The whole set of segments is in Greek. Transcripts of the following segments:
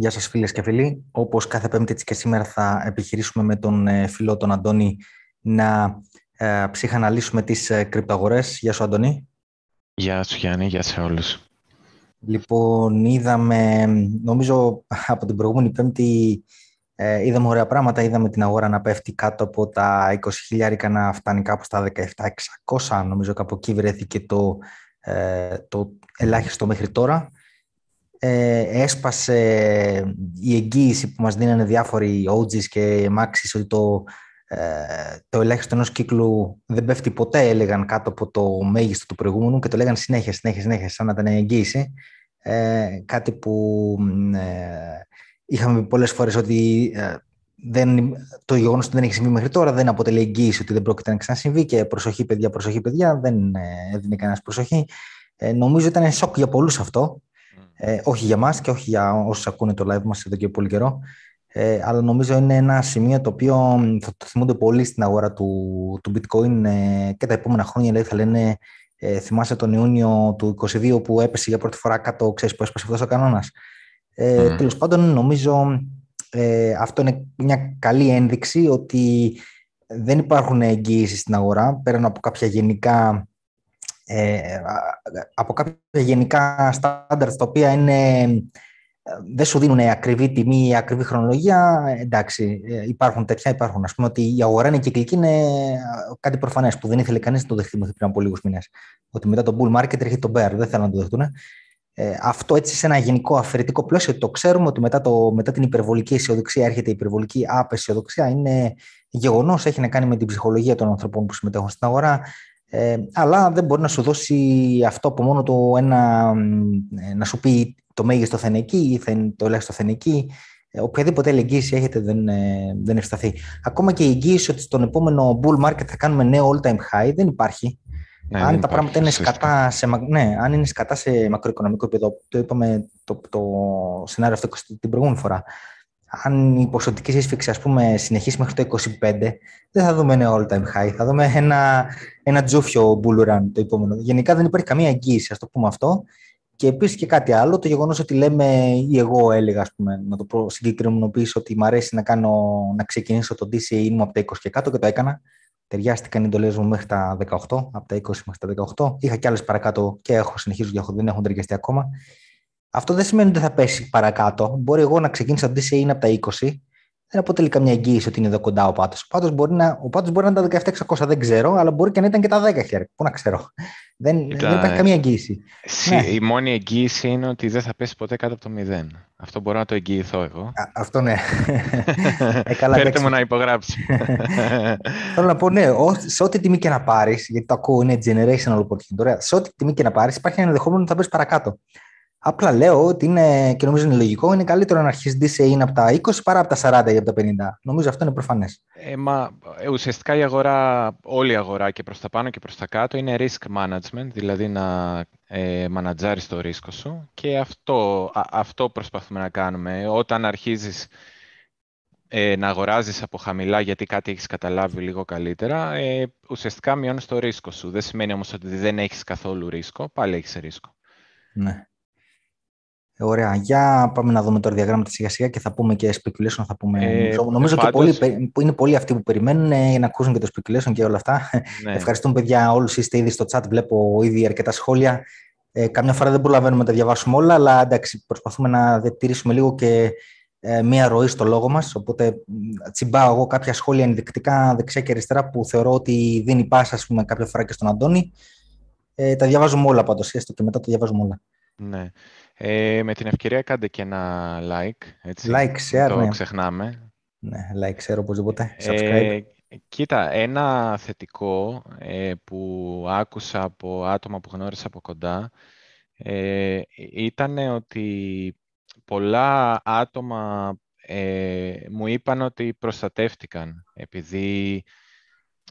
Γεια σας φίλες και φίλοι. Όπως κάθε πέμπτη έτσι και σήμερα θα επιχειρήσουμε με τον ε, φίλο τον Αντώνη να ε, ψυχαναλύσουμε τις ε, κρυπτοαγορές. Γεια σου Αντώνη. Γεια σου Γιάννη, γεια σε όλους. Λοιπόν, είδαμε, νομίζω από την προηγούμενη πέμπτη ε, είδαμε ωραία πράγματα. Είδαμε την αγορά να πέφτει κάτω από τα 20.000 να φτάνει κάπου στα 17.600. Νομίζω κάπου εκεί βρέθηκε το, ε, το ελάχιστο μέχρι τώρα ε, έσπασε η εγγύηση που μας δίνανε διάφοροι OGs και Maxis ότι το, ε, το ελάχιστο ενός κύκλου δεν πέφτει ποτέ, έλεγαν κάτω από το μέγιστο του προηγούμενου και το λέγανε συνέχεια, συνέχεια, συνέχεια, σαν να ήταν εγγύηση. Ε, κάτι που ε, είχαμε πει πολλές φορές ότι ε, δεν, το γεγονός ότι δεν έχει συμβεί μέχρι τώρα δεν αποτελεί εγγύηση ότι δεν πρόκειται να ξανασυμβεί και προσοχή παιδιά, προσοχή παιδιά, δεν ε, έδινε κανένας προσοχή. Ε, νομίζω ήταν σοκ για πολλούς αυτό. Ε, όχι για μας και όχι για όσους ακούνε το live μας εδώ και πολύ καιρό. Ε, αλλά νομίζω είναι ένα σημείο το οποίο θα το θυμούνται πολύ στην αγορά του, του bitcoin ε, και τα επόμενα χρόνια. Δηλαδή θα λένε, ε, θυμάσαι τον Ιούνιο του 2022 που έπεσε για πρώτη φορά κάτω, ξέρεις που έσπασε αυτός ο κανόνας. Ε, mm. Τέλος πάντων, νομίζω ε, αυτό είναι μια καλή ένδειξη ότι δεν υπάρχουν εγγύησεις στην αγορά, πέραν από κάποια γενικά ε, από κάποια γενικά στάνταρτ τα οποία είναι, δεν σου δίνουν ακριβή τιμή ή ακριβή χρονολογία, εντάξει, ε, υπάρχουν τέτοια, υπάρχουν. Ας πούμε ότι η αγορά είναι κυκλική είναι κάτι προφανές που δεν ήθελε κανείς να το δεχτεί πριν από λίγους μήνες. Ότι μετά το bull market έρχεται το bear, δεν θέλουν να το δεχτούν. Ε, αυτό έτσι σε ένα γενικό αφαιρετικό πλαίσιο το ξέρουμε ότι μετά, το, μετά την υπερβολική αισιοδοξία έρχεται η υπερβολική απεσιοδοξία. Είναι γεγονός, έχει να κάνει με την ψυχολογία των ανθρώπων που συμμετέχουν στην αγορά, ε, αλλά δεν μπορεί να σου δώσει αυτό από μόνο του ένα, να σου πει το μέγιστο θα είναι εκεί ή θα είναι το ελάχιστο θα είναι εκεί. Ε, οποιαδήποτε άλλη εγγύηση έχετε δεν, ε, δεν ευσταθεί. Ακόμα και η εγγύηση ότι στον επόμενο bull market θα κάνουμε νέο all time high δεν υπάρχει. Ναι, αν τα πράγματα είναι σκατά, σε, ναι, αν είναι σκατά σε μακροοικονομικό επίπεδο, το είπαμε το, το σενάριο αυτό την προηγούμενη φορά αν η ποσοτική σύσφυξη ας πούμε συνεχίσει μέχρι το 25, δεν θα δούμε ένα all-time high, θα δούμε ένα, ένα τζούφιο bull run το επόμενο. Γενικά δεν υπάρχει καμία εγγύηση, ας το πούμε αυτό. Και επίσης και κάτι άλλο, το γεγονός ότι λέμε, ή εγώ έλεγα, ας πούμε, να το συγκεκριμενοποιήσω, ότι μου αρέσει να, κάνω, να ξεκινήσω το DCA μου από τα 20 και κάτω και το έκανα. Ταιριάστηκαν οι εντολές μου μέχρι τα 18, από τα 20 μέχρι τα 18. Είχα και άλλες παρακάτω και έχω συνεχίζω και δεν έχουν ταιριαστεί ακόμα. Αυτό δεν σημαίνει ότι θα πέσει παρακάτω. Μπορεί εγώ να ξεκίνησα το DCA είναι από τα 20. Δεν αποτελεί καμιά εγγύηση ότι είναι εδώ κοντά ο πάτος. Ο πάτος μπορεί, να, ο πάτος μπορεί να είναι τα 17.600, δεν ξέρω, αλλά μπορεί και να ήταν και τα 10.000. Πού να ξέρω. Δεν, δεν υπάρχει καμία εγγύηση. Σι, ναι. Η μόνη εγγύηση είναι ότι δεν θα πέσει ποτέ κάτω από το 0. Αυτό μπορώ να το εγγυηθώ εγώ. Α, αυτό ναι. ε, καλά, Φέρτε μου να υπογράψει. Θέλω να πω, ναι, σε ό,τι τιμή και να πάρεις, γιατί το ακούω είναι generational opportunity. σε ό,τι τιμή και να πάρεις, υπάρχει ένα ενδεχόμενο ότι θα πέσει παρακάτω. Απλά λέω ότι είναι, και νομίζω είναι λογικό, είναι καλύτερο να αρχίσει DCA είναι από τα 20 παρά από τα 40 ή από τα 50. Νομίζω αυτό είναι προφανές. Ε, μα ε, ουσιαστικά η αγορά, όλη η αγορά και προς τα πάνω και προς τα κάτω είναι risk management, δηλαδή να ε, μανατζάρεις το ρίσκο σου. Και αυτό, αυτό προσπαθούμε να κάνουμε. Όταν αρχίζεις ε, να αγοράζεις από χαμηλά γιατί κάτι έχεις καταλάβει λίγο καλύτερα, ε, ουσιαστικά μειώνεις το ρίσκο σου. Δεν σημαίνει όμως ότι δεν έχεις καθόλου ρίσκο, πάλι έχεις ρίσκο. Ναι. Ωραία. Για πάμε να δούμε τώρα διαγράμματα σιγά σιγά και θα πούμε και speculation. Θα πούμε... Ε, νομίζω και πολλοί, είναι πολλοί αυτοί που περιμένουν ε, να ακούσουν και το speculation και όλα αυτά. Ναι. Ευχαριστούμε παιδιά όλους είστε ήδη στο chat. Βλέπω ήδη αρκετά σχόλια. Ε, καμιά φορά δεν προλαβαίνουμε να τα διαβάσουμε όλα, αλλά εντάξει, προσπαθούμε να διατηρήσουμε λίγο και ε, μία ροή στο λόγο μας, οπότε τσιμπάω εγώ κάποια σχόλια ενδεικτικά δεξιά και αριστερά που θεωρώ ότι δίνει πάσα, ας πούμε, κάποια φορά και στον Αντώνη. Ε, τα διαβάζουμε όλα πάντως, έστω και μετά τα διαβάζουμε όλα. Ναι. Ε, με την ευκαιρία κάντε και ένα like. Έτσι, like, share, το ναι. ξεχνάμε. Ναι, like, share οπωσδήποτε. Ε, subscribe. Ε, κοίτα, ένα θετικό ε, που άκουσα από άτομα που γνώρισα από κοντά ε, ήταν ότι πολλά άτομα ε, μου είπαν ότι προστατεύτηκαν επειδή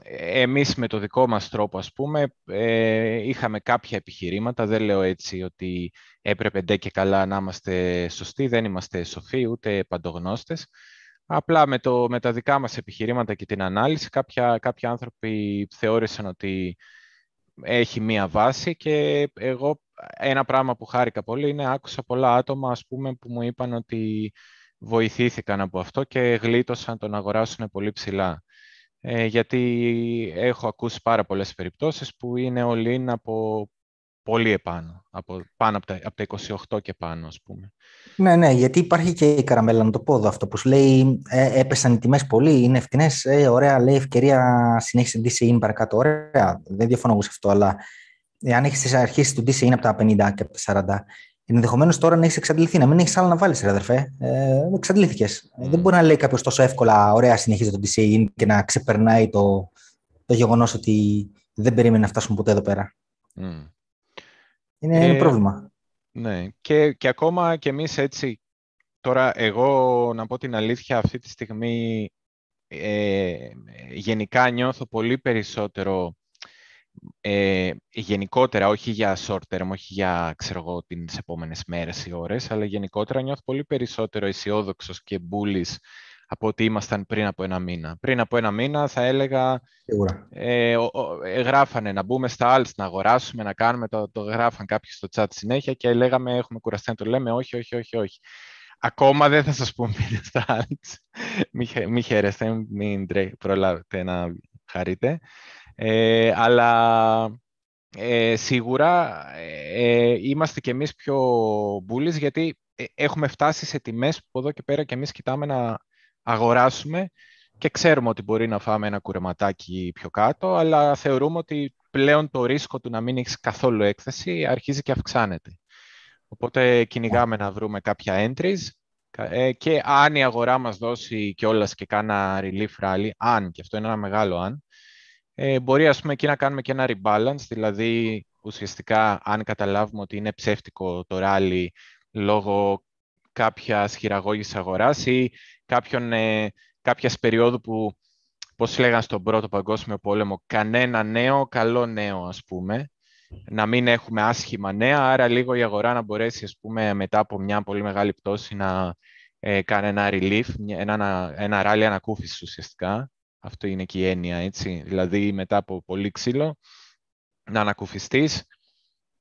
εμείς με το δικό μας τρόπο, ας πούμε, ε, είχαμε κάποια επιχειρήματα. Δεν λέω έτσι ότι έπρεπε ντε και καλά να είμαστε σωστοί. Δεν είμαστε σοφοί, ούτε παντογνώστες. Απλά με, το, με τα δικά μας επιχειρήματα και την ανάλυση, κάποια, κάποιοι άνθρωποι θεώρησαν ότι έχει μία βάση και εγώ ένα πράγμα που χάρηκα πολύ είναι άκουσα πολλά άτομα ας πούμε, που μου είπαν ότι βοηθήθηκαν από αυτό και γλίτωσαν το να αγοράσουν πολύ ψηλά. Ε, γιατί έχω ακούσει πάρα πολλές περιπτώσεις που είναι όλοι από πολύ επάνω, από, πάνω από τα, από τα 28 και πάνω, ας πούμε. Ναι, ναι, γιατί υπάρχει και η καραμέλα να το πω αυτό που σου λέει ε, έπεσαν οι τιμές πολύ, είναι ευθυνές, ε, ωραία, λέει ευκαιρία συνέχισε DCE παρακάτω, ωραία, δεν διαφωνώ σε αυτό, αλλά αν έχεις τις αρχές του DCE είναι από τα 50 και από τα 40, ενδεχομένως τώρα να έχεις εξαντληθεί, να μην έχεις άλλα να βάλεις, ρε αδερφέ. Ε, εξαντλήθηκες. Mm. Δεν μπορεί να λέει κάποιος τόσο εύκολα, ωραία, συνεχίζει το DCE και να ξεπερνάει το, το γεγονός ότι δεν περίμενε να φτάσουμε ποτέ εδώ πέρα. Mm. Είναι, ε, πρόβλημα. Ναι, και, και ακόμα και εμείς έτσι, τώρα εγώ να πω την αλήθεια αυτή τη στιγμή ε, γενικά νιώθω πολύ περισσότερο ε, γενικότερα, όχι για short term, όχι για ξέρω εγώ, τις επόμενες μέρες ή ώρες, αλλά γενικότερα νιώθω πολύ περισσότερο αισιόδοξος και μπούλης από ότι ήμασταν πριν από ένα μήνα. Πριν από ένα μήνα θα έλεγα, ε, ε, γράφανε να μπούμε στα alts, να αγοράσουμε, να κάνουμε, το, το γράφαν κάποιοι στο chat συνέχεια και λέγαμε έχουμε κουραστεί να το λέμε όχι, όχι, όχι, όχι. Ακόμα δεν θα σας πούμε στα alts. μην, μην χαίρεστε, μην προλάβετε να χαρείτε. Ε, αλλά ε, σίγουρα ε, είμαστε κι εμείς πιο bullish γιατί έχουμε φτάσει σε τιμές που εδώ και πέρα κι εμείς κοιτάμε να αγοράσουμε και ξέρουμε ότι μπορεί να φάμε ένα κουρεματάκι πιο κάτω, αλλά θεωρούμε ότι πλέον το ρίσκο του να μην έχεις καθόλου έκθεση αρχίζει και αυξάνεται. Οπότε κυνηγάμε να βρούμε κάποια entries και αν η αγορά μας δώσει κιόλας και κάνα relief rally, αν, και αυτό είναι ένα μεγάλο αν, ε, μπορεί ας πούμε εκεί να κάνουμε και ένα rebalance, δηλαδή ουσιαστικά αν καταλάβουμε ότι είναι ψεύτικο το rally λόγω κάποια χειραγώγησης αγοράς ή κάποιον, ε, κάποιας περίοδου που, πώς λέγαν στον Πρώτο Παγκόσμιο Πόλεμο, κανένα νέο, καλό νέο ας πούμε, να μην έχουμε άσχημα νέα, άρα λίγο η αγορά να μπορέσει ας πούμε, μετά από μια πολύ μεγάλη πτώση να ε, κάνει ένα relief, ένα, ένα rally ανακούφισης ουσιαστικά. Αυτό είναι και η έννοια, έτσι. Δηλαδή, μετά από πολύ ξύλο, να ανακουφιστείς.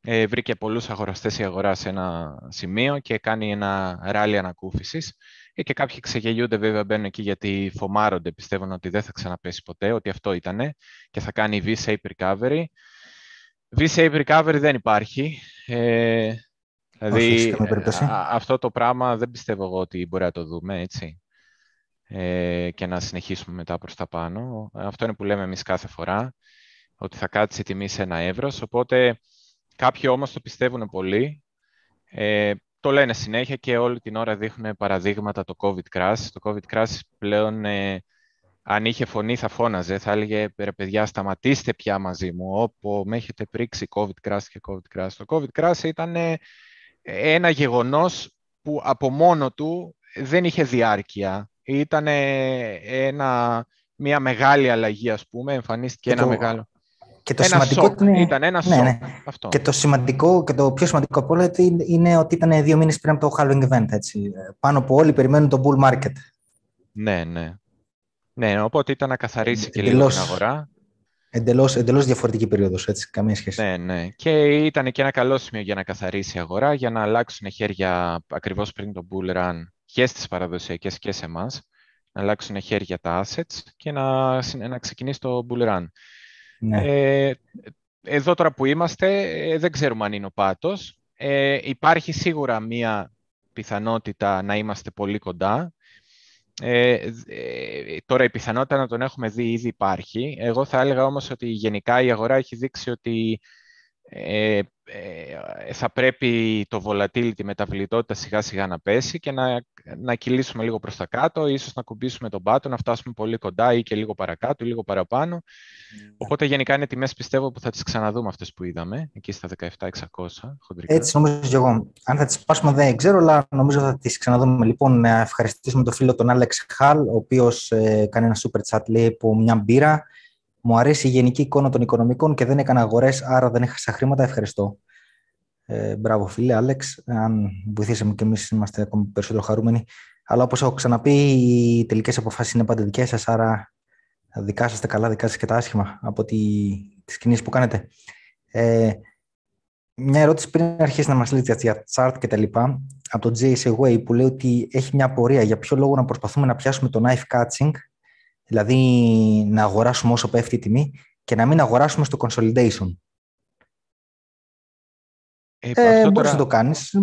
Ε, βρήκε πολλούς αγοραστές η αγορά σε ένα σημείο και κάνει ένα ράλι ανακούφισης. Ε, και κάποιοι ξεγελιούνται βέβαια μπαίνουν εκεί γιατί φομάρονται, πιστεύουν ότι δεν θα ξαναπέσει ποτέ, ότι αυτό ήτανε και θα κάνει V-shape recovery. V-shape recovery δεν υπάρχει. Ε, δηλαδή, αυτό το πράγμα δεν πιστεύω εγώ ότι μπορεί να το δούμε, έτσι. Ε, και να συνεχίσουμε μετά προς τα πάνω. Αυτό είναι που λέμε εμείς κάθε φορά, ότι θα κάτσει η τιμή σε ένα εύρος, οπότε κάποιοι όμως το πιστεύουν πολύ. Ε, το λένε συνέχεια και όλη την ώρα δείχνουν παραδείγματα το COVID crash. Το COVID crash πλέον, ε, αν είχε φωνή θα φώναζε, θα έλεγε «Ρε παιδιά σταματήστε πια μαζί μου, όπου με έχετε πρίξει COVID crash και COVID crash». Το COVID crash ήταν ένα γεγονός που από μόνο του δεν είχε διάρκεια ήταν ένα, μια μεγάλη αλλαγή, ας πούμε, εμφανίστηκε ένα μεγάλο... Και το ένα σημαντικό σοκ. Ήταν ένα ναι, ναι. Αυτό. Και το σημαντικό και το πιο σημαντικό από όλα είναι ότι ήταν δύο μήνες πριν από το halving event. Έτσι. Πάνω από όλοι περιμένουν το bull market. Ναι, ναι. Ναι, οπότε ήταν να καθαρίσει και λίγο την αγορά. Εντελώς, εντελώς διαφορετική περίοδος, έτσι, καμία σχέση. Ναι, ναι. Και ήταν και ένα καλό σημείο για να καθαρίσει η αγορά, για να αλλάξουν χέρια ακριβώς πριν το bull run και στις παραδοσιακές και σε εμάς, να αλλάξουν χέρια τα assets και να, να ξεκινήσει το bull run. Ναι. Ε, εδώ τώρα που είμαστε, ε, δεν ξέρουμε αν είναι ο πάτος. Ε, υπάρχει σίγουρα μία πιθανότητα να είμαστε πολύ κοντά. Ε, ε, τώρα η πιθανότητα να τον έχουμε δει ήδη υπάρχει. Εγώ θα έλεγα όμως ότι γενικά η αγορά έχει δείξει ότι ε, ε, θα πρέπει το volatility, μεταβλητότητα σιγά σιγά να πέσει και να, να κυλήσουμε λίγο προς τα κάτω, ίσως να κουμπίσουμε τον πάτο, να φτάσουμε πολύ κοντά ή και λίγο παρακάτω ή λίγο παραπάνω. Ναι. Οπότε γενικά είναι τιμές πιστεύω που θα τις ξαναδούμε αυτές που είδαμε, εκεί στα 17.600 χοντρικά. Έτσι νομίζω και εγώ. Αν θα τις πάσουμε δεν ξέρω, αλλά νομίζω θα τις ξαναδούμε. Λοιπόν, να ευχαριστήσουμε τον φίλο τον Alex Χαλ, ο οποίος ε, κάνει ένα super chat λέει από μια μπύρα μου αρέσει η γενική εικόνα των οικονομικών και δεν έκανα αγορές, άρα δεν έχασα χρήματα. Ευχαριστώ. Ε, μπράβο, φίλε, Άλεξ. Αν βοηθήσαμε και εμείς, είμαστε ακόμη περισσότερο χαρούμενοι. Αλλά όπως έχω ξαναπεί, οι τελικές αποφάσεις είναι πάντα δικές σας, άρα δικά σας τα καλά, δικά σας και τα άσχημα από τις κινήσεις που κάνετε. Ε, μια ερώτηση πριν αρχίσει να μας λέει για chart και τα λοιπά, από το Jace Away που λέει ότι έχει μια απορία για ποιο λόγο να προσπαθούμε να πιάσουμε το knife catching, δηλαδή να αγοράσουμε όσο πέφτει η τιμή και να μην αγοράσουμε στο consolidation. Ε, ε, τώρα... Μπορείς να το κάνεις.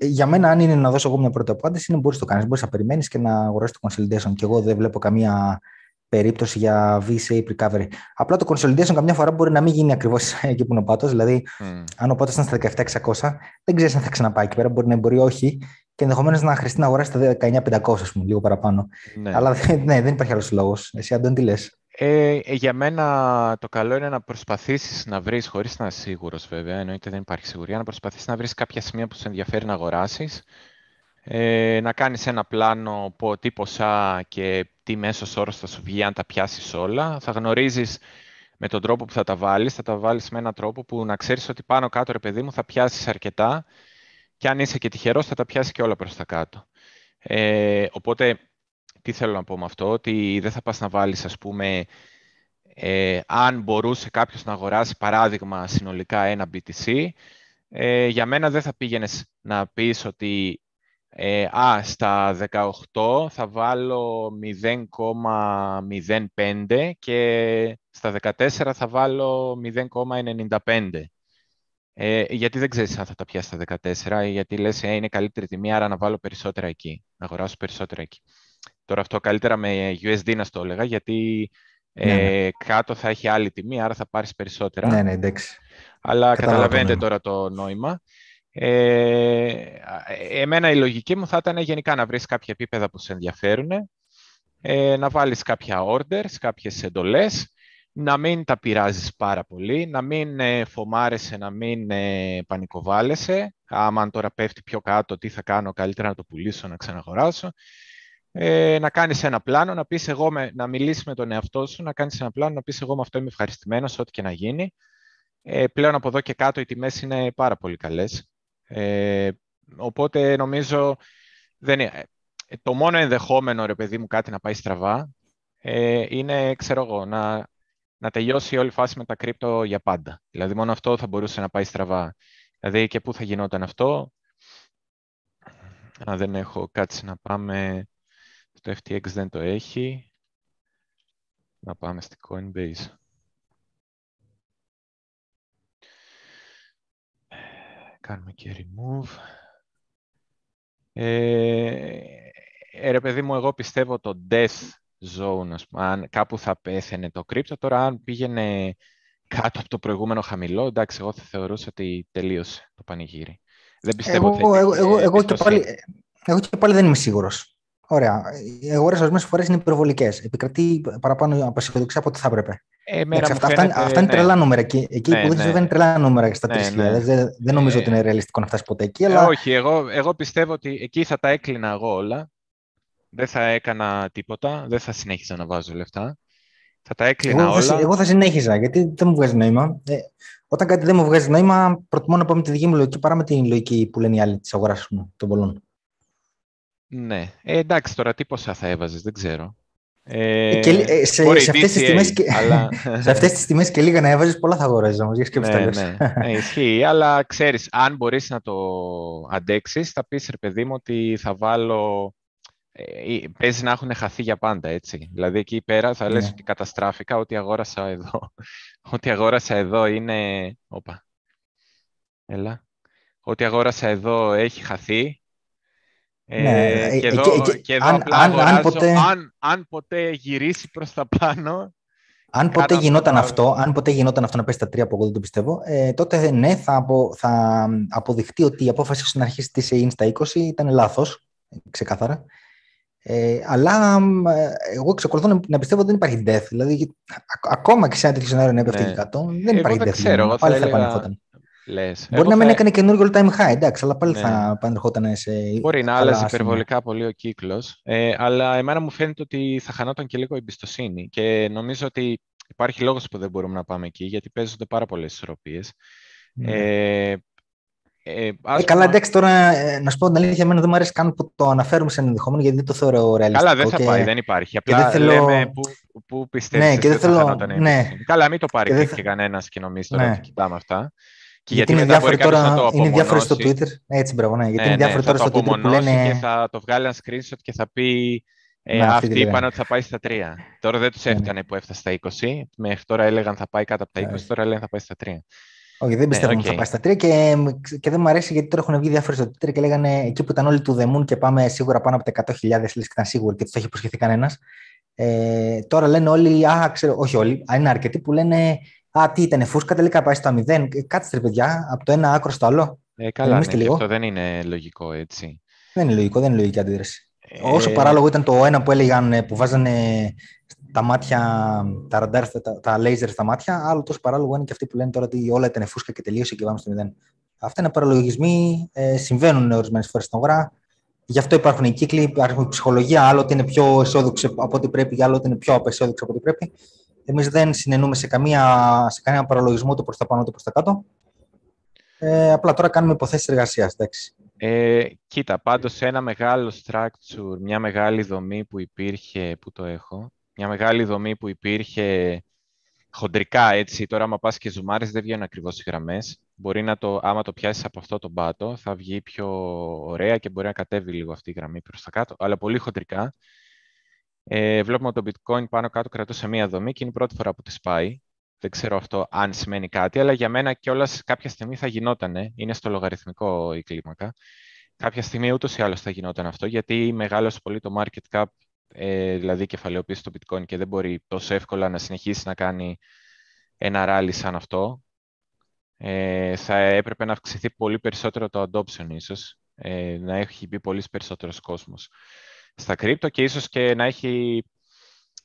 Ε, για μένα, αν είναι να δώσω εγώ μια πρώτη απάντηση, είναι μπορείς να το κάνεις. Μπορείς να περιμένεις και να αγοράσεις το consolidation. Και εγώ δεν βλέπω καμία περίπτωση για V-shape recovery. Απλά το consolidation καμιά φορά μπορεί να μην γίνει ακριβώς εκεί που είναι ο πάτος. Δηλαδή, mm. αν ο πάτος ήταν στα 17.600, δεν ξέρεις αν θα ξαναπάει εκεί πέρα. Μπορεί να μπορεί όχι και ενδεχομένως να χρειαστεί να αγοράσεις τα 19.500, ας πούμε, λίγο παραπάνω. Ναι. Αλλά ναι, δεν υπάρχει άλλος λόγος. Εσύ, Αντών, τι λες; Ε, για μένα το καλό είναι να προσπαθήσεις να βρεις, χωρίς να είσαι σίγουρος βέβαια, εννοείται δεν υπάρχει σιγουριά, να προσπαθήσεις να βρεις κάποια σημεία που σε ενδιαφέρει να αγοράσεις, ε, να κάνεις ένα πλάνο πω, τι ποσά και τι μέσος όρος θα σου βγει αν τα πιάσεις όλα. Θα γνωρίζεις με τον τρόπο που θα τα βάλεις, θα τα βάλεις με έναν τρόπο που να ξέρεις ότι πάνω κάτω, ρε παιδί μου, θα πιάσεις αρκετά και αν είσαι και τυχερός θα τα πιάσεις και όλα προς τα κάτω. Ε, οπότε τι θέλω να πω με αυτό, ότι δεν θα πας να βάλεις, ας πούμε, ε, αν μπορούσε κάποιος να αγοράσει, παράδειγμα, συνολικά ένα BTC, ε, για μένα δεν θα πήγαινες να πεις ότι ε, α, στα 18 θα βάλω 0,05 και στα 14 θα βάλω 0,95. Ε, γιατί δεν ξέρεις αν θα τα πιάσεις στα 14, γιατί λες ε, είναι καλύτερη τιμή, άρα να βάλω περισσότερα εκεί, να αγοράσω περισσότερα εκεί. Τώρα αυτό καλύτερα με USD να στο έλεγα, γιατί ναι, ναι. ε, κάτω θα έχει άλλη τιμή, άρα θα πάρεις περισσότερα. Ναι, ναι, εντάξει. Αλλά καταλαβαίνετε τώρα το νόημα. Ε, εμένα η λογική μου θα ήταν γενικά να βρεις κάποια επίπεδα που σε ενδιαφέρουν, ε, να βάλεις κάποια orders, κάποιες εντολές, να μην τα πειράζεις πάρα πολύ, να μην ε, φομάρεσαι, να μην ε, πανικοβάλλεσαι. Άμα τώρα πέφτει πιο κάτω, τι θα κάνω, καλύτερα να το πουλήσω, να ξαναγοράσω ε, να κάνεις ένα πλάνο, να πεις εγώ, με, να μιλήσεις με τον εαυτό σου, να κάνεις ένα πλάνο, να πεις εγώ με αυτό είμαι ευχαριστημένος, ό,τι και να γίνει. Ε, πλέον από εδώ και κάτω οι τιμές είναι πάρα πολύ καλές. Ε, οπότε νομίζω δεν είναι, ε, το μόνο ενδεχόμενο, ρε παιδί μου, κάτι να πάει στραβά, ε, είναι, ξέρω εγώ, να, να τελειώσει όλη η φάση με τα κρύπτο για πάντα. Δηλαδή, μόνο αυτό θα μπορούσε να πάει στραβά. Δηλαδή, και πού θα γινόταν αυτό, αν δεν έχω κάτι να πάμε το FTX δεν το έχει. Να πάμε στη Coinbase. Κάνουμε και remove. Ε, ε, ρε παιδί μου, εγώ πιστεύω το death zone, ας πούμε, αν κάπου θα πέθαινε το κρύπτο, τώρα αν πήγαινε κάτω από το προηγούμενο χαμηλό, εντάξει, εγώ θα θεωρούσα ότι τελείωσε το πανηγύρι. Δεν πιστεύω εγώ, ότι εγώ, εγώ, εγώ, και πάλι, εγώ και πάλι δεν είμαι σίγουρος. Ωραία. Οι αγορέ ορισμένες φορές είναι υπερβολικές. Επικρατεί παραπάνω απασχοληξία από ό,τι θα έπρεπε. Ε, αυτά, φαίνεται... αυτά, είναι τρελά νούμερα. Εκεί, εκεί ναι, που δεν ναι. είναι τρελά νούμερα στα ναι, 3.000. Ναι. Δεν, δεν νομίζω ε, ότι είναι ρεαλιστικό να φτάσει ποτέ εκεί. Αλλά... Ε, όχι, εγώ, εγώ πιστεύω ότι εκεί θα τα έκλεινα εγώ όλα. Δεν θα έκανα τίποτα. Δεν θα συνέχιζα να βάζω λεφτά. Θα τα έκλεινα εγώ, όλα. Θα, εγώ θα συνέχιζα γιατί δεν μου βγάζει νόημα. Ε, όταν κάτι δεν μου βγάζει νόημα, προτιμώ να πω με τη δική μου λογική παρά με την λογική που λένε οι άλλοι της αγοράς των πολλών. Ναι. Ε, εντάξει, τώρα τι ποσά θα έβαζες, δεν ξέρω. Ε, και, ε, σε, σε, αυτές τις τιμές και, αλλά... σε αυτές τις τιμές και λίγα να έβαζες πολλά θα αγοράζεις όμως, για σκέψη ναι, ναι, ναι, ισχύει, αλλά ξέρεις, αν μπορείς να το αντέξεις, θα πεις, ρε παιδί μου, ότι θα βάλω... Ε, παίζει να έχουν χαθεί για πάντα, έτσι. Δηλαδή, εκεί πέρα θα λες ναι. ότι καταστράφηκα, ότι αγόρασα εδώ. ότι αγόρασα εδώ είναι... Όπα. Έλα. Ότι αγόρασα εδώ έχει χαθεί ναι, ε, ε, και εδώ, και, εδώ αν, αν, αν, ποτέ, αν, αν ποτέ γυρίσει προς τα πάνω... Αν ποτέ, γινόταν αυτό, αν ποτέ γινόταν αυτό να πέσει τα τρία από εγώ δεν το πιστεύω, ε, τότε ναι, θα, απο, θα αποδειχτεί ότι η απόφαση σου να αρχίσει της ΣΕΙΝ στα 20 ήταν λάθος, ξεκάθαρα. Ε, αλλά ε, εγώ εξακολουθώ να πιστεύω ότι δεν υπάρχει death. Δηλαδή, ακόμα και σε ένα τέτοιο σενάριο να έπεφτε ναι. 100, δεν υπάρχει death. Ξέρω, εγώ θα, έλεγα, Λες. Μπορεί να μην έκανε καινούργιο all time high, εντάξει, αλλά πάλι ναι. θα πανερχόταν σε. Μπορεί να άλλαζε υπερβολικά πολύ ο κύκλος. Ε, αλλά εμένα μου φαίνεται ότι θα χανόταν και λίγο η εμπιστοσύνη. Και νομίζω ότι υπάρχει λόγος που δεν μπορούμε να πάμε εκεί, γιατί παίζονται πάρα πολλές ισορροπίες. Ναι. Ε, Ε, ε, καλά, εντάξει, τώρα ε, να σου πω την αλήθεια, εμένα δεν μου αρέσει καν που το αναφέρουμε σε ενδεχόμενο γιατί δεν το θεωρώ ρεαλιστικό. Καλά, δεν θα και... πάει, δεν υπάρχει. Απλά δεν θέλω... λέμε που, που πιστεύεις ναι, και δεν θέλω... ναι. Καλά, μην το πάρει και, και κανένας και νομίζεις τώρα ναι. ότι κοιτάμε αυτά. Και γιατί, γιατί είναι διάφοροι τώρα, είναι διάφοροι στο Twitter. Έτσι, μπράβο, ναι. Γιατί ναι, είναι διάφοροι ναι, τώρα στο Twitter που λένε... Και θα το βγάλει ένα screenshot και θα πει ε, αυτοί είπαν ότι θα πάει στα 3. Τώρα δεν τους ναι, έφτανε που έφτασε στα 20. Μέχρι τώρα έλεγαν θα πάει κάτω από τα 20, τώρα έλεγαν θα πάει στα 3. Όχι, δεν πιστεύω ότι θα πάει στα 3 και, και δεν μου αρέσει γιατί τώρα έχουν βγει διάφορε στο Twitter και λέγανε εκεί που ήταν όλοι του Δεμούν και πάμε σίγουρα πάνω από τα 100.000, λες και ήταν σίγουρο και του το έχει υποσχεθεί κανένας. Ε, τώρα λένε όλοι, α, ξέρω, όχι όλοι, α, είναι αρκετοί που λένε Α, τι ήταν, φούσκα τελικά πάει στα 0. Ε, κάτσε ρε παιδιά, από το ένα άκρο στο άλλο. Ε, καλά, ναι, λίγο. αυτό δεν είναι λογικό έτσι. Δεν είναι λογικό, δεν είναι λογική αντίδραση. Ε... Όσο παράλογο ήταν το ένα που έλεγαν ε, που βάζανε τα μάτια, τα ραντάρ, τα, τα λέιζερ στα μάτια, άλλο τόσο παράλογο είναι και αυτοί που λένε τώρα ότι όλα ήταν φούσκα και τελείωσε και πάμε στο 0. Αυτά είναι παραλογισμοί, ε, συμβαίνουν ορισμένες φορές στην αγορά. Γι' αυτό υπάρχουν οι κύκλοι, υπάρχει η ψυχολογία, άλλο ότι είναι πιο αισιόδοξο από ό,τι πρέπει, άλλο ότι είναι πιο απεσιόδοξο από ό,τι πρέπει. Εμείς δεν συνενούμε σε, καμία, σε κανένα παραλογισμό το προς τα πάνω, το προς τα κάτω. Ε, απλά τώρα κάνουμε υποθέσεις εργασίας. Ε, κοίτα, πάντως ένα μεγάλο structure, μια μεγάλη δομή που υπήρχε, που το έχω, μια μεγάλη δομή που υπήρχε χοντρικά έτσι, τώρα άμα πας και ζουμάρεις δεν βγαίνουν ακριβώς οι γραμμές. Μπορεί να το, άμα το πιάσεις από αυτό το πάτο, θα βγει πιο ωραία και μπορεί να κατέβει λίγο αυτή η γραμμή προς τα κάτω, αλλά πολύ χοντρικά. Ε, βλέπουμε ότι το bitcoin πάνω κάτω κρατούσε μία δομή και είναι η πρώτη φορά που της σπάει. Δεν ξέρω αυτό αν σημαίνει κάτι, αλλά για μένα κιόλας κάποια στιγμή θα γινόταν. Είναι στο λογαριθμικό η κλίμακα. Κάποια στιγμή ούτως ή άλλως θα γινόταν αυτό, γιατί μεγάλωσε πολύ το market cap, ε, δηλαδή κεφαλαιοποίηση στο bitcoin και δεν μπορεί τόσο εύκολα να συνεχίσει να κάνει ένα ράλι σαν αυτό. Ε, θα έπρεπε να αυξηθεί πολύ περισσότερο το adoption ίσως, ε, να έχει μπει πολύς περισσότερος κόσμος στα κρύπτο και ίσως και να έχει,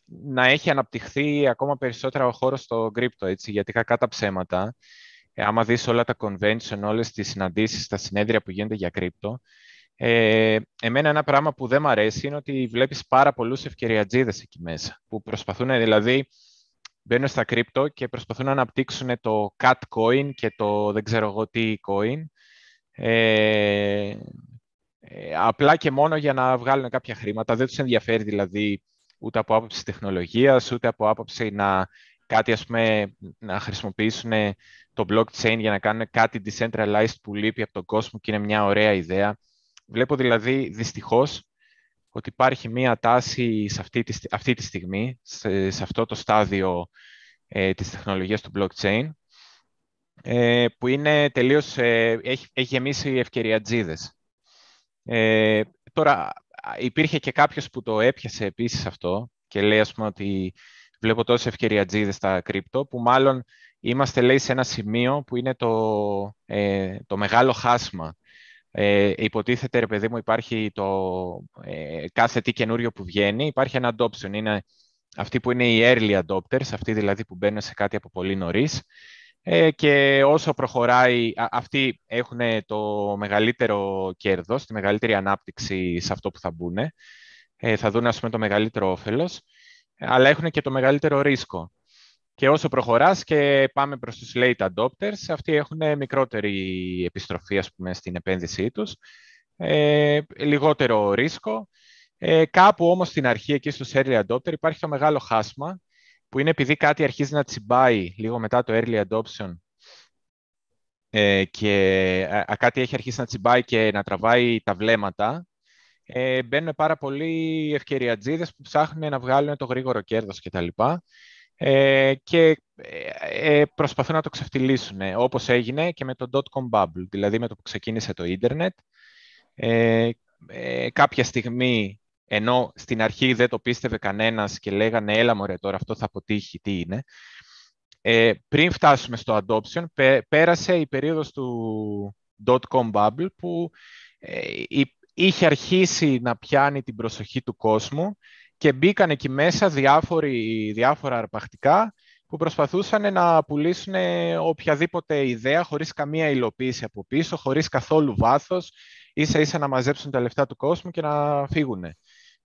να έχει αναπτυχθεί ακόμα περισσότερα ο χώρος στο κρύπτο, έτσι, γιατί κακά τα ψέματα, ε, άμα δεις όλα τα convention, όλες τις συναντήσεις, τα συνέδρια που γίνονται για κρύπτο, ε, εμένα ένα πράγμα που δεν μου αρέσει είναι ότι βλέπεις πάρα πολλούς ευκαιριατζίδες εκεί μέσα, που προσπαθούν, δηλαδή, μπαίνουν στα κρύπτο και προσπαθούν να αναπτύξουν το cat coin και το δεν ξέρω εγώ τι coin, ε, ε, απλά και μόνο για να βγάλουν κάποια χρήματα. Δεν τους ενδιαφέρει δηλαδή ούτε από άποψη τεχνολογίας, ούτε από άποψη να, κάτι, ας πούμε, να χρησιμοποιήσουν το blockchain για να κάνουν κάτι decentralized που λείπει από τον κόσμο και είναι μια ωραία ιδέα. Βλέπω δηλαδή δυστυχώς ότι υπάρχει μία τάση σε αυτή τη, αυτή τη στιγμή, σε, αυτό το στάδιο ε, της τεχνολογίας του blockchain, ε, που είναι τελείως, ε, έχει, έχει γεμίσει ευκαιριατζίδες. Ε, τώρα, υπήρχε και κάποιος που το έπιασε επίσης αυτό και λέει, ας πούμε, ότι βλέπω τόσες ευκαιριατζίδες στα κρύπτο, που μάλλον είμαστε, λέει, σε ένα σημείο που είναι το, ε, το μεγάλο χάσμα. Ε, υποτίθεται, ρε παιδί μου, υπάρχει το ε, κάθε τι καινούριο που βγαίνει, υπάρχει ένα adoption. Είναι αυτοί που είναι οι early adopters, αυτοί δηλαδή που μπαίνουν σε κάτι από πολύ νωρίς, ε, και όσο προχωράει, αυτοί έχουν το μεγαλύτερο κέρδος, τη μεγαλύτερη ανάπτυξη σε αυτό που θα μπουν. Ε, θα δουν, ας πούμε, το μεγαλύτερο όφελος, αλλά έχουν και το μεγαλύτερο ρίσκο. Και όσο προχωράς και πάμε προς τους late adopters, αυτοί έχουν μικρότερη επιστροφή, ας πούμε, στην επένδυσή τους, ε, λιγότερο ρίσκο. Ε, κάπου όμως στην αρχή, εκεί στους early adopter, υπάρχει το μεγάλο χάσμα, που είναι επειδή κάτι αρχίζει να τσιμπάει λίγο μετά το early adoption ε, και κάτι έχει αρχίσει να τσιμπάει και να τραβάει τα βλέμματα, ε, μπαίνουν πάρα πολλοί ευκαιριατζίδες που ψάχνουν να βγάλουν το γρήγορο κέρδος κτλ. Ε, και ε, ε, προσπαθούν να το ξεφτυλίσουν, όπως έγινε και με το dot-com bubble, δηλαδή με το που ξεκίνησε το ίντερνετ. Ε, ε, κάποια στιγμή ενώ στην αρχή δεν το πίστευε κανένας και λέγανε έλα μωρέ τώρα αυτό θα αποτύχει, τι είναι. Ε, πριν φτάσουμε στο adoption, πέρασε η περίοδος του dot-com bubble που ε, είχε αρχίσει να πιάνει την προσοχή του κόσμου και μπήκαν εκεί μέσα διάφοροι, διάφορα αρπακτικά που προσπαθούσαν να πουλήσουν οποιαδήποτε ιδέα χωρίς καμία υλοποίηση από πίσω, χωρίς καθόλου βάθος, ίσα ίσα να μαζέψουν τα λεφτά του κόσμου και να φύγουν.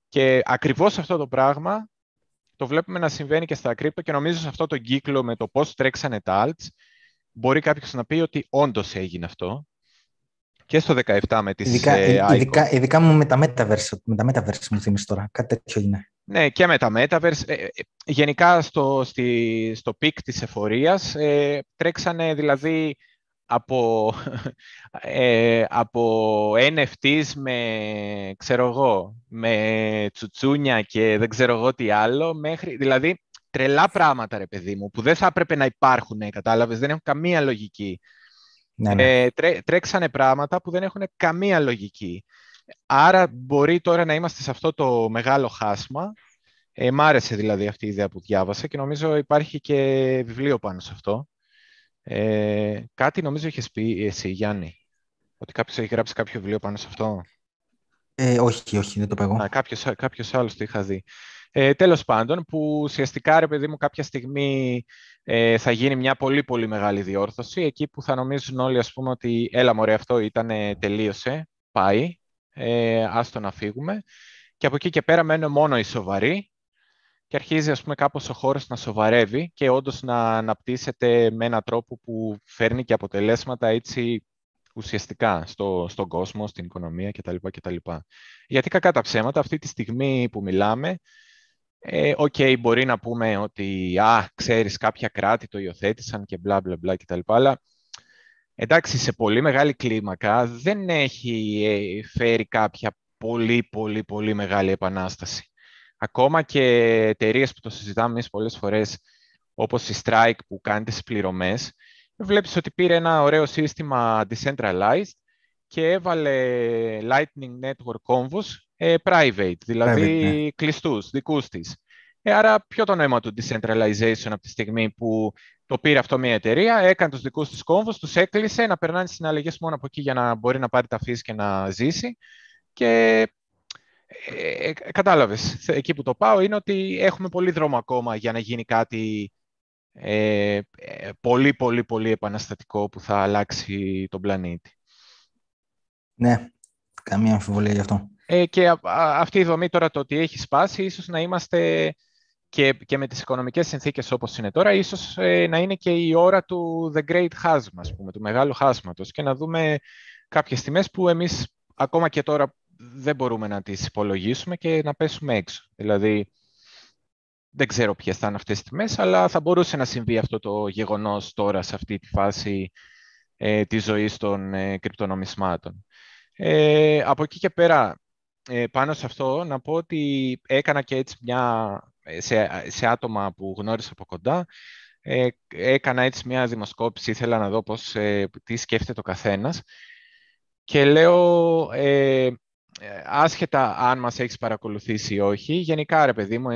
Και ακριβώς αυτό το πράγμα το βλέπουμε να συμβαίνει και στα crypto και νομίζω σε αυτό το κύκλο με το πώς τρέξανε τα alts μπορεί κάποιος να πει ότι όντως έγινε αυτό. και στο 17 με τις Ειδικά, ε, ICOs. ειδικά, ειδικά μου με τα Metaverse, με τα Metaverse μου θυμίζει τώρα. Κάτι τέτοιο είναι. Ναι, και με τα Metaverse. Ε, ε, γενικά στο, στη, στο peak της ευφορίας ε, τρέξανε δηλαδή από, ε, από NFTs με, ξέρω εγώ, με τσουτσούνια και δεν ξέρω εγώ τι άλλο, μέχρι, δηλαδή τρελά πράγματα ρε παιδί μου, που δεν θα έπρεπε να υπάρχουν, κατάλαβες, δεν έχουν καμία λογική. Ναι, ναι. Ε, τρέ, τρέξανε πράγματα που δεν έχουν καμία λογική. Άρα μπορεί τώρα να είμαστε σε αυτό το μεγάλο χάσμα. Ε, μ' άρεσε δηλαδή αυτή η ιδέα που διάβασα και νομίζω υπάρχει και βιβλίο πάνω σε αυτό. Ε, κάτι νομίζω είχες πει εσύ, Γιάννη, ότι κάποιος έχει γράψει κάποιο βιβλίο πάνω σε αυτό; Ε, όχι, όχι, δεν το παίζω. Α, κάποιος, κάποιος άλλος το είχα δει. Ε, τέλος πάντων, που ουσιαστικά, ρε παιδί μου, κάποια στιγμή ε, θα γίνει μια πολύ πολύ μεγάλη διόρθωση, εκεί που θα νομίζουν όλοι, ας πούμε, ότι έλα μωρέ αυτό ήταν, τελείωσε, πάει, ε, άστο να φύγουμε. Και από εκεί και πέρα μένουν μόνο οι σοβαροί και αρχίζει, ας πούμε, κάπως ο χώρος να σοβαρεύει και όντως να αναπτύσσεται με έναν τρόπο που φέρνει και αποτελέσματα έτσι ουσιαστικά στο, στον κόσμο, στην οικονομία κτλ. κτλ. Γιατί κακά τα ψέματα, αυτή τη στιγμή που μιλάμε, ε, okay, μπορεί να πούμε ότι α, ξέρεις κάποια κράτη το υιοθέτησαν και μπλα μπλα μπλα κτλ. Αλλά εντάξει, σε πολύ μεγάλη κλίμακα δεν έχει ε, φέρει κάποια πολύ πολύ πολύ μεγάλη επανάσταση. Ακόμα και εταιρείες που το συζητάμε εμείς πολλές φορές, όπως η Strike που κάνει τις πληρωμές, βλέπεις ότι πήρε ένα ωραίο σύστημα decentralized και έβαλε Lightning Network Convos ε, private, δηλαδή private, ναι. κλειστούς, δικούς της. Ε, άρα ποιο το νόημα του decentralization από τη στιγμή που το πήρε αυτό μια εταιρεία, έκανε τους δικούς της κόμβους, τους έκλεισε να περνάνε συναλλαγές μόνο από εκεί για να μπορεί να πάρει τα φύση και να ζήσει. Και ε, ε, κατάλαβες, εκεί που το πάω είναι ότι έχουμε πολύ δρόμο ακόμα για να γίνει κάτι ε, ε πολύ, πολύ, πολύ επαναστατικό που θα αλλάξει τον πλανήτη. Ναι, καμία αμφιβολία γι' αυτό. Ε, και αυτή η δομή τώρα το ότι έχει σπάσει, ίσως να είμαστε και, και με τις οικονομικές συνθήκες όπως είναι τώρα, ίσως ε, να είναι και η ώρα του The Great Chasm, ας πούμε, του μεγάλου χάσματος και να δούμε κάποιες τιμές που εμείς ακόμα και τώρα δεν μπορούμε να τις υπολογίσουμε και να πέσουμε έξω. Δηλαδή, δεν ξέρω ποιες θα είναι αυτές τις τιμές, αλλά θα μπορούσε να συμβεί αυτό το γεγονός τώρα σε αυτή τη φάση ε, της ζωής των ε, κρυπτονομισμάτων. Ε, από εκεί και πέρα, ε, πάνω σε αυτό, να πω ότι έκανα και έτσι μια, ε, σε, σε άτομα που γνώρισα από κοντά, ε, έκανα έτσι μια δημοσκόπηση, ήθελα να δω πώς, ε, τι σκέφτεται το καθένας και λέω, ε, άσχετα αν μας έχεις παρακολουθήσει ή όχι, γενικά ρε παιδί μου,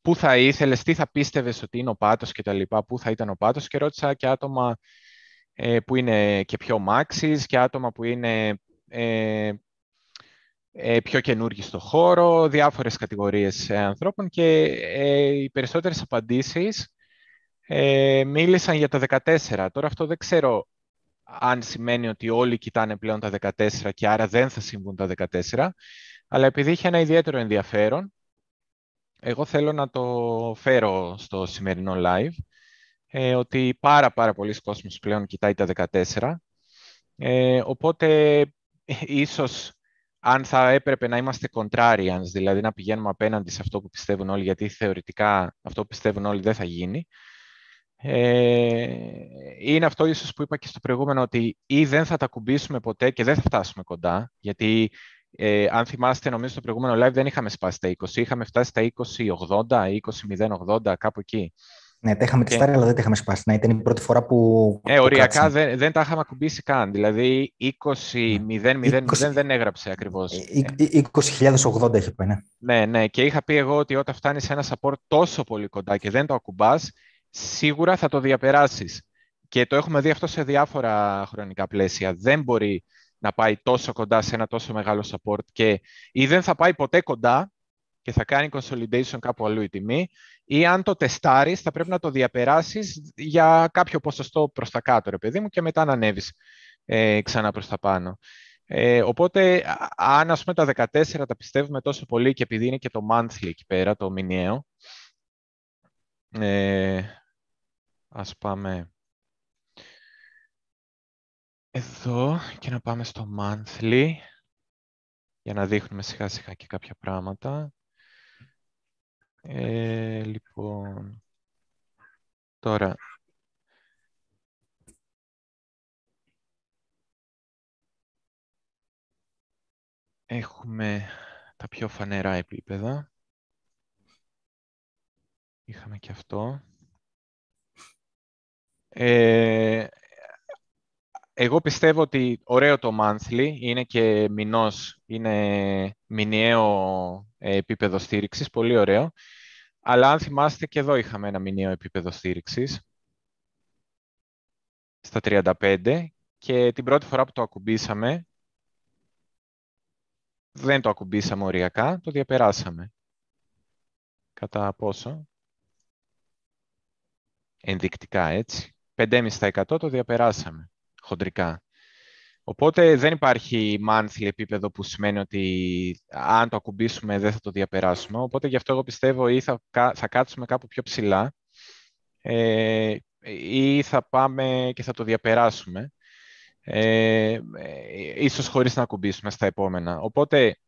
πού θα ήθελες, τι θα πίστευες ότι είναι ο πάτος και τα λοιπά, πού θα ήταν ο πάτος και ρώτησα και άτομα που είναι και πιο μάξις και άτομα που είναι ε, πιο καινούργοι στο χώρο, διάφορες κατηγορίες ε, ανθρώπων και ε, οι περισσότερες απαντήσεις μίλησαν για το 14. Τώρα αυτό δεν ξέρω αν σημαίνει ότι όλοι κοιτάνε πλέον τα 14 και άρα δεν θα συμβούν τα 14, αλλά επειδή είχε ένα ιδιαίτερο ενδιαφέρον, εγώ θέλω να το φέρω στο σημερινό live, ότι πάρα πάρα πολλοί κόσμος πλέον κοιτάει τα 14, οπότε ίσως αν θα έπρεπε να είμαστε contrarians, δηλαδή να πηγαίνουμε απέναντι σε αυτό που πιστεύουν όλοι, γιατί θεωρητικά αυτό που πιστεύουν όλοι δεν θα γίνει. Ε, είναι αυτό ίσως που είπα και στο προηγούμενο, ότι ή δεν θα τα κουμπίσουμε ποτέ και δεν θα φτάσουμε κοντά, γιατί ε, αν θυμάστε, νομίζω στο προηγούμενο live δεν είχαμε σπάσει τα 20, είχαμε φτάσει στα 20-80, 20-0-80, κάπου εκεί. Ναι, τα είχαμε τεστάρει, αλλά δεν τα είχαμε σπάσει. Να ήταν η πρώτη φορά που. Ε, οριακά δεν, δεν τα είχαμε ακουμπήσει καν. Δηλαδή 20-0-0 δεν έγραψε ακριβώς. 20.080 έχει πει, ναι. Ναι, ναι. Και είχα πει εγώ ότι όταν φτάνεις σε ένα support τόσο πολύ κοντά και δεν το ακουμπάς, σίγουρα θα το διαπεράσεις. Και το έχουμε δει αυτό σε διάφορα χρονικά πλαίσια. Δεν μπορεί να πάει τόσο κοντά σε ένα τόσο μεγάλο support και ή δεν θα πάει ποτέ κοντά και θα κάνει consolidation κάπου αλλού η τιμή ή αν το τεστάρεις θα πρέπει να το διαπεράσεις για κάποιο ποσοστό προς τα κάτω, ρε παιδί μου, και μετά να ανέβεις ε, ξανά προς τα πάνω. Ε, οπότε, αν ας πούμε τα 14 τα πιστεύουμε τόσο πολύ και επειδή είναι και το monthly εκεί πέρα, το μηνιαίο, ε, ας πάμε... εδώ και να πάμε στο monthly για να δείχνουμε σιγά σιγά και κάποια πράγματα. Ε, λοιπόν, τώρα έχουμε τα πιο φανερά επίπεδα. Είχαμε και αυτό. Ε, εγώ πιστεύω ότι ωραίο το monthly, είναι και μηνός, είναι μηνιαίο ε, επίπεδο στήριξης, πολύ ωραίο. Αλλά αν θυμάστε και εδώ είχαμε ένα μηνιαίο επίπεδο στήριξης στα 35 και την πρώτη φορά που το ακουμπήσαμε δεν το ακουμπήσαμε οριακά, το διαπεράσαμε. Κατά πόσο; Ενδεικτικά, έτσι. 5,5% το διαπεράσαμε, χοντρικά. Οπότε δεν υπάρχει monthly επίπεδο που σημαίνει ότι αν το ακουμπήσουμε δεν θα το διαπεράσουμε. Οπότε γι' αυτό εγώ πιστεύω ή θα, θα κάτσουμε κάπου πιο ψηλά ε, ή θα πάμε και θα το διαπεράσουμε ε, ίσως χωρίς να ακουμπήσουμε στα επόμενα. Οπότε,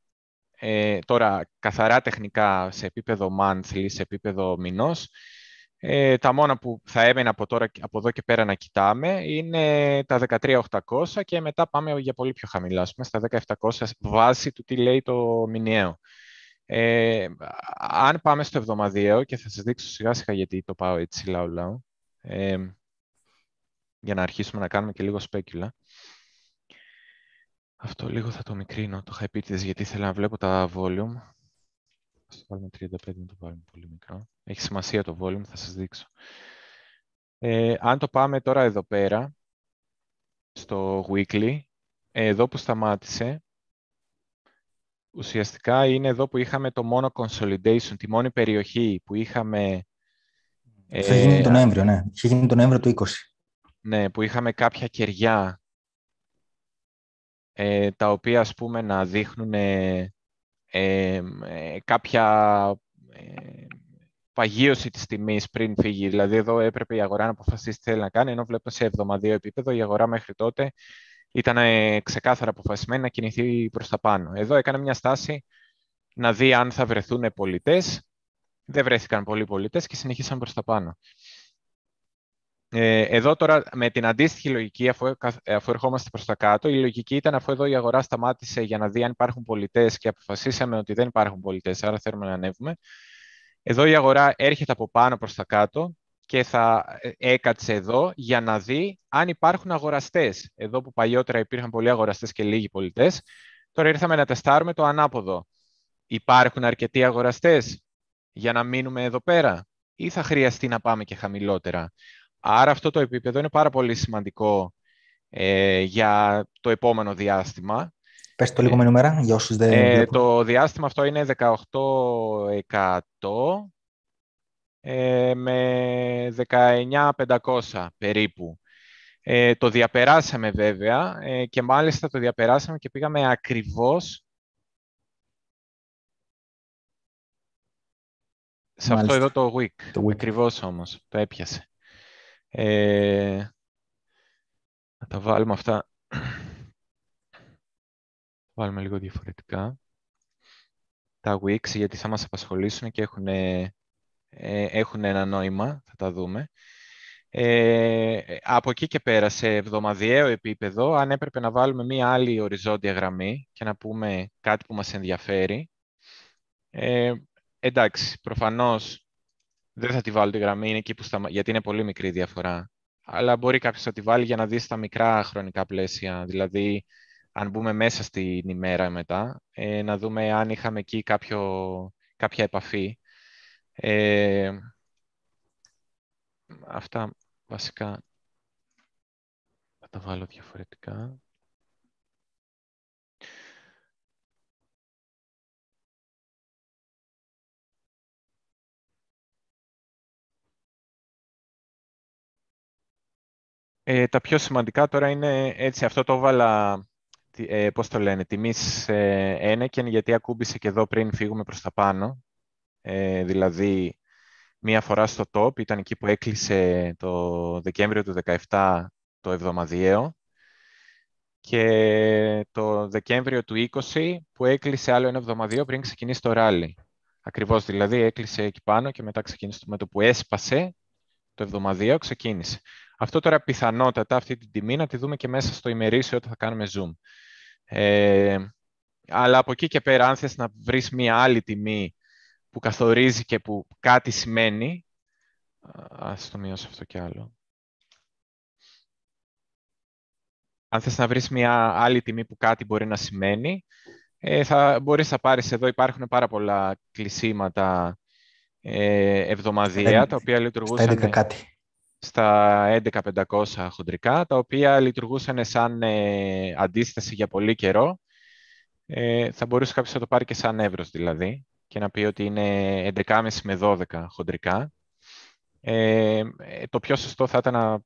ε, τώρα, καθαρά τεχνικά σε επίπεδο monthly, σε επίπεδο μηνός, ε, τα μόνα που θα έμενα από, τώρα, από εδώ και πέρα να κοιτάμε είναι τα 13.800 και μετά πάμε για πολύ πιο χαμηλά, πούμε, στα 1700 βάση του τι λέει το μηνιαίο. Ε, αν πάμε στο εβδομαδιαίο, και θα σας δείξω σιγά σιγά γιατί το πάω έτσι λαού λαού, ε, για να αρχίσουμε να κάνουμε και λίγο σπέκουλα. Αυτό λίγο θα το μικρύνω, το είχα γιατί ήθελα να βλέπω τα volume. Θα το βάλουμε 35, να το βάλουμε πολύ μικρό. Έχει σημασία το volume, θα σας δείξω. Ε, αν το πάμε τώρα εδώ πέρα, στο weekly, εδώ που σταμάτησε, ουσιαστικά είναι εδώ που είχαμε το μόνο consolidation, τη μόνη περιοχή που είχαμε... Είχε ε, γίνει τον Νοέμβριο, ναι. Είχε γίνει τον Νοέμβριο του 20. Ναι, που είχαμε κάποια κεριά ε, τα οποία ας πούμε να δείχνουν ε, ε, κάποια ε, παγίωση της τιμής πριν φύγει. Δηλαδή εδώ έπρεπε η αγορά να αποφασίσει τι θέλει να κάνει, ενώ βλέπω σε εβδομαδίο επίπεδο η αγορά μέχρι τότε ήταν ξεκάθαρα αποφασισμένη να κινηθεί προς τα πάνω. Εδώ έκανε μια στάση να δει αν θα βρεθούν πολιτές. Δεν βρέθηκαν πολλοί πολιτές και συνεχίσαν προς τα πάνω. Ε, εδώ τώρα με την αντίστοιχη λογική, αφού, αφού ερχόμαστε προς τα κάτω, η λογική ήταν αφού εδώ η αγορά σταμάτησε για να δει αν υπάρχουν πολιτές και αποφασίσαμε ότι δεν υπάρχουν πολιτές, άρα θέλουμε να ανέβουμε. Εδώ η αγορά έρχεται από πάνω προς τα κάτω και θα ε, έκατσε εδώ για να δει αν υπάρχουν αγοραστές. Εδώ που παλιότερα υπήρχαν πολλοί αγοραστές και λίγοι πολιτές, τώρα ήρθαμε να τεστάρουμε το ανάποδο. Υπάρχουν αρκετοί αγοραστές για να μείνουμε εδώ πέρα ή θα χρειαστεί να πάμε και χαμηλότερα; Άρα αυτό το επίπεδο είναι πάρα πολύ σημαντικό ε, για το επόμενο διάστημα. Πες το λίγο με νούμερα, για όσους δεν ε, Το διάστημα αυτό είναι 18% ε, με 19.500 περίπου. Ε, το διαπεράσαμε βέβαια ε, και μάλιστα το διαπεράσαμε και πήγαμε ακριβώς σε αυτό εδώ το week. Το week. Ακριβώς όμως, το έπιασε. Ε, να τα βάλουμε αυτά. βάλουμε λίγο διαφορετικά. Τα Wix, γιατί θα μας απασχολήσουν και έχουν, ε, έχουν ένα νόημα, θα τα δούμε. Ε, από εκεί και πέρα, σε εβδομαδιαίο επίπεδο, αν έπρεπε να βάλουμε μία άλλη οριζόντια γραμμή και να πούμε κάτι που μας ενδιαφέρει, ε, εντάξει, προφανώς δεν θα τη βάλω τη γραμμή, είναι εκεί που στα... γιατί είναι πολύ μικρή διαφορά. Αλλά μπορεί κάποιος να τη βάλει για να δει στα μικρά χρονικά πλαίσια. Δηλαδή, αν μπούμε μέσα στην ημέρα μετά, ε, να δούμε αν είχαμε εκεί κάποιο, κάποια επαφή. Ε, αυτά βασικά θα τα βάλω διαφορετικά. Ε, τα πιο σημαντικά τώρα είναι, έτσι, αυτό το έβαλα, ε, πώς το λένε, τιμής ε, ένεκεν, γιατί ακούμπησε και εδώ πριν φύγουμε προς τα πάνω. Ε, δηλαδή, μία φορά στο top, ήταν εκεί που έκλεισε το Δεκέμβριο του 2017 το εβδομαδιαίο. και το Δεκέμβριο του 20 που έκλεισε άλλο ένα εβδομαδίο πριν ξεκινήσει το ράλι. Ακριβώς, δηλαδή έκλεισε εκεί πάνω και μετά ξεκίνησε με το που έσπασε το εβδομαδίο, ξεκίνησε. Αυτό τώρα πιθανότατα, αυτή την τιμή, να τη δούμε και μέσα στο ημερήσιο όταν θα κάνουμε zoom. Ε, αλλά από εκεί και πέρα, αν θες να βρεις μία άλλη τιμή που καθορίζει και που κάτι σημαίνει, ας το μειώσω αυτό κι άλλο. Αν θες να βρεις μια άλλη τιμή που κάτι μπορεί να σημαίνει, ε, θα μπορείς να πάρεις εδώ, υπάρχουν πάρα πολλά κλεισίματα ε, εβδομαδιαία, τα οποία λειτουργούσαν... Στα 11 κάτι. Στα 11.500 χοντρικά, τα οποία λειτουργούσαν σαν ε, αντίσταση για πολύ καιρό. Ε, θα μπορούσε κάποιος να το πάρει και σαν εύρος δηλαδή και να πει ότι είναι 11,5 με 12 χοντρικά. Ε, το πιο σωστό θα ήταν να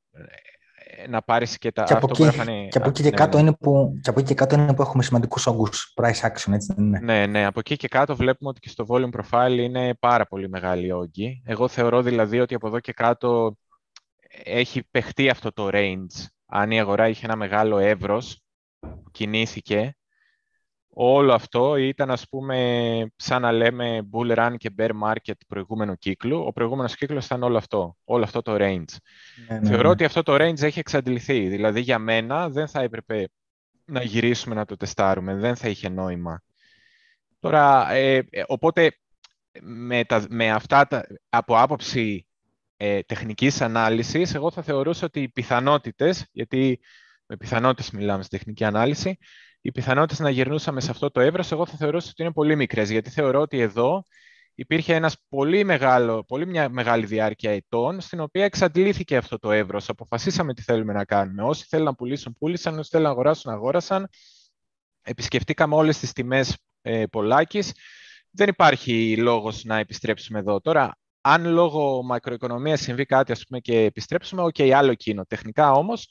να πάρεις και τα... Και από, εκεί, και, από εκεί και, ναι, κάτω ναι. Είναι που, και από εκεί και κάτω είναι που έχουμε σημαντικούς όγκους price action, έτσι δεν είναι; Ναι, ναι, από εκεί και κάτω βλέπουμε ότι και στο volume profile είναι πάρα πολύ μεγάλη όγκη. Εγώ θεωρώ δηλαδή ότι από εδώ και κάτω έχει παιχτεί αυτό το range. Αν η αγορά είχε ένα μεγάλο εύρος, κινήθηκε, όλο αυτό ήταν ας πούμε σαν να λέμε bull run και bear market του προηγούμενου κύκλου. Ο προηγούμενος κύκλος ήταν όλο αυτό, όλο αυτό το range. Ναι, ναι, Θεωρώ ναι. ότι αυτό το range έχει εξαντληθεί. Δηλαδή για μένα δεν θα έπρεπε να γυρίσουμε να το τεστάρουμε, δεν θα είχε νόημα. Τώρα, ε, ε οπότε με, τα, με αυτά τα, από άποψη ε, τεχνικής ανάλυσης, εγώ θα θεωρούσα ότι οι πιθανότητες, γιατί με πιθανότητες μιλάμε στη τεχνική ανάλυση, οι πιθανότητες να γυρνούσαμε σε αυτό το εύρος, εγώ θα θεωρούσα ότι είναι πολύ μικρές. Γιατί θεωρώ ότι εδώ υπήρχε ένας πολύ, μεγάλο, πολύ μια μεγάλη διάρκεια ετών, στην οποία εξαντλήθηκε αυτό το εύρος. Αποφασίσαμε τι θέλουμε να κάνουμε. Όσοι θέλουν να πουλήσουν, πούλησαν. Όσοι θέλουν να αγοράσουν, αγόρασαν. Επισκεφτήκαμε όλες τις τιμές ε, πολλάκις. Δεν υπάρχει λόγος να επιστρέψουμε εδώ. Τώρα, αν λόγω μακροοικονομίας συμβεί κάτι ας πούμε, και επιστρέψουμε, okay, άλλο εκείνο. Τεχνικά όμως,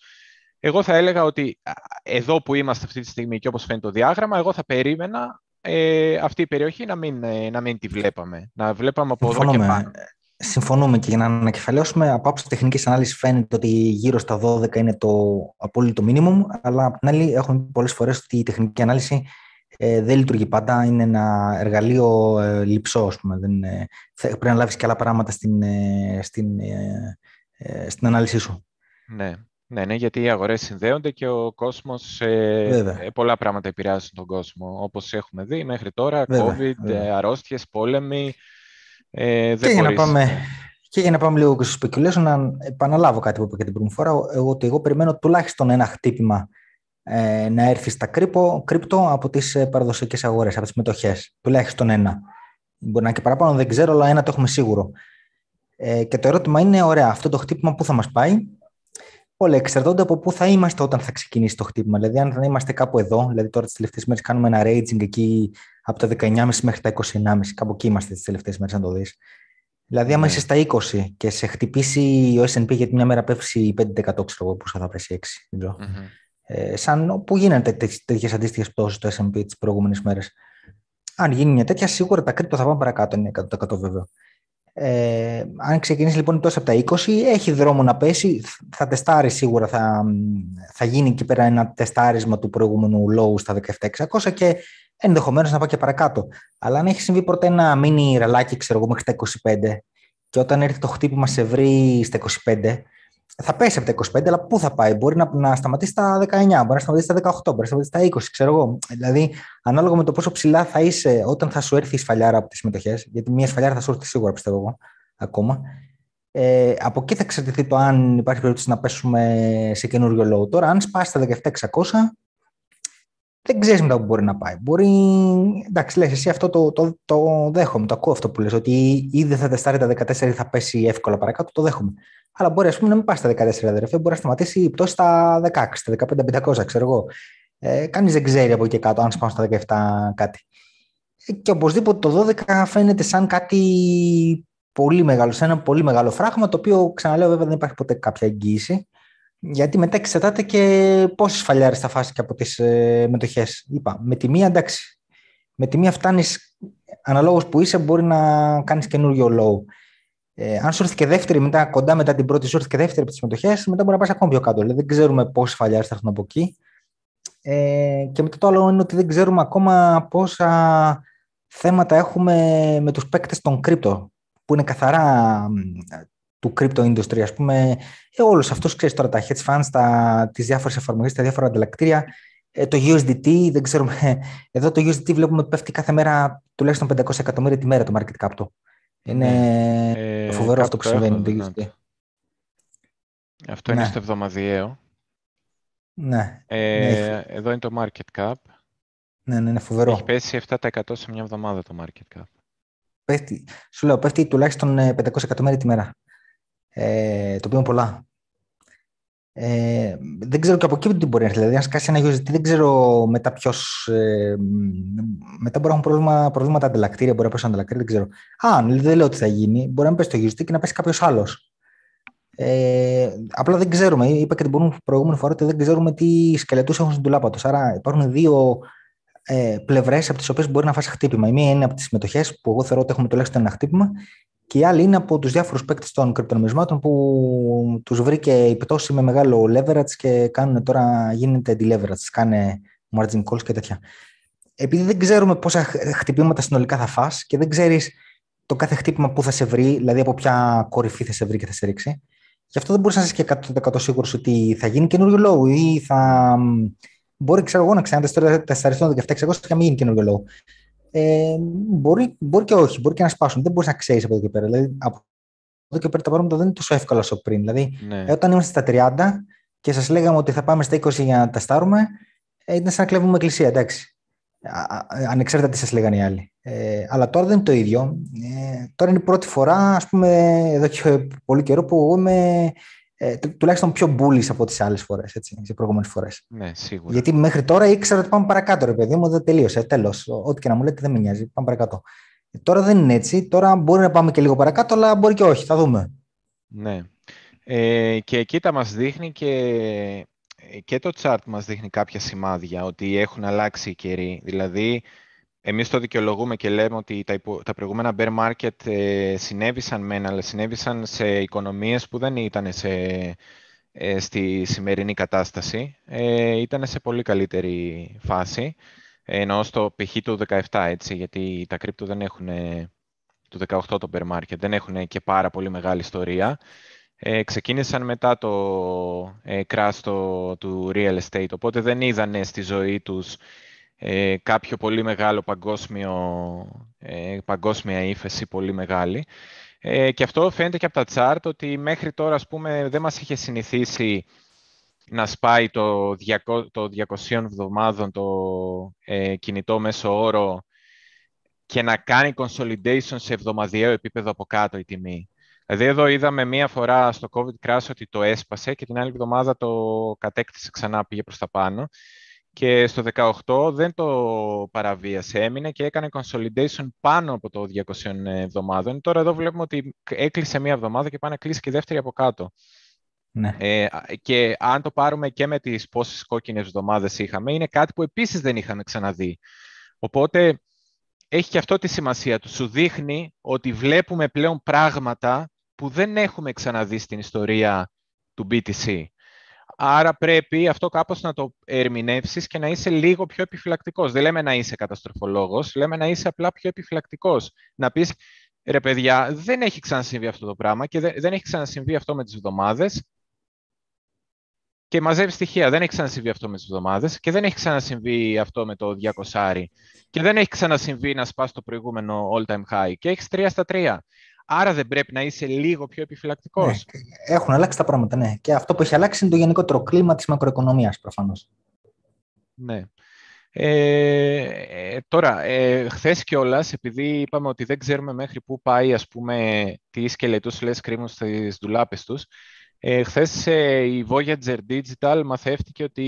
εγώ θα έλεγα ότι εδώ που είμαστε αυτή τη στιγμή και όπως φαίνεται το διάγραμμα, εγώ θα περίμενα ε, αυτή η περιοχή να μην, ε, να μην τη βλέπαμε. Να βλέπαμε από εδώ και πάνω. Συμφωνούμε και για να ανακεφαλαιώσουμε, από άποψη τεχνικής ανάλυσης φαίνεται ότι γύρω στα 12 είναι το απόλυτο minimum, αλλά απ' την άλλη έχουμε πολλές φορές ότι η τεχνική ανάλυση ε, δεν λειτουργεί πάντα. Είναι ένα εργαλείο ε, λυψό, ας πούμε. Δεν, ε, πρέπει να λάβεις και άλλα πράγματα στην, ε, στην, ε, στην ανάλυση σου. Ναι. Ναι, ναι, γιατί οι αγορές συνδέονται και ο κόσμος, ε, ε, πολλά πράγματα επηρεάζουν τον κόσμο, όπως έχουμε δει μέχρι τώρα, Βέβαια. COVID, Βέβαια. αρρώστιες, πόλεμοι, ε, δεν και, για να πάμε, και για να πάμε λίγο και στο speculation, να επαναλάβω κάτι που είπα και την πρώτη φορά, ότι εγώ περιμένω τουλάχιστον ένα χτύπημα ε, να έρθει στα κρύπο, κρύπτο από τις ε, παραδοσιακές αγορές, από τις μετοχές. Τουλάχιστον ένα. Μπορεί να είναι και παραπάνω, δεν ξέρω, αλλά ένα το έχουμε σίγουρο. Ε, και το ερώτημα είναι, ωραία, αυτό το χτύπημα πού θα μας πάει, Όλα εξαρτώνται από πού θα είμαστε όταν θα ξεκινήσει το χτύπημα. Δηλαδή, αν θα είμαστε κάπου εδώ, δηλαδή τώρα τις τελευταίες μέρες κάνουμε ένα raging εκεί από τα 19,5 μέχρι τα 29,5, κάπου εκεί είμαστε τις τελευταίες μέρες, να το δεις. Δηλαδή, άμα ναι. είσαι στα 20 και σε χτυπήσει ο SP γιατί μια μέρα πέφτει 5%, ξέρω εγώ, πόσο θα πέσει 6%. Mm-hmm. Ε, σαν που γίνανε τέτοιες αντίστοιχες πτώσεις στο SP τις προηγούμενες μέρες; Αν γίνει μια τέτοια, σίγουρα τα κρύπτο θα πάνε παρακάτω, είναι 100% βέβαιο. Ε, αν ξεκινήσει λοιπόν τόσο από τα 20, έχει δρόμο να πέσει. Θα τεστάρει σίγουρα, θα, θα γίνει εκεί πέρα ένα τεστάρισμα του προηγούμενου low στα 17.600 και ενδεχομένως να πάει και παρακάτω. Αλλά αν έχει συμβεί πρώτα ένα μίνι ραλάκι, ξέρω εγώ, μέχρι τα 25 και όταν έρθει το χτύπημα σε βρει στα 25, θα πέσει από τα 25, αλλά πού θα πάει; Μπορεί να, να σταματήσει στα 19, μπορεί να σταματήσει στα 18, μπορεί να σταματήσει στα 20, ξέρω εγώ. Δηλαδή, ανάλογα με το πόσο ψηλά θα είσαι όταν θα σου έρθει η σφαλιάρα από τις συμμετοχές, γιατί μια σφαλιάρα θα σου έρθει σίγουρα, πιστεύω εγώ, ακόμα. Ε, από εκεί θα εξαρτηθεί το αν υπάρχει περίπτωση να πέσουμε σε καινούριο λόγο. Τώρα, αν σπάσει τα 17.600, δεν ξέρεις μετά που μπορεί να πάει. Μπορεί, εντάξει, λες, εσύ αυτό το, το, το δέχομαι, το ακούω αυτό που λες, ότι ή δεν θα τεστάρει τα 14 ή θα πέσει εύκολα παρακάτω, το δέχομαι. Αλλά μπορεί ας πούμε, να μην πάει στα 14 αδερφέ, μπορεί να σταματήσει η πτώση στα 16, στα 15-500, ξέρω εγώ. Ε, Κανείς δεν ξέρει από εκεί κάτω αν σπάω στα 17 κάτι. Ε, και οπωσδήποτε το 12 φαίνεται σαν κάτι πολύ μεγάλο, σαν ένα πολύ μεγάλο φράγμα, το οποίο ξαναλέω βέβαια δεν υπάρχει ποτέ κάποια εγγύηση. Γιατί μετά εξετάται και πόσες φαλιάρες θα φάσει και από τις ε, μετοχές. Είπα, με τη μία εντάξει. Με τη μία φτάνεις, αναλόγως που είσαι, μπορεί να κάνεις καινούριο low. Ε, αν σου έρθει και δεύτερη, μετά, κοντά μετά την πρώτη, σου έρθει και δεύτερη από τις μετοχέ, μετά μπορεί να πας ακόμη πιο κάτω. Δηλαδή, δεν ξέρουμε πόσε φαλιάρε θα έρθουν από εκεί. Ε, και μετά το άλλο είναι ότι δεν ξέρουμε ακόμα πόσα θέματα έχουμε με τους παίκτες των κρύπτο, που είναι καθαρά του crypto industry, ας πούμε, ε, όλους αυτούς, ξέρεις τώρα, τα hedge funds, τα, τις διάφορες εφαρμογές, τα διάφορα ανταλλακτήρια, ε, το USDT, δεν ξέρουμε, εδώ το USDT βλέπουμε ότι πέφτει κάθε μέρα τουλάχιστον 500 εκατομμύρια τη μέρα το market cap του. Είναι ναι. ε, φοβερό αυτό που συμβαίνει το USDT. Αυτό είναι ναι. στο εβδομαδιαίο. Ναι. Ε, ναι. Εδώ είναι το market cap. Ναι, ναι, είναι φοβερό. Έχει πέσει 7% σε μια εβδομάδα το market cap. Πέφτει, σου λέω, πέφτει τουλάχιστον 500 ε, εκατομμύρια τη μέρα. Ε, το οποίο είναι πολλά. Ε, δεν ξέρω και από εκεί τι μπορεί να έρθει. Δηλαδή, αν σκάσει ένα USDT, δεν ξέρω μετά ποιος. Ε, μετά μπορεί να έχουν προβλήμα, προβλήματα ανταλλακτήρια, μπορεί να πέσει ανταλλακτήρια, δεν ξέρω. Α, δεν λέω τι θα γίνει. Μπορεί να πέσει το USDT και να πέσει κάποιος άλλος. Ε, απλά δεν ξέρουμε. Είπα και την προηγούμενη φορά ότι δεν ξέρουμε τι σκελετούς έχουν στην τουλάπα τους. Άρα υπάρχουν δύο ε, πλευρές από τις οποίες μπορεί να φάσει χτύπημα. Η μία είναι από τις συμμετοχές που εγώ θεωρώ ότι έχουμε τουλάχιστον ένα χτύπημα και η άλλη είναι από τους διάφορους παίκτες των κρυπτονομισμάτων που τους βρήκε η πτώση με μεγάλο leverage και κάνουν τώρα γίνεται deleverage, κάνε margin calls και τέτοια. Επειδή δεν ξέρουμε πόσα χτυπήματα συνολικά θα φας και δεν ξέρεις το κάθε χτύπημα που θα σε βρει, δηλαδή από ποια κορυφή θα σε βρει και θα σε ρίξει, γι' αυτό δεν μπορείς να είσαι και 100% σίγουρος ότι θα γίνει καινούριο λόγο ή θα. Μπορεί, ξέρω εγώ, να ξανατεστρέψει τα αριθμό 17 και να μην γίνει καινούριο λόγο ε, μπορεί, μπορεί και όχι, μπορεί και να σπάσουν. Δεν μπορείς να ξέρεις από εδώ και πέρα. Δηλαδή, από εδώ και πέρα τα πράγματα δεν είναι τόσο εύκολα όσο πριν. Δηλαδή, ναι. ε, όταν είμαστε στα 30 και σας λέγαμε ότι θα πάμε στα 20 για να τα στάρουμε, ε, ήταν σαν να κλέβουμε εκκλησία, εντάξει. Ανεξάρτητα τι σας λέγανε οι άλλοι. Ε, αλλά τώρα δεν είναι το ίδιο. Ε, τώρα είναι η πρώτη φορά, ας πούμε, εδώ και πολύ καιρό που εγώ είμαι ε, τουλάχιστον πιο bullish από τις άλλες φορές, τις προηγούμενες φορές. Ναι, σίγουρα. Γιατί μέχρι τώρα ήξερα ότι πάμε παρακάτω, ρε παιδί μου, δεν τελείωσε. Τέλος. Ό,τι και να μου λέτε δεν με νοιάζει. Πάμε παρακάτω. Ε, τώρα δεν είναι έτσι. Τώρα μπορεί να πάμε και λίγο παρακάτω, αλλά μπορεί και όχι. Θα δούμε. Ναι. Ε, και εκεί τα μας δείχνει και, και το chart μας δείχνει κάποια σημάδια ότι έχουν αλλάξει οι καιροί. Δηλαδή, εμείς το δικαιολογούμε και λέμε ότι τα, τα προηγούμενα bear market ε, συνέβησαν μεν, αλλά συνέβησαν σε οικονομίες που δεν ήταν σε, ε, στη σημερινή κατάσταση. Ε, ήταν σε πολύ καλύτερη φάση, ενώ στο π.χ. του 17, έτσι, γιατί τα crypto δεν έχουν, του 18 το bear market, δεν έχουν και πάρα πολύ μεγάλη ιστορία. Ε, ξεκίνησαν μετά το ε, crash του real estate, οπότε δεν είδανε στη ζωή τους ε, κάποιο πολύ μεγάλο παγκόσμιο, ε, παγκόσμια ύφεση, πολύ μεγάλη. Ε, και αυτό φαίνεται και από τα chart ότι μέχρι τώρα, ας πούμε, δεν μας είχε συνηθίσει να σπάει το 200, το 200 εβδομάδων το ε, κινητό μέσο όρο και να κάνει consolidation σε εβδομαδιαίο επίπεδο από κάτω η τιμή. Δηλαδή εδώ είδαμε μία φορά στο COVID crash ότι το έσπασε και την άλλη εβδομάδα το κατέκτησε ξανά, πήγε προς τα πάνω και στο 18 δεν το παραβίασε, έμεινε και έκανε consolidation πάνω από το 200 εβδομάδων. Τώρα εδώ βλέπουμε ότι έκλεισε μία εβδομάδα και πάει να κλείσει και δεύτερη από κάτω. Ναι. Ε, και αν το πάρουμε και με τις πόσες κόκκινες εβδομάδες είχαμε, είναι κάτι που επίσης δεν είχαμε ξαναδεί. Οπότε έχει και αυτό τη σημασία του. Σου δείχνει ότι βλέπουμε πλέον πράγματα που δεν έχουμε ξαναδεί στην ιστορία του BTC. Άρα πρέπει αυτό κάπως να το ερμηνεύσεις και να είσαι λίγο πιο επιφυλακτικός. Δεν λέμε να είσαι καταστροφολόγος, λέμε να είσαι απλά πιο επιφυλακτικός. Να πεις, ρε παιδιά, δεν έχει ξανασυμβεί αυτό το πράγμα και δεν έχει ξανασυμβεί αυτό με τις εβδομάδες και μαζεύει στοιχεία. Δεν έχει ξανασυμβεί αυτό με τις εβδομάδες και δεν έχει ξανασυμβεί αυτό με το 200 και δεν έχει ξανασυμβεί να σπάσει το προηγούμενο all-time high και έχεις 3 στα 3. Άρα δεν πρέπει να είσαι λίγο πιο επιφυλακτικός. Ναι, έχουν αλλάξει τα πράγματα, ναι. Και αυτό που έχει αλλάξει είναι το γενικότερο κλίμα της μακροοικονομίας προφανώς. Ναι. Ε, ε, τώρα, ε, χθες κιόλας, επειδή είπαμε ότι δεν ξέρουμε μέχρι πού πάει, ας πούμε, τι σκελετούς λες κρύβουν στις δουλάπες τους, ε, χθες ε, η Voyager Digital μαθεύτηκε ότι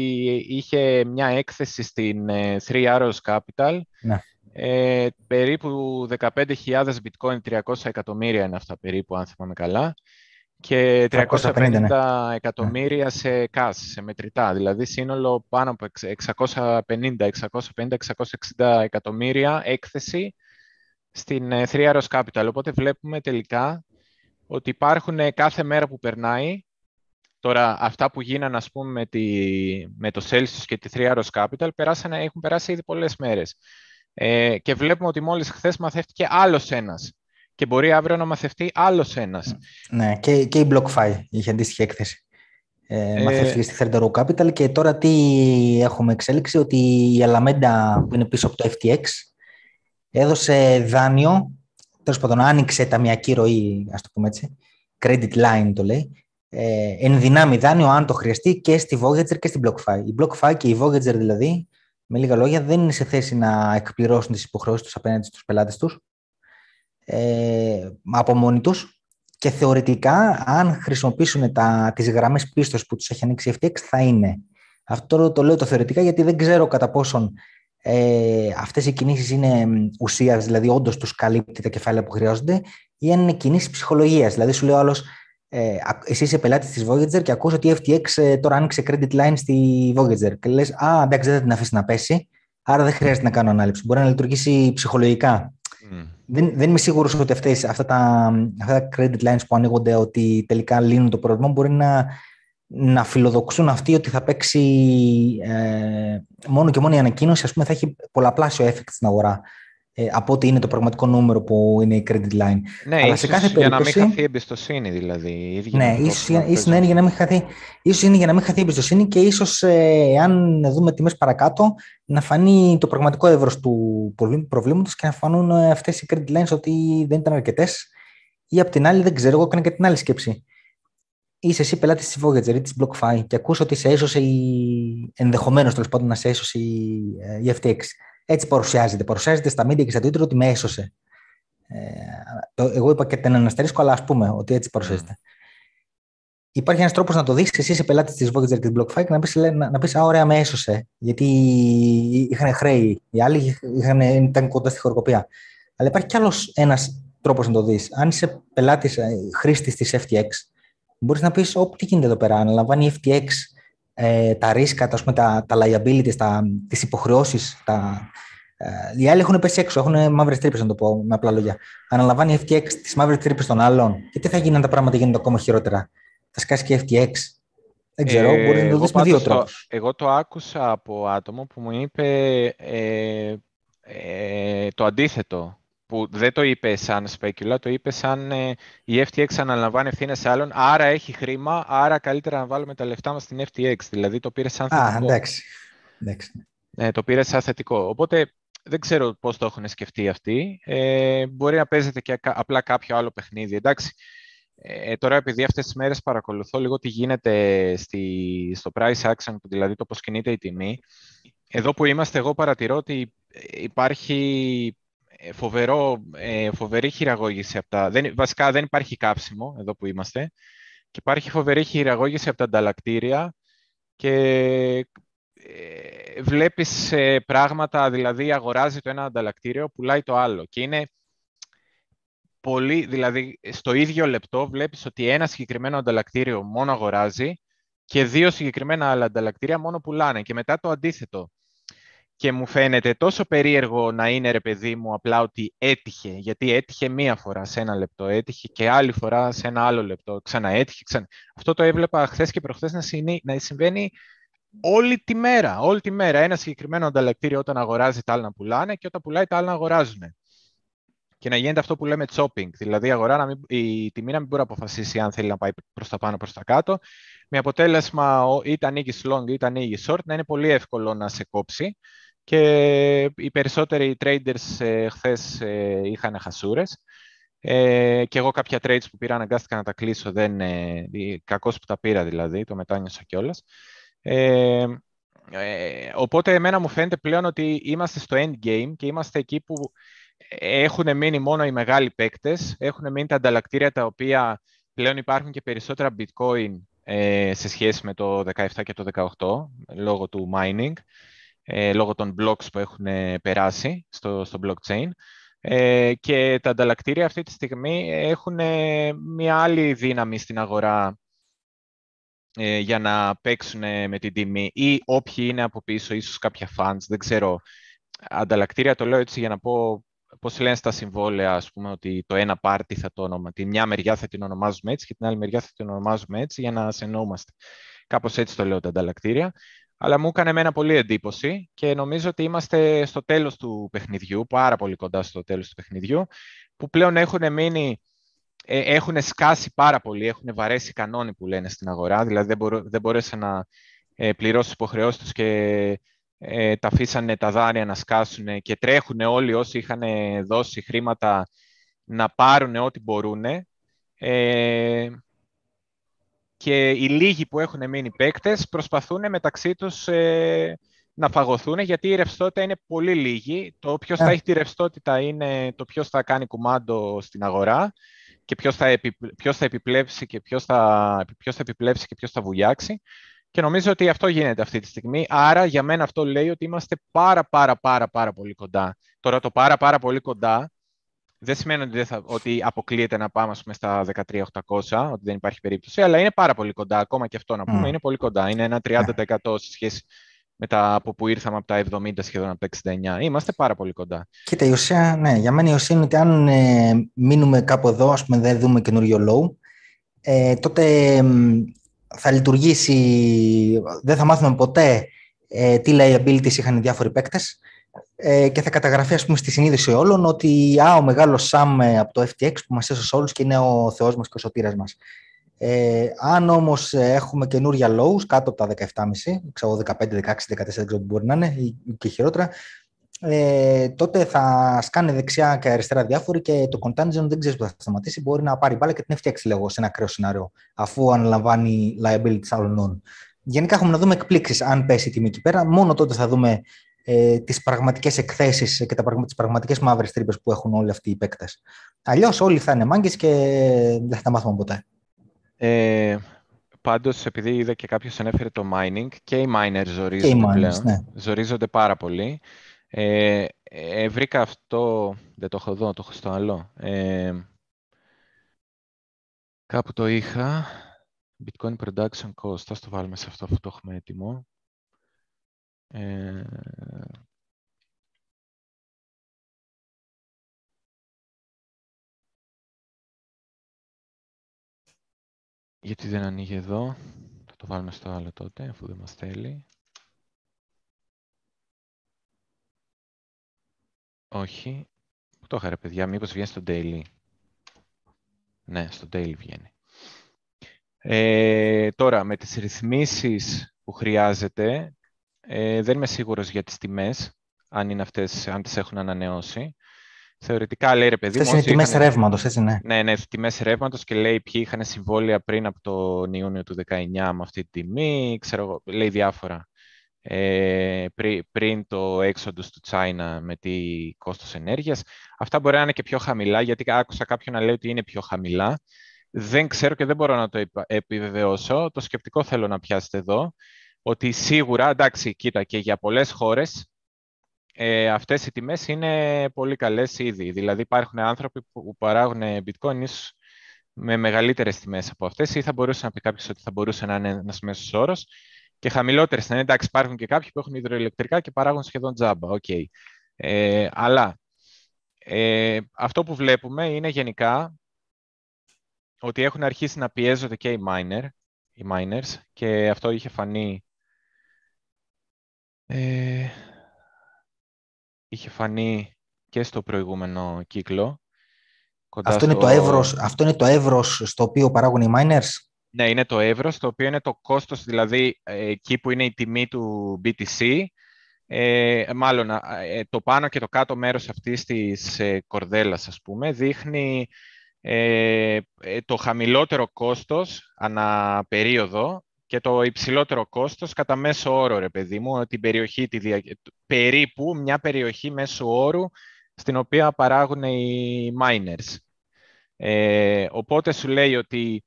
είχε μια έκθεση στην ε, Three Arrows Capital ναι. Ε, περίπου 15.000 bitcoin, 300 εκατομμύρια είναι αυτά περίπου, αν θυμάμαι καλά. Και 350 ναι. εκατομμύρια σε cash, σε μετρητά. Δηλαδή σύνολο πάνω από 650, 650, 660 εκατομμύρια έκθεση στην ε, Three Arrows Capital. Οπότε βλέπουμε τελικά ότι υπάρχουν κάθε μέρα που περνάει Τώρα, αυτά που γίνανε, ας πούμε, με, τη, με το Celsius και τη Three Arrows Capital, περάσανε, έχουν περάσει ήδη πολλές μέρες. Ε, και βλέπουμε ότι μόλις χθες μαθεύτηκε άλλος ένας. Και μπορεί αύριο να μαθευτεί άλλος ένας. Ναι, και, και η BlockFi είχε αντίστοιχη έκθεση. Ε, ε, μαθεύτηκε στη Third Row Capital και τώρα τι έχουμε εξέλιξη, ότι η Alameda που είναι πίσω από το FTX έδωσε δάνειο, τέλος πάντων άνοιξε ταμιακή ροή, ας το πούμε έτσι, credit line το λέει, ε, ενδυνάμει δάνειο αν το χρειαστεί και στη Voyager και στην BlockFi. Η BlockFi και η Voyager δηλαδή, με λίγα λόγια, δεν είναι σε θέση να εκπληρώσουν τις υποχρεώσεις τους απέναντι στους πελάτες τους ε, από μόνοι τους και θεωρητικά αν χρησιμοποιήσουν τα, τις γραμμές πίστος που τους έχει ανοίξει η FTX θα είναι. Αυτό το λέω το θεωρητικά γιατί δεν ξέρω κατά πόσον ε, αυτές οι κινήσεις είναι ουσίας, δηλαδή όντως τους καλύπτει τα κεφάλαια που χρειάζονται ή αν είναι κινήσεις ψυχολογίας. Δηλαδή σου λέει ο άλλος, ε, εσύ είσαι πελάτης της Voyager και ακούς ότι η FTX ε, τώρα άνοιξε credit line στη Voyager. Και λες, Α, εντάξει, δεν θα την αφήσει να πέσει, άρα δεν χρειάζεται να κάνω ανάληψη. Μπορεί να λειτουργήσει ψυχολογικά. Mm. Δεν, δεν είμαι σίγουρος ότι αυτές, αυτά, τα, αυτά τα credit lines που ανοίγονται, ότι τελικά λύνουν το πρόβλημα, μπορεί να, να φιλοδοξούν αυτοί ότι θα παίξει ε, μόνο και μόνο η ανακοίνωση, ας πούμε, θα έχει πολλαπλάσιο effect στην αγορά ε, από ότι είναι το πραγματικό νούμερο που είναι η credit line. Ναι, Αλλά ίσως σε κάθε για να μην χαθεί εμπιστοσύνη δηλαδή. Ναι, ίσως, ίσως, είναι για να μην χαθεί, ίσως είναι για να μην χαθεί εμπιστοσύνη και ίσως ε, αν δούμε τιμές παρακάτω να φανεί το πραγματικό εύρος του προβλήματος και να φανούν ε, αυτές οι credit lines ότι δεν ήταν αρκετές. ή απ' την άλλη δεν ξέρω, εγώ έκανα και την άλλη σκέψη. Είσαι εσύ πελάτης της Voyager ή της BlockFi και ακούς ότι σε έσωσε η... ενδεχομένως τέλος πάντων να σε έσωσε η, ε, η FTX. Έτσι παρουσιάζεται. Παρουσιάζεται στα media και στα Twitter ότι με έσωσε. Ε, το, εγώ είπα και την αστερίσκο, αλλά ας πούμε ότι έτσι παρουσιάζεται. Mm. Υπάρχει ένας τρόπος να το δεις. Εσύ είσαι πελάτης της Voyager και της BlockFi και να πεις: να, να πεις, Α, ωραία, με έσωσε. Γιατί είχαν χρέη. Οι άλλοι είχαν, ήταν κοντά στη χωροκοπία. Αλλά υπάρχει κι άλλος ένας τρόπος να το δεις. Αν είσαι πελάτης ε, χρήστης της FTX, μπορείς να πεις: Όπου τι γίνεται εδώ πέρα. Αναλαμβάνει η FTX ε, τα ρίσκα, τα, τα, τα liabilities, τα, τις υποχρεώσεις, τα, ε, οι άλλοι έχουν πέσει έξω, έχουν μαύρες τρύπες, να το πω με απλά λόγια. Αναλαμβάνει η FTX τις μαύρες τρύπες των άλλων. Και τι θα γίνει αν τα πράγματα γίνονται ακόμα χειρότερα; Θα σκάσει και η FTX. Δεν ξέρω, ε, μπορεί να το δεις με δύο τρόπους. Εγώ το άκουσα από άτομο που μου είπε ε, ε, το αντίθετο που δεν το είπε σαν σπέκουλα, το είπε σαν ε, η FTX αναλαμβάνει ευθύνες σε άλλον, άρα έχει χρήμα, άρα καλύτερα να βάλουμε τα λεφτά μας στην FTX. Δηλαδή το πήρε σαν θετικό. Α, εντάξει. εντάξει. Ε, το πήρε σαν θετικό. Οπότε δεν ξέρω πώς το έχουν σκεφτεί αυτοί. Ε, μπορεί να παίζετε και απλά κάποιο άλλο παιχνίδι. Εντάξει, ε, τώρα επειδή αυτές τις μέρες παρακολουθώ λίγο τι γίνεται στη, στο price action, δηλαδή το πώς κινείται η τιμή, εδώ που είμαστε εγώ παρατηρώ ότι υπάρχει ε, φοβερό, ε, φοβερή χειραγώγηση από τα... Δεν, βασικά δεν υπάρχει κάψιμο εδώ που είμαστε και υπάρχει φοβερή χειραγώγηση από τα ανταλλακτήρια και ε, βλέπεις πράγματα, δηλαδή αγοράζει το ένα ανταλλακτήριο, πουλάει το άλλο και είναι πολύ, δηλαδή στο ίδιο λεπτό βλέπεις ότι ένα συγκεκριμένο ανταλλακτήριο μόνο αγοράζει και δύο συγκεκριμένα άλλα ανταλλακτήρια μόνο πουλάνε και μετά το αντίθετο και μου φαίνεται τόσο περίεργο να είναι ρε παιδί μου απλά ότι έτυχε, γιατί έτυχε μία φορά σε ένα λεπτό, έτυχε και άλλη φορά σε ένα άλλο λεπτό, ξαναέτυχε, ξανά. Αυτό το έβλεπα χθες και προχθές να, να συμβαίνει όλη τη μέρα, όλη τη μέρα. Ένα συγκεκριμένο ανταλλακτήριο όταν αγοράζει τα άλλα να πουλάνε και όταν πουλάει τα άλλα να αγοράζουν. Και να γίνεται αυτό που λέμε chopping, δηλαδή η, αγορά να μην, η τιμή να μην μπορεί να αποφασίσει αν θέλει να πάει προς τα πάνω, προς τα κάτω, με αποτέλεσμα είτε ανοίγεις long είτε ανοίγεις short, να είναι πολύ εύκολο να σε κόψει και οι περισσότεροι traders ε, χθες ε, είχαν χασούρες. Ε, και εγώ κάποια trades που πήρα αναγκάστηκα να τα κλείσω, δεν, ε, κακώς που τα πήρα δηλαδή, το μετάνιωσα κιόλας. Ε, ε, οπότε εμένα μου φαίνεται πλέον ότι είμαστε στο endgame και είμαστε εκεί που έχουν μείνει μόνο οι μεγάλοι παίκτες, έχουν μείνει τα ανταλλακτήρια τα οποία πλέον υπάρχουν και περισσότερα bitcoin ε, σε σχέση με το 17 και το 18 λόγω του mining ε, λόγω των blocks που έχουν ε, περάσει στο, στο blockchain. Ε, και τα ανταλλακτήρια αυτή τη στιγμή έχουν ε, μια άλλη δύναμη στην αγορά ε, για να παίξουν με την τιμή ή όποιοι είναι από πίσω, ίσως κάποια funds, δεν ξέρω. Ανταλλακτήρια το λέω έτσι για να πω πώς λένε στα συμβόλαια, ας πούμε, ότι το ένα πάρτι θα το όνομα, τη μια μεριά θα την ονομάζουμε έτσι και την άλλη μεριά θα την ονομάζουμε έτσι για να σενόμαστε. Κάπως έτσι το λέω τα ανταλλακτήρια. Αλλά μου έκανε εμένα πολύ εντύπωση και νομίζω ότι είμαστε στο τέλος του παιχνιδιού, πάρα πολύ κοντά στο τέλος του παιχνιδιού, που πλέον έχουν μείνει, ε, έχουν σκάσει πάρα πολύ, έχουν βαρέσει κανόνι που λένε στην αγορά, δηλαδή δεν, μπορώ, δεν μπορέσαν να ε, πληρώσουν υποχρεώσεις τους και ε, τα αφήσανε τα δάνεια να σκάσουν και τρέχουν όλοι όσοι είχαν δώσει χρήματα να πάρουν ό,τι μπορούν. Ε, και οι λίγοι που έχουν μείνει παίκτες προσπαθούν μεταξύ τους ε, να φαγωθούν γιατί η ρευστότητα είναι πολύ λίγη. Το ποιος θα ε. έχει τη ρευστότητα είναι το ποιος θα κάνει κουμάντο στην αγορά και ποιος θα, επι, ποιος θα επιπλέψει και ποιος θα, ποιος θα επιπλέψει και ποιος θα βουλιάξει. Και νομίζω ότι αυτό γίνεται αυτή τη στιγμή. Άρα για μένα αυτό λέει ότι είμαστε πάρα πάρα πάρα πάρα πολύ κοντά. Τώρα το πάρα πάρα πολύ κοντά δεν σημαίνει ότι, δεν θα, ότι αποκλείεται να πάμε πούμε, στα 13.800, ότι δεν υπάρχει περίπτωση, αλλά είναι πάρα πολύ κοντά. Ακόμα και αυτό να πούμε, είναι πολύ κοντά. Είναι ένα 30% σε σχέση με τα από που ήρθαμε από τα 70 σχεδόν από τα 69. Είμαστε πάρα πολύ κοντά. Κοίτα, η ουσία, ναι, για μένα η ουσία είναι ότι αν ε, μείνουμε κάπου εδώ, ας πούμε, δεν δούμε καινούριο low, ε, τότε θα λειτουργήσει, δεν θα μάθουμε ποτέ ε, τι liabilities είχαν οι διάφοροι παίκτες ε, και θα καταγραφεί ας πούμε, στη συνείδηση όλων ότι α, ο μεγάλος Σαμ ε, από το FTX που μας έσωσε όλους και είναι ο θεός μας και ο σωτήρας μας. Ε, αν όμως ε, έχουμε καινούρια lows κάτω από τα 17,5, ξέρω 15, 16, 14, δεν ξέρω μπορεί να είναι ή και χειρότερα, ε, τότε θα σκάνε δεξιά και αριστερά διάφοροι και το contingent δεν ξέρεις που θα σταματήσει. Μπορεί να πάρει μπάλα και την φτιάξει λίγο σε ένα ακραίο σενάριο, αφού αναλαμβάνει liability άλλων Γενικά έχουμε να δούμε εκπλήξεις αν πέσει η τιμή εκεί πέρα. Μόνο τότε θα δούμε ε, τις πραγματικές εκθέσεις και τα, τις πραγματικές μαύρες τρύπες που έχουν όλοι αυτοί οι παίκτες. Αλλιώς όλοι θα είναι μάγκες και δεν θα τα μάθουμε ποτέ. Ε, πάντως, επειδή είδα και κάποιος ανέφερε το mining, και οι miners ζορίζονται οι miners, πλέον. Ναι. Ζορίζονται πάρα πολύ. Ε, ε, βρήκα αυτό, δεν το έχω εδώ, το έχω στο άλλο. Ε, κάπου το είχα. Bitcoin Production Cost. Ας το βάλουμε σε αυτό που το έχουμε έτοιμο. Ε, γιατί δεν ανοίγει εδώ. Θα το βάλουμε στο άλλο τότε, αφού δεν μας θέλει. Όχι. Πού το είχα παιδιά, μήπως βγαίνει στο daily. Ναι, στο daily βγαίνει. Ε, τώρα, με τις ρυθμίσεις που χρειάζεται, ε, δεν είμαι σίγουρος για τις τιμές, αν, είναι αυτές, αν τις έχουν ανανεώσει. Θεωρητικά λέει ρε παιδί μου. είναι τιμές είχαν... ρεύματος, έτσι ναι. Ναι, ναι, τιμές ρεύματος και λέει ποιοι είχαν συμβόλαια πριν από τον Ιούνιο του 19 με αυτή τη τιμή. Ξέρω, λέει διάφορα. Ε, πριν το έξοδος του China με τι κόστος ενέργειας. Αυτά μπορεί να είναι και πιο χαμηλά, γιατί άκουσα κάποιον να λέει ότι είναι πιο χαμηλά. Δεν ξέρω και δεν μπορώ να το επιβεβαιώσω. Το σκεπτικό θέλω να πιάσετε εδώ ότι σίγουρα, εντάξει, κοίτα, και για πολλές χώρες ε, αυτές οι τιμές είναι πολύ καλές ήδη. Δηλαδή υπάρχουν άνθρωποι που παράγουν bitcoin με μεγαλύτερες τιμές από αυτές ή θα μπορούσε να πει κάποιος ότι θα μπορούσε να είναι ένας μέσος όρος και χαμηλότερες. Ναι, εντάξει, υπάρχουν και κάποιοι που έχουν υδροελεκτρικά και παράγουν σχεδόν τζάμπα. Okay. Ε, αλλά ε, αυτό που βλέπουμε είναι γενικά ότι έχουν αρχίσει να πιέζονται και οι, miner, οι miners και αυτό είχε φανεί ε, είχε φανεί και στο προηγούμενο κύκλο. αυτό, είναι το εύρος, αυτό είναι το εύρος στο οποίο παράγουν οι miners; Ναι, είναι το εύρος, το οποίο είναι το κόστος, δηλαδή ε, εκεί που είναι η τιμή του BTC, ε, μάλλον ε, το πάνω και το κάτω μέρος αυτής της ε, κορδέλας, ας πούμε, δείχνει ε, το χαμηλότερο κόστος ανά περίοδο και το υψηλότερο κόστος κατά μέσο όρο, ρε παιδί μου, την περιοχή, τη δια... περίπου μια περιοχή μέσου όρου στην οποία παράγουν οι miners. Ε, οπότε σου λέει ότι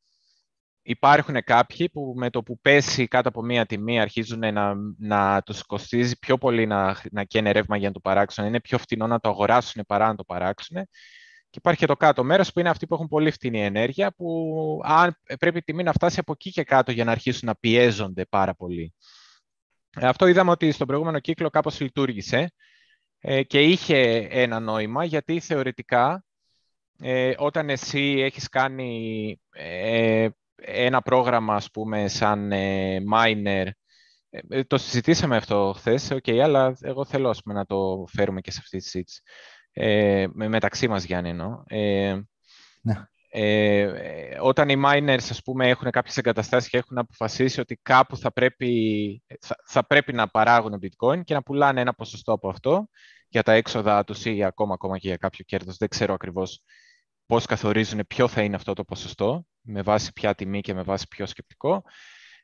υπάρχουν κάποιοι που με το που πέσει κάτω από μία τιμή αρχίζουν να, να τους κοστίζει πιο πολύ να, να καίνε ρεύμα για να το παράξουν. Είναι πιο φτηνό να το αγοράσουν παρά να το παράξουν. Και υπάρχει και το κάτω μέρος που είναι αυτοί που έχουν πολύ φτηνή ενέργεια, που αν πρέπει η τιμή να φτάσει από εκεί και κάτω για να αρχίσουν να πιέζονται πάρα πολύ. Ε, αυτό είδαμε ότι στον προηγούμενο κύκλο κάπως λειτουργήσε. ε, και είχε ένα νόημα γιατί θεωρητικά ε, όταν εσύ έχεις κάνει ε, ένα πρόγραμμα ας πούμε σαν miner το συζητήσαμε αυτό χθες, okay, αλλά εγώ θέλω ας πούμε, να το φέρουμε και σε αυτή τη συζήτηση. Ε, μεταξύ μας, Γιάννη, εννοώ. Ε, ναι. Ε, όταν οι miners ας πούμε, έχουν κάποιες εγκαταστάσεις και έχουν αποφασίσει ότι κάπου θα πρέπει, θα, πρέπει να παράγουν bitcoin και να πουλάνε ένα ποσοστό από αυτό για τα έξοδα τους ή ακόμα, ακόμα και για κάποιο κέρδος. Δεν ξέρω ακριβώς πώς καθορίζουν ποιο θα είναι αυτό το ποσοστό, με βάση ποια τιμή και με βάση ποιο σκεπτικό.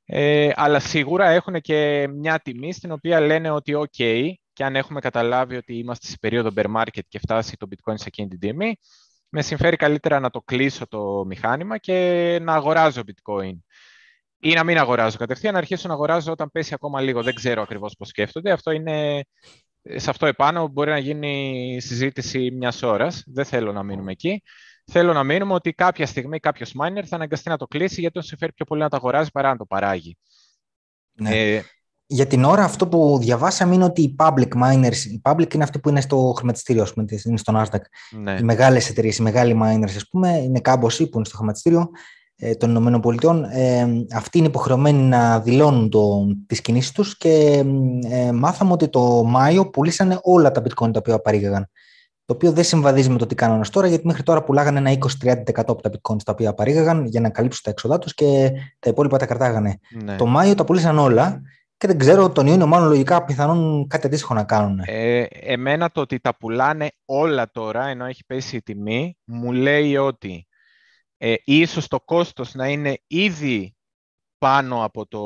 Ε, αλλά σίγουρα έχουν και μια τιμή στην οποία λένε ότι OK, και αν έχουμε καταλάβει ότι είμαστε σε περίοδο bear market και φτάσει το bitcoin σε εκείνη την τιμή, με συμφέρει καλύτερα να το κλείσω το μηχάνημα και να αγοράζω bitcoin. Ή να μην αγοράζω κατευθείαν, να αρχίσω να αγοράζω όταν πέσει ακόμα λίγο. Δεν ξέρω ακριβώς πώς σκέφτονται. Αυτό είναι, σε αυτό επάνω μπορεί να γίνει συζήτηση μιας ώρας. Δεν θέλω να μείνουμε εκεί. Θέλω να μείνουμε ότι κάποια στιγμή κάποιος miner θα αναγκαστεί να το κλείσει γιατί τον συμφέρει πιο πολύ να το αγοράζει παρά να το παράγει. Ναι. Ε, για την ώρα αυτό που διαβάσαμε είναι ότι οι public miners, οι public είναι αυτοί που είναι στο χρηματιστήριο, πούμε, είναι στο Nasdaq. Ναι. Οι μεγάλες εταιρείες, οι μεγάλοι miners, ας πούμε, είναι κάμποσοι που είναι στο χρηματιστήριο ε, των Ηνωμένων Πολιτειών. Ε, αυτοί είναι υποχρεωμένοι να δηλώνουν το, τις κινήσεις τους και ε, μάθαμε ότι το Μάιο πουλήσανε όλα τα bitcoin τα οποία παρήγαγαν. Το οποίο δεν συμβαδίζει με το τι κάνανε τώρα, γιατί μέχρι τώρα πουλάγανε ένα 20-30% από τα bitcoins τα οποία παρήγαγαν για να καλύψουν τα έξοδά τους και τα υπόλοιπα τα κρατάγανε. Ναι. Το Μάιο τα πουλήσαν όλα και δεν ξέρω, τον Ιούνιο μάλλον λογικά πιθανόν κάτι αντίστοιχο να κάνουν. Ε, εμένα το ότι τα πουλάνε όλα τώρα, ενώ έχει πέσει η τιμή, μου λέει ότι ε, ίσως το κόστος να είναι ήδη πάνω από, το,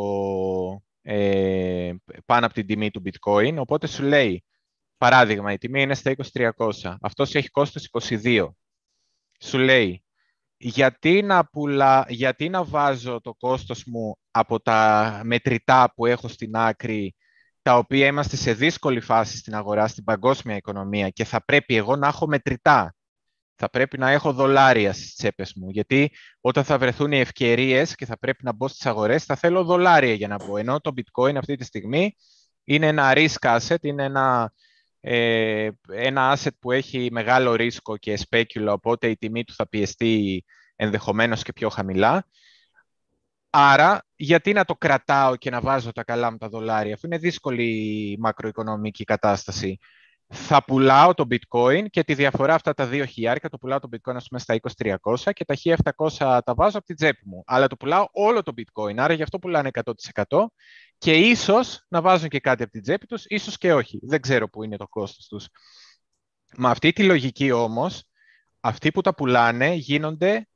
ε, πάνω από την τιμή του bitcoin, οπότε σου λέει, παράδειγμα, η τιμή είναι στα 2300, αυτός έχει κόστος 22. Σου λέει, γιατί να, πουλά, γιατί να βάζω το κόστος μου από τα μετρητά που έχω στην άκρη, τα οποία είμαστε σε δύσκολη φάση στην αγορά, στην παγκόσμια οικονομία και θα πρέπει εγώ να έχω μετρητά. Θα πρέπει να έχω δολάρια στις τσέπες μου, γιατί όταν θα βρεθούν οι ευκαιρίες και θα πρέπει να μπω στις αγορές, θα θέλω δολάρια για να μπω. Ενώ το bitcoin αυτή τη στιγμή είναι ένα risk asset, είναι ένα, ε, ένα asset που έχει μεγάλο ρίσκο και specula, οπότε η τιμή του θα πιεστεί ενδεχομένως και πιο χαμηλά. Άρα, γιατί να το κρατάω και να βάζω τα καλά μου τα δολάρια, αφού είναι δύσκολη η μακροοικονομική κατάσταση. Θα πουλάω το bitcoin και τη διαφορά αυτά τα δύο χιλιάρικα, το πουλάω το bitcoin ας πούμε στα 2300 και τα 1700 τα βάζω από την τσέπη μου. Αλλά το πουλάω όλο το bitcoin, άρα γι' αυτό πουλάνε 100% και ίσως να βάζουν και κάτι από την τσέπη τους, ίσως και όχι. Δεν ξέρω πού είναι το κόστος τους. Με αυτή τη λογική όμως, αυτοί που τα πουλάνε γίνονται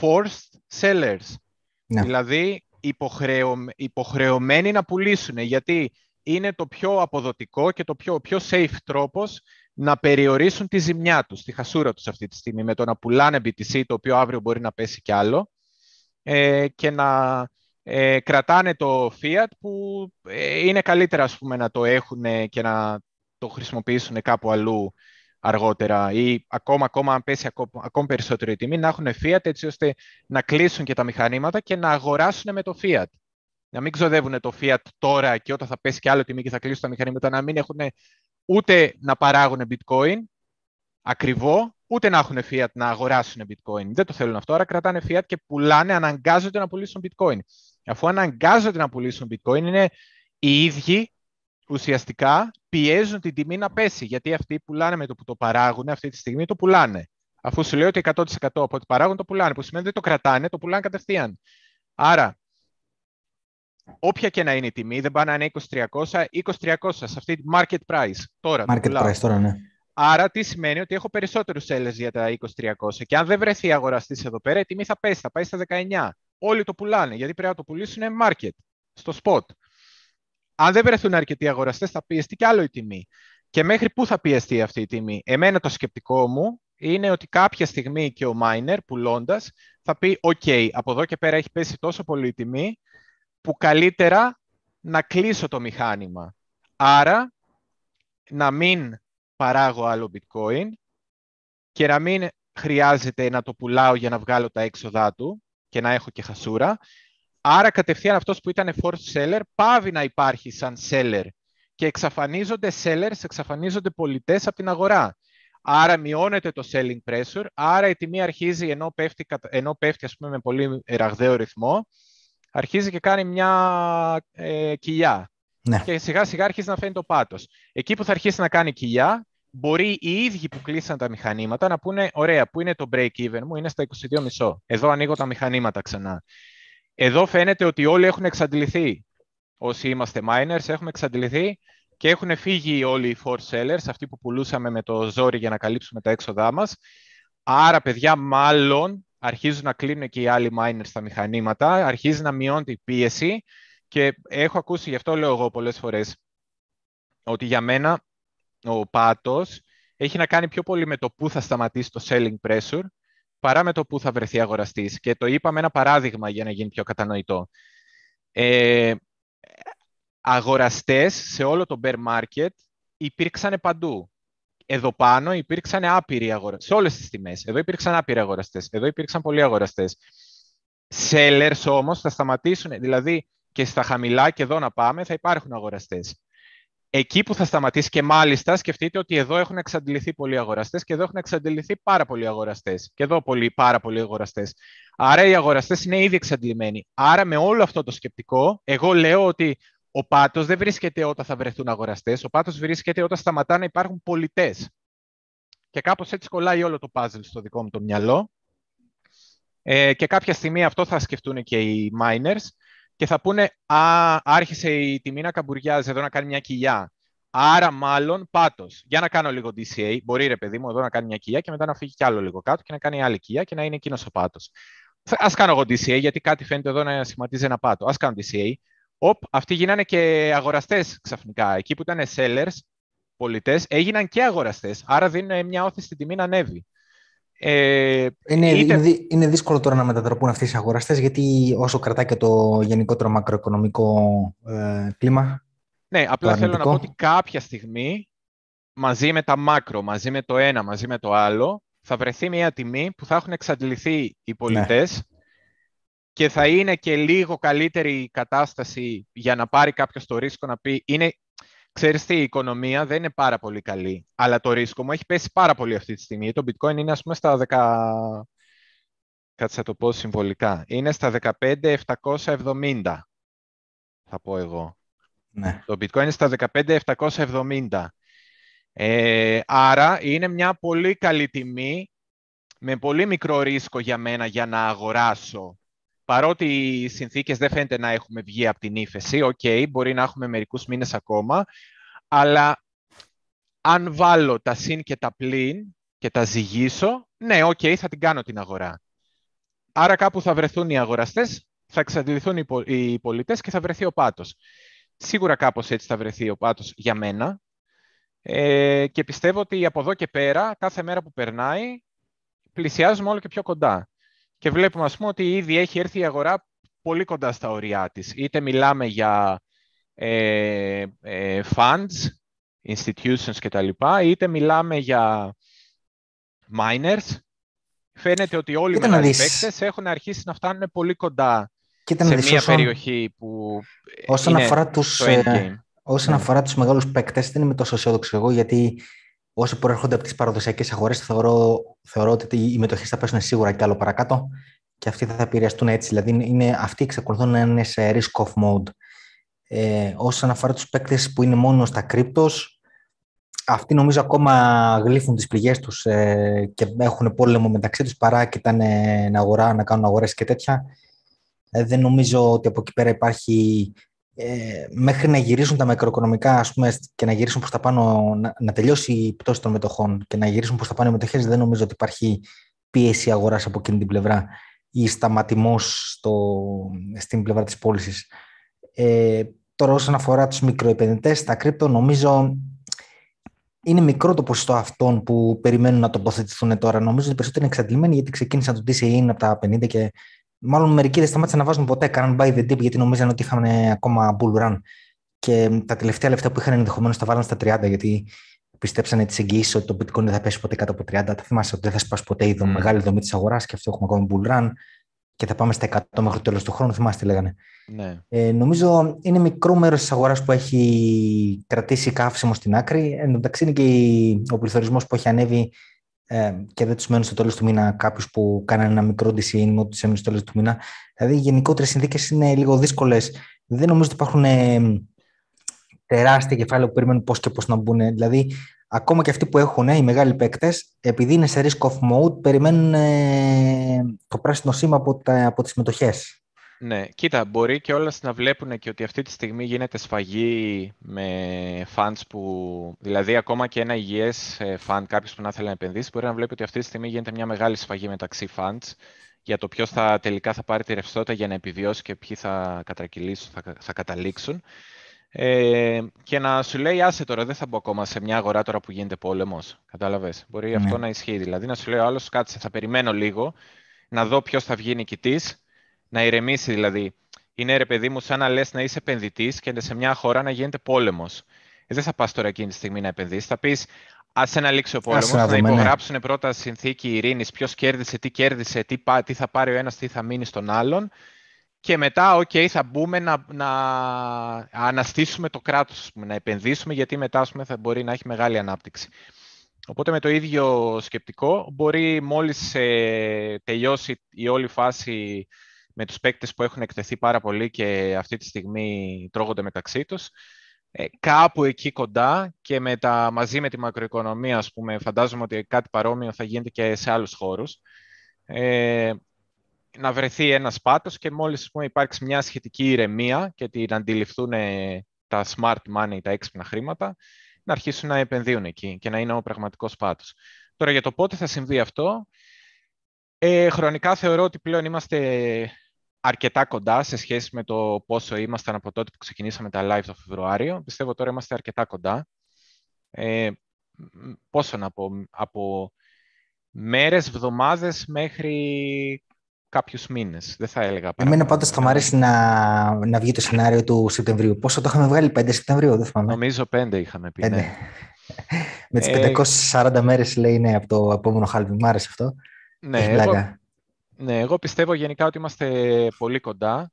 forced sellers. Ναι. Δηλαδή υποχρεω... υποχρεωμένοι να πουλήσουν γιατί είναι το πιο αποδοτικό και το πιο, πιο safe τρόπος να περιορίσουν τη ζημιά τους, τη χασούρα τους αυτή τη στιγμή με το να πουλάνε BTC το οποίο αύριο μπορεί να πέσει κι άλλο ε, και να ε, κρατάνε το fiat που ε, είναι καλύτερα ας πούμε, να το έχουν και να το χρησιμοποιήσουν κάπου αλλού αργότερα ή ακόμα, ακόμα αν πέσει ακόμα, ακόμα περισσότερο η τιμή, να έχουν Fiat έτσι ώστε να κλείσουν και τα μηχανήματα και να αγοράσουν με το Fiat. Να μην ξοδεύουν το Fiat τώρα και όταν θα πέσει και άλλο τιμή και θα κλείσουν τα μηχανήματα, να μην έχουν ούτε να παράγουν bitcoin ακριβό, ούτε να έχουν Fiat να αγοράσουν bitcoin. Δεν το θέλουν αυτό, άρα κρατάνε Fiat και πουλάνε, αναγκάζονται να πουλήσουν bitcoin. Αφού αναγκάζονται να πουλήσουν bitcoin, είναι οι ίδιοι ουσιαστικά πιέζουν την τιμή να πέσει. Γιατί αυτοί πουλάνε με το που το παράγουν, αυτή τη στιγμή το πουλάνε. Αφού σου λέω ότι 100% από ό,τι παράγουν το πουλάνε, που σημαίνει ότι το κρατάνε, το πουλάνε κατευθείαν. Άρα, όποια και να είναι η τιμή, δεν πάνε να είναι 2300, 2300 σε αυτή τη market price. Τώρα, market price, τώρα, ναι. Άρα, τι σημαίνει ότι έχω περισσότερους sellers για τα 2300. Και αν δεν βρεθεί αγοραστής εδώ πέρα, η τιμή θα πέσει, θα πάει στα 19. Όλοι το πουλάνε, γιατί πρέπει να το πουλήσουν market, στο spot αν δεν βρεθούν αρκετοί αγοραστές, θα πιεστεί κι άλλο η τιμή. Και μέχρι πού θα πιεστεί αυτή η τιμή; Εμένα το σκεπτικό μου είναι ότι κάποια στιγμή και ο miner πουλώντας θα πει «OK, από εδώ και πέρα έχει πέσει τόσο πολύ η τιμή που καλύτερα να κλείσω το μηχάνημα». Άρα να μην παράγω άλλο bitcoin και να μην χρειάζεται να το πουλάω για να βγάλω τα έξοδά του και να έχω και χασούρα, Άρα κατευθείαν αυτός που ήταν forced seller πάβει να υπάρχει σαν seller και εξαφανίζονται sellers, εξαφανίζονται πολιτές από την αγορά. Άρα μειώνεται το selling pressure, άρα η τιμή αρχίζει ενώ πέφτει, ενώ πέφτει ας πούμε, με πολύ ραγδαίο ρυθμό, αρχίζει και κάνει μια ε, κοιλιά. Ναι. Και σιγά σιγά αρχίζει να φαίνει το πάτος. Εκεί που θα αρχίσει να κάνει κοιλιά, μπορεί οι ίδιοι που κλείσαν τα μηχανήματα να πούνε «Ωραία, πού είναι το break-even μου, είναι στα 22,5. Εδώ ανοίγω τα μηχανήματα ξανά». Εδώ φαίνεται ότι όλοι έχουν εξαντληθεί. Όσοι είμαστε miners έχουμε εξαντληθεί και έχουν φύγει όλοι οι for sellers, αυτοί που πουλούσαμε με το ζόρι για να καλύψουμε τα έξοδά μας. Άρα, παιδιά, μάλλον αρχίζουν να κλείνουν και οι άλλοι miners στα μηχανήματα, αρχίζει να μειώνει η πίεση και έχω ακούσει, γι' αυτό λέω εγώ πολλές φορές, ότι για μένα ο πάτος έχει να κάνει πιο πολύ με το πού θα σταματήσει το selling pressure παρά με το πού θα βρεθεί αγοραστής. Και το είπαμε ένα παράδειγμα για να γίνει πιο κατανοητό. Ε, αγοραστές σε όλο το bear market υπήρξαν παντού. Εδώ πάνω υπήρξαν άπειροι αγοραστές, σε όλες τις τιμές. Εδώ υπήρξαν άπειροι αγοραστές, εδώ υπήρξαν πολλοί αγοραστές. Sellers όμως θα σταματήσουν, δηλαδή και στα χαμηλά και εδώ να πάμε θα υπάρχουν αγοραστές εκεί που θα σταματήσει και μάλιστα σκεφτείτε ότι εδώ έχουν εξαντληθεί πολλοί αγοραστές και εδώ έχουν εξαντληθεί πάρα πολλοί αγοραστές. Και εδώ πολλοί, πάρα πολλοί αγοραστές. Άρα οι αγοραστές είναι ήδη εξαντλημένοι. Άρα με όλο αυτό το σκεπτικό, εγώ λέω ότι ο πάτος δεν βρίσκεται όταν θα βρεθούν αγοραστές. Ο πάτος βρίσκεται όταν σταματά να υπάρχουν πολιτές. Και κάπως έτσι κολλάει όλο το puzzle στο δικό μου το μυαλό. Ε, και κάποια στιγμή αυτό θα σκεφτούν και οι miners και θα πούνε «Α, άρχισε η τιμή να καμπουριάζει εδώ να κάνει μια κοιλιά». Άρα, μάλλον πάτος. Για να κάνω λίγο DCA. Μπορεί ρε παιδί μου εδώ να κάνει μια κοιλιά και μετά να φύγει κι άλλο λίγο κάτω και να κάνει άλλη κοιλιά και να είναι εκείνος ο πάτος. Α κάνω εγώ DCA, γιατί κάτι φαίνεται εδώ να σχηματίζει ένα πάτο. Α κάνω DCA. Οπ, αυτοί γίνανε και αγοραστές ξαφνικά. Εκεί που ήταν sellers, πολιτές, έγιναν και αγοραστές. Άρα δίνουν μια όθηση στην τιμή να ανέβει. Ε, είναι, είναι, είναι, δύσκολο τώρα να μετατραπούν αυτοί οι αγοραστές γιατί όσο κρατάει και το γενικότερο μακροοικονομικό ε, κλίμα. Ναι, απλά θέλω να πω ότι κάποια στιγμή μαζί με τα μάκρο, μαζί με το ένα, μαζί με το άλλο θα βρεθεί μια τιμή που θα έχουν εξαντληθεί οι πολιτές ναι. και θα είναι και λίγο καλύτερη η κατάσταση για να πάρει κάποιος το ρίσκο να πει είναι Ξέρεις τι, η οικονομία δεν είναι πάρα πολύ καλή, αλλά το ρίσκο μου έχει πέσει πάρα πολύ αυτή τη στιγμή. Το bitcoin είναι ας πούμε στα 10... Κάτσε θα το πω συμβολικά. Είναι στα 15.770, θα πω εγώ. Ναι. Το bitcoin είναι στα 15.770. Ε, άρα είναι μια πολύ καλή τιμή με πολύ μικρό ρίσκο για μένα για να αγοράσω παρότι οι συνθήκες δεν φαίνεται να έχουμε βγει από την ύφεση, okay, μπορεί να έχουμε μερικούς μήνες ακόμα, αλλά αν βάλω τα συν και τα πλην και τα ζυγίσω, ναι, okay, θα την κάνω την αγορά. Άρα κάπου θα βρεθούν οι αγοραστές, θα εξαντληθούν οι πωλητές και θα βρεθεί ο πάτος. Σίγουρα κάπως έτσι θα βρεθεί ο πάτος για μένα ε, και πιστεύω ότι από εδώ και πέρα, κάθε μέρα που περνάει, πλησιάζουμε όλο και πιο κοντά και βλέπουμε ας πούμε ότι ήδη έχει έρθει η αγορά πολύ κοντά στα ωριά της. Είτε μιλάμε για ε, ε, funds, institutions κτλ. είτε μιλάμε για miners. Φαίνεται ότι όλοι οι μεγάλοι παίκτες έχουν αρχίσει να φτάνουν πολύ κοντά σε μια περιοχή που όσον είναι αφορά τους, το endgame. Όσον ναι. αφορά τους μεγάλους παίκτες, δεν είμαι τόσο αισιόδοξο εγώ, γιατί όσοι προέρχονται από τις παραδοσιακές αγορές, θεωρώ, θεωρώ ότι οι μετοχές θα πέσουν σίγουρα κι άλλο παρακάτω και αυτοί θα επηρεαστούν έτσι. Δηλαδή, είναι, αυτοί εξακολουθούν να είναι σε risk off mode. Ε, όσον αφορά τους παίκτες που είναι μόνο στα κρύπτο, αυτοί νομίζω ακόμα γλύφουν τις πληγές τους ε, και έχουν πόλεμο μεταξύ τους παρά κοιτάνε να, αγορά, να κάνουν αγορές και τέτοια. Ε, δεν νομίζω ότι από εκεί πέρα υπάρχει ε, μέχρι να γυρίσουν τα μακροοικονομικά ας πούμε, και να γυρίσουν προς τα πάνω, να, να τελειώσει η πτώση των μετοχών και να γυρίσουν προς τα πάνω οι μετοχές, δεν νομίζω ότι υπάρχει πίεση αγοράς από εκείνη την πλευρά ή σταματημός στο, στην πλευρά της πώλησης. Ε, τώρα όσον αφορά τους μικροεπενδυτές, τα κρύπτο νομίζω είναι μικρό το ποσοστό αυτών που περιμένουν να τοποθετηθούν τώρα. Νομίζω ότι περισσότερο είναι εξαντλημένοι γιατί ξεκίνησαν το DCA από τα 50 και Μάλλον μερικοί δεν σταμάτησαν να βάζουν ποτέ, κάναν buy the dip γιατί νομίζαν ότι είχαν ακόμα bull run. Και τα τελευταία λεφτά που είχαν ενδεχομένως τα βάλαν στα 30 γιατί πιστέψανε τις εγγυήσεις ότι το bitcoin δεν θα πέσει ποτέ κάτω από 30. Θα θυμάσαι ότι δεν θα σπάσει ποτέ η mm. μεγάλη δομή της αγοράς και αυτό έχουμε ακόμα bull run. και θα πάμε στα 100 μέχρι το τέλος του χρόνου, θυμάστε τι λέγανε. Ναι. Ε, νομίζω είναι μικρό μέρος της αγοράς που έχει κρατήσει καύσιμο στην άκρη. Εν τω μεταξύ είναι και ο πληθωρισμός που έχει ανέβει ε, και δεν του μένουν στο τέλος του μήνα κάποιους που κάνανε ένα μικρό DCA, ότι τους έμεινε στο τέλος του μήνα. Δηλαδή, οι γενικότερες συνθήκες είναι λίγο δύσκολες. Δεν νομίζω ότι υπάρχουν ε, τεράστια κεφάλαια που περιμένουν πώς και πώς να μπουν. Δηλαδή, ακόμα και αυτοί που έχουν, οι μεγάλοι παίκτες, επειδή είναι σε risk off mode, περιμένουν ε, το πράσινο σήμα από, τα, από τις μετοχές. Ναι, κοίτα, μπορεί και όλα να βλέπουν και ότι αυτή τη στιγμή γίνεται σφαγή με funds που, δηλαδή ακόμα και ένα υγιές ε, fund, κάποιος που να θέλει να επενδύσει, μπορεί να βλέπει ότι αυτή τη στιγμή γίνεται μια μεγάλη σφαγή μεταξύ funds για το ποιος θα τελικά θα πάρει τη ρευστότητα για να επιβιώσει και ποιοι θα κατρακυλήσουν, θα, θα καταλήξουν. Ε, και να σου λέει, άσε τώρα, δεν θα μπω ακόμα σε μια αγορά τώρα που γίνεται πόλεμος. Κατάλαβες. Μπορεί ναι. αυτό να ισχύει. Δηλαδή, να σου λέει ο άλλος, κάτσε, θα περιμένω λίγο, να δω ποιος θα βγει νικητής, να ηρεμήσει δηλαδή. Είναι ρε παιδί μου, σαν να λες να είσαι επενδυτής και σε μια χώρα να γίνεται πόλεμος. Ε, δεν θα πας τώρα εκείνη τη στιγμή να επενδύσεις. Θα πεις, Α ένα λήξει ο πόλεμος, να, να ναι. υπογράψουν ναι. πρώτα συνθήκη ειρήνης, ποιος κέρδισε, τι κέρδισε, τι, τι θα πάρει ο ένας, τι θα μείνει στον άλλον και μετά, okay, θα μπούμε να, να αναστήσουμε το κράτος, να επενδύσουμε, γιατί μετά πούμε, θα μπορεί να έχει μεγάλη ανάπτυξη. Οπότε με το ίδιο σκεπτικό, μπορεί μόλις ε, τελειώσει η όλη φάση με τους παίκτες που έχουν εκτεθεί πάρα πολύ και αυτή τη στιγμή τρώγονται μεταξύ τους, ε, κάπου εκεί κοντά και με τα, μαζί με τη μακροοικονομία, ας πούμε, φαντάζομαι ότι κάτι παρόμοιο θα γίνεται και σε άλλους χώρους. Ε, να βρεθεί ένας πάτος και μόλις πούμε, υπάρξει μια σχετική ηρεμία και την αντιληφθούν τα smart money, τα έξυπνα χρήματα, να αρχίσουν να επενδύουν εκεί και να είναι ο πραγματικός πάτος. Τώρα για το πότε θα συμβεί αυτό, ε, χρονικά θεωρώ ότι πλέον είμαστε αρκετά κοντά σε σχέση με το πόσο ήμασταν από τότε που ξεκινήσαμε τα live το Φεβρουάριο. Πιστεύω τώρα είμαστε αρκετά κοντά. Ε, πόσο να πω, από μέρες, βδομάδες μέχρι κάποιους μήνες. Δεν θα έλεγα παρά. Εμένα πάντως θα μου αρέσει να, να βγει το σενάριο του Σεπτεμβρίου. Πόσο το είχαμε βγάλει, 5 Σεπτεμβρίου, δεν θυμάμαι. Νομίζω 5 είχαμε πει, ναι. Με τις 540 ε, μέρες λέει ναι από το επόμενο χάλβι. Μ' άρεσε αυτό. Ναι, εγώ, ναι, εγώ πιστεύω γενικά ότι είμαστε πολύ κοντά.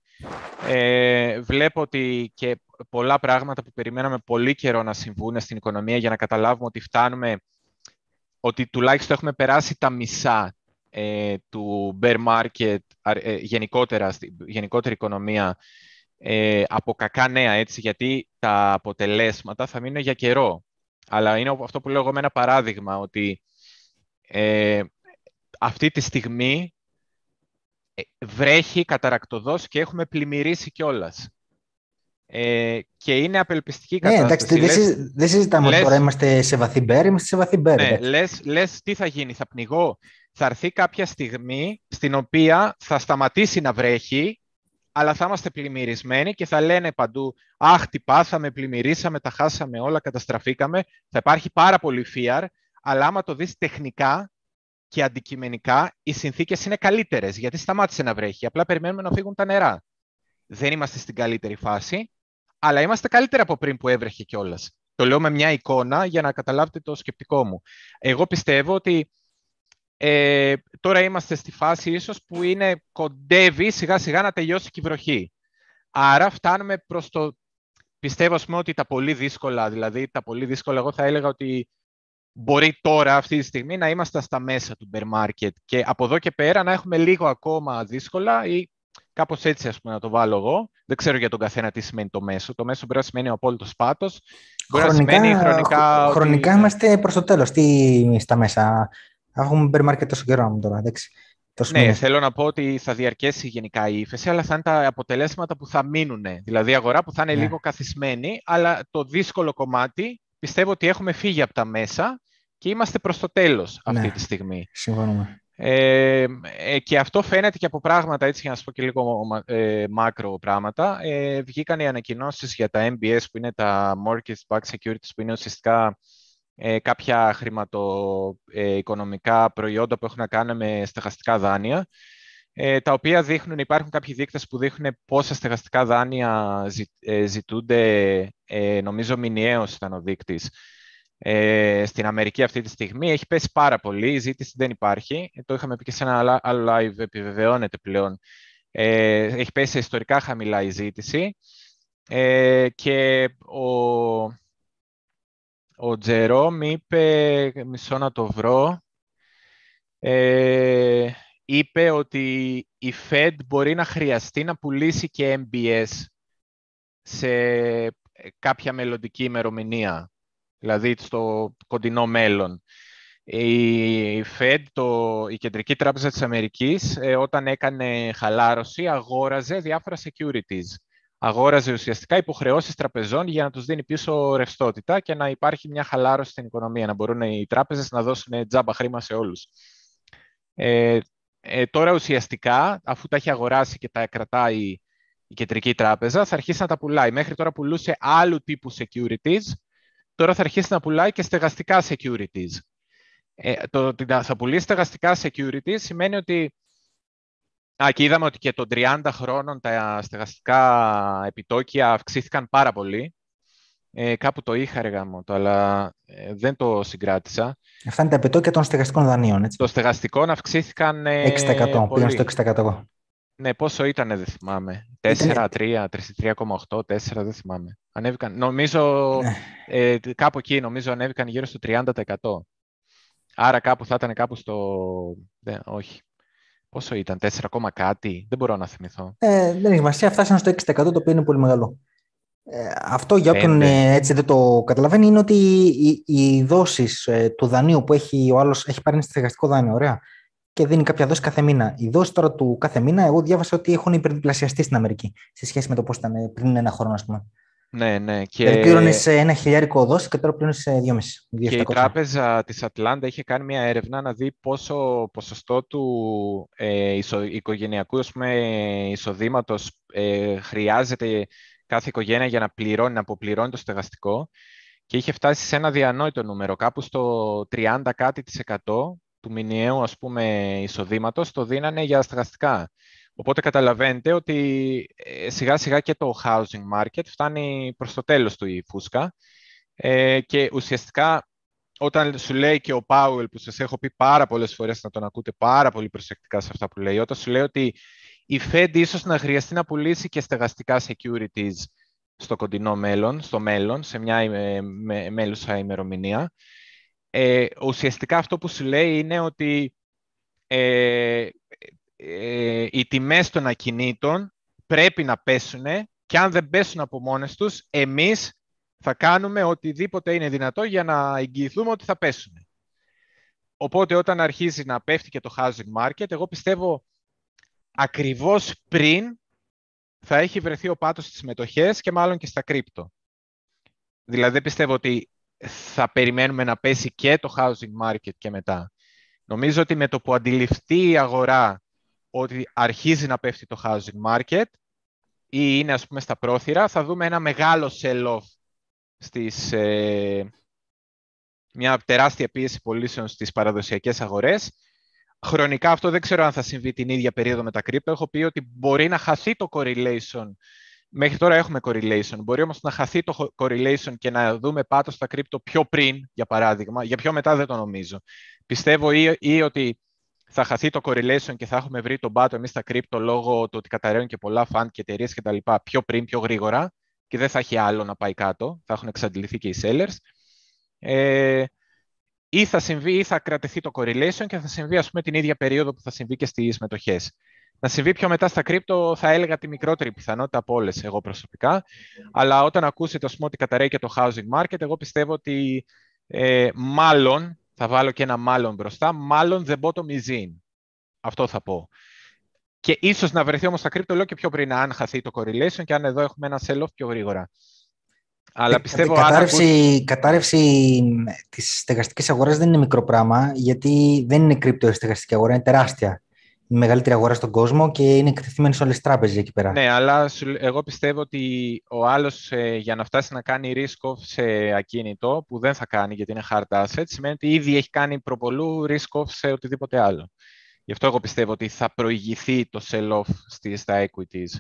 Ε, βλέπω ότι και πολλά πράγματα που περιμέναμε πολύ καιρό να συμβούν στην οικονομία για να καταλάβουμε ότι φτάνουμε, ότι τουλάχιστον έχουμε περάσει τα μισά ε, του bear market ε, γενικότερα, γενικότερη οικονομία ε, από κακά νέα, έτσι, γιατί τα αποτελέσματα θα μείνουν για καιρό. Αλλά είναι αυτό που λέω εγώ με ένα παράδειγμα, ότι ε, αυτή τη στιγμή ε, βρέχει καταρακτοδός και έχουμε πλημμυρίσει κιόλας. Ε, και είναι απελπιστική η κατάσταση. Ναι, εντάξει, δεν συζητάμε λες, τώρα είμαστε σε βαθύ μπέρ, είμαστε σε βαθύ μπέρ. Ναι, λες, λες τι θα γίνει, θα πνιγώ θα έρθει κάποια στιγμή στην οποία θα σταματήσει να βρέχει, αλλά θα είμαστε πλημμυρισμένοι και θα λένε παντού «Αχ, τι πάθαμε, πλημμυρίσαμε, τα χάσαμε όλα, καταστραφήκαμε». Θα υπάρχει πάρα πολύ fear, αλλά άμα το δεις τεχνικά και αντικειμενικά, οι συνθήκες είναι καλύτερες, γιατί σταμάτησε να βρέχει. Απλά περιμένουμε να φύγουν τα νερά. Δεν είμαστε στην καλύτερη φάση, αλλά είμαστε καλύτερα από πριν που έβρεχε κιόλας. Το λέω με μια εικόνα για να καταλάβετε το σκεπτικό μου. Εγώ πιστεύω ότι ε, τώρα είμαστε στη φάση ίσως που είναι κοντεύει σιγά σιγά να τελειώσει και η βροχή. Άρα φτάνουμε προς το... Πιστεύω πούμε, ότι τα πολύ δύσκολα, δηλαδή τα πολύ δύσκολα, εγώ θα έλεγα ότι μπορεί τώρα αυτή τη στιγμή να είμαστε στα μέσα του bear market και από εδώ και πέρα να έχουμε λίγο ακόμα δύσκολα ή κάπως έτσι ας πούμε να το βάλω εγώ. Δεν ξέρω για τον καθένα τι σημαίνει το μέσο. Το μέσο μπορεί να σημαίνει ο απόλυτος πάτος. Μπορεί χρονικά, να σημαίνει χρονικά... Χρονικά ότι... είμαστε προς το τέλος. Τι στα μέσα; Έχουμε bear market τόσο καιρό μου τώρα, εντάξει. ναι, θέλω να πω ότι θα διαρκέσει γενικά η ύφεση, αλλά θα είναι τα αποτελέσματα που θα μείνουν. Δηλαδή, αγορά που θα είναι ναι. λίγο καθισμένη, αλλά το δύσκολο κομμάτι πιστεύω ότι έχουμε φύγει από τα μέσα και είμαστε προς το τέλος αυτή ναι, τη στιγμή. Συμφωνούμε. Ε, ε, και αυτό φαίνεται και από πράγματα, έτσι για να σας πω και λίγο ε, μάκρο πράγματα. Ε, βγήκαν οι ανακοινώσεις για τα MBS, που είναι τα Mortgage Backed Securities, που είναι ουσιαστικά ε, κάποια χρηματοοικονομικά προϊόντα που έχουν να κάνουν με στεγαστικά δάνεια, ε, τα οποία δείχνουν, υπάρχουν κάποιοι δείκτες που δείχνουν πόσα στεγαστικά δάνεια ζη, ε, ζητούνται, ε, νομίζω μηνιαίως ήταν ο δείκτης, ε, στην Αμερική αυτή τη στιγμή. Έχει πέσει πάρα πολύ, η ζήτηση δεν υπάρχει. Το είχαμε πει και σε ένα άλλο live, επιβεβαιώνεται πλέον. Ε, έχει πέσει σε ιστορικά χαμηλά η ζήτηση. Ε, και ο, ο Τζερόμ είπε, μισό να το βρω, ε, είπε ότι η Fed μπορεί να χρειαστεί να πουλήσει και MBS σε κάποια μελλοντική ημερομηνία, δηλαδή στο κοντινό μέλλον. Η Fed, το, η Κεντρική Τράπεζα της Αμερικής, ε, όταν έκανε χαλάρωση, αγόραζε διάφορα securities. Αγόραζε ουσιαστικά υποχρεώσεις τραπεζών για να τους δίνει πίσω ρευστότητα και να υπάρχει μια χαλάρωση στην οικονομία, να μπορούν οι τράπεζες να δώσουν τζάμπα χρήμα σε όλους. Ε, ε, τώρα ουσιαστικά, αφού τα έχει αγοράσει και τα κρατάει η κεντρική τράπεζα, θα αρχίσει να τα πουλάει. Μέχρι τώρα πουλούσε άλλου τύπου securities, τώρα θα αρχίσει να πουλάει και στεγαστικά securities. Ε, το ότι θα πουλήσει στεγαστικά securities σημαίνει ότι Α, και είδαμε ότι και των 30 χρόνων τα στεγαστικά επιτόκια αυξήθηκαν πάρα πολύ. Ε, κάπου το είχα ρε το, αλλά ε, δεν το συγκράτησα. Αυτά είναι τα επιτόκια των στεγαστικών δανείων, έτσι. Το στεγαστικό αυξήθηκαν ε, 6%, πήγαν στο 6%. Ναι, πόσο ήταν, δεν θυμάμαι. 4, 3, 3,8, 4, δεν θυμάμαι. Ανέβηκαν, νομίζω, ναι. ε, κάπου εκεί νομίζω ανέβηκαν γύρω στο 30%. Άρα κάπου θα ήταν κάπου στο... Δεν, όχι. Πόσο ήταν, 4, κάτι, δεν μπορώ να θυμηθώ. Ε, δεν έχει σημασία, φτάσαν στο 6% το οποίο είναι πολύ μεγάλο. Ε, αυτό για όποιον ε, έτσι δεν το καταλαβαίνει είναι ότι οι, οι δόσεις ε, του δανείου που έχει ο άλλος έχει πάρει ένα στεγαστικό δάνειο, ωραία, και δίνει κάποια δόση κάθε μήνα. Οι δόσεις τώρα του κάθε μήνα, εγώ διάβασα ότι έχουν υπερδιπλασιαστεί στην Αμερική σε σχέση με το πώς ήταν πριν ένα χρόνο, ας πούμε. Ναι, ναι. Και... Δηλαδή πλήρωνε ένα χιλιάρικο δόση και τώρα πλήρωνε δυόμιση. Και η τράπεζα της Ατλάντα είχε κάνει μια έρευνα να δει πόσο ποσοστό του ε, ισο, οικογενειακού εισοδήματος ε, χρειάζεται κάθε οικογένεια για να πληρώνει, να αποπληρώνει το στεγαστικό και είχε φτάσει σε ένα αδιανόητο νούμερο, κάπου στο 30 κάτι τοις εκατό του μηνιαίου ας πούμε εισοδήματος το δίνανε για στεγαστικά. Οπότε καταλαβαίνετε ότι ε, σιγά σιγά και το housing market φτάνει προς το τέλος του η φούσκα ε, και ουσιαστικά όταν σου λέει και ο Πάουελ που σας έχω πει πάρα πολλές φορές να τον ακούτε πάρα πολύ προσεκτικά σε αυτά που λέει, όταν σου λέει ότι η Fed ίσως να χρειαστεί να πουλήσει και στεγαστικά securities στο κοντινό μέλλον, στο μέλλον, σε μια ε, μέλουσα ημερομηνία. Ε, ουσιαστικά αυτό που σου λέει είναι ότι ε, ε, οι τιμές των ακινήτων πρέπει να πέσουν και αν δεν πέσουν από μόνες τους, εμείς θα κάνουμε οτιδήποτε είναι δυνατό για να εγγυηθούμε ότι θα πέσουν. Οπότε όταν αρχίζει να πέφτει και το housing market, εγώ πιστεύω ακριβώς πριν θα έχει βρεθεί ο πάτος στις μετοχές και μάλλον και στα κρύπτο. Δηλαδή πιστεύω ότι θα περιμένουμε να πέσει και το housing market και μετά. Νομίζω ότι με το που αντιληφθεί η αγορά ότι αρχίζει να πέφτει το housing market ή είναι ας πούμε στα πρόθυρα, θα δούμε ένα μεγάλο sell-off στις, ε, μια τεράστια πίεση πωλήσεων στις παραδοσιακές αγορές Χρονικά αυτό δεν ξέρω αν θα συμβεί την ίδια περίοδο με τα κρύπτο. Έχω πει ότι μπορεί να χαθεί το correlation. Μέχρι τώρα έχουμε correlation. Μπορεί όμως να χαθεί το correlation και να δούμε πάτος στα κρύπτο πιο πριν, για παράδειγμα. Για πιο μετά δεν το νομίζω. Πιστεύω ή, ή ότι θα χαθεί το correlation και θα έχουμε βρει τον πάτο εμείς στα κρύπτο λόγω του ότι καταραίουν και πολλά φαντ και εταιρείες κτλ. πιο πριν, πιο γρήγορα και δεν θα έχει άλλο να πάει κάτω. Θα έχουν εξαντληθεί και οι sellers. Ε, ή θα συμβεί ή θα κρατηθεί το correlation και θα συμβεί ας πούμε την ίδια περίοδο που θα συμβεί και στις μετοχές. Να συμβεί πιο μετά στα κρύπτο θα έλεγα τη μικρότερη πιθανότητα από όλες εγώ προσωπικά. Αλλά όταν ακούσετε ας πούμε, ότι καταραίει και το housing market, εγώ πιστεύω ότι ε, μάλλον, θα βάλω και ένα μάλλον μπροστά, μάλλον the bottom is in. Αυτό θα πω. Και ίσως να βρεθεί όμως στα κρύπτο, λέω και πιο πριν, αν χαθεί το correlation και αν εδώ έχουμε ένα sell-off πιο γρήγορα. Αλλά ε, πιστεύω... Η κατάρρευση, ακούς... κατάρρευση της στεγαστικής αγοράς δεν είναι μικρό πράγμα, γιατί δεν είναι κρύπτο η στεγαστική αγορά, είναι τεράστια. Η μεγαλύτερη αγορά στον κόσμο και είναι εκτεθειμένη σε όλες τις τράπεζες εκεί πέρα. Ναι, αλλά εγώ πιστεύω ότι ο άλλος ε, για να φτάσει να κάνει risk off σε ακίνητο, που δεν θα κάνει γιατί είναι hard asset, σημαίνει ότι ήδη έχει κάνει προπολού risk off σε οτιδήποτε άλλο. Γι' αυτό εγώ πιστεύω ότι θα προηγηθεί το sell-off στα equities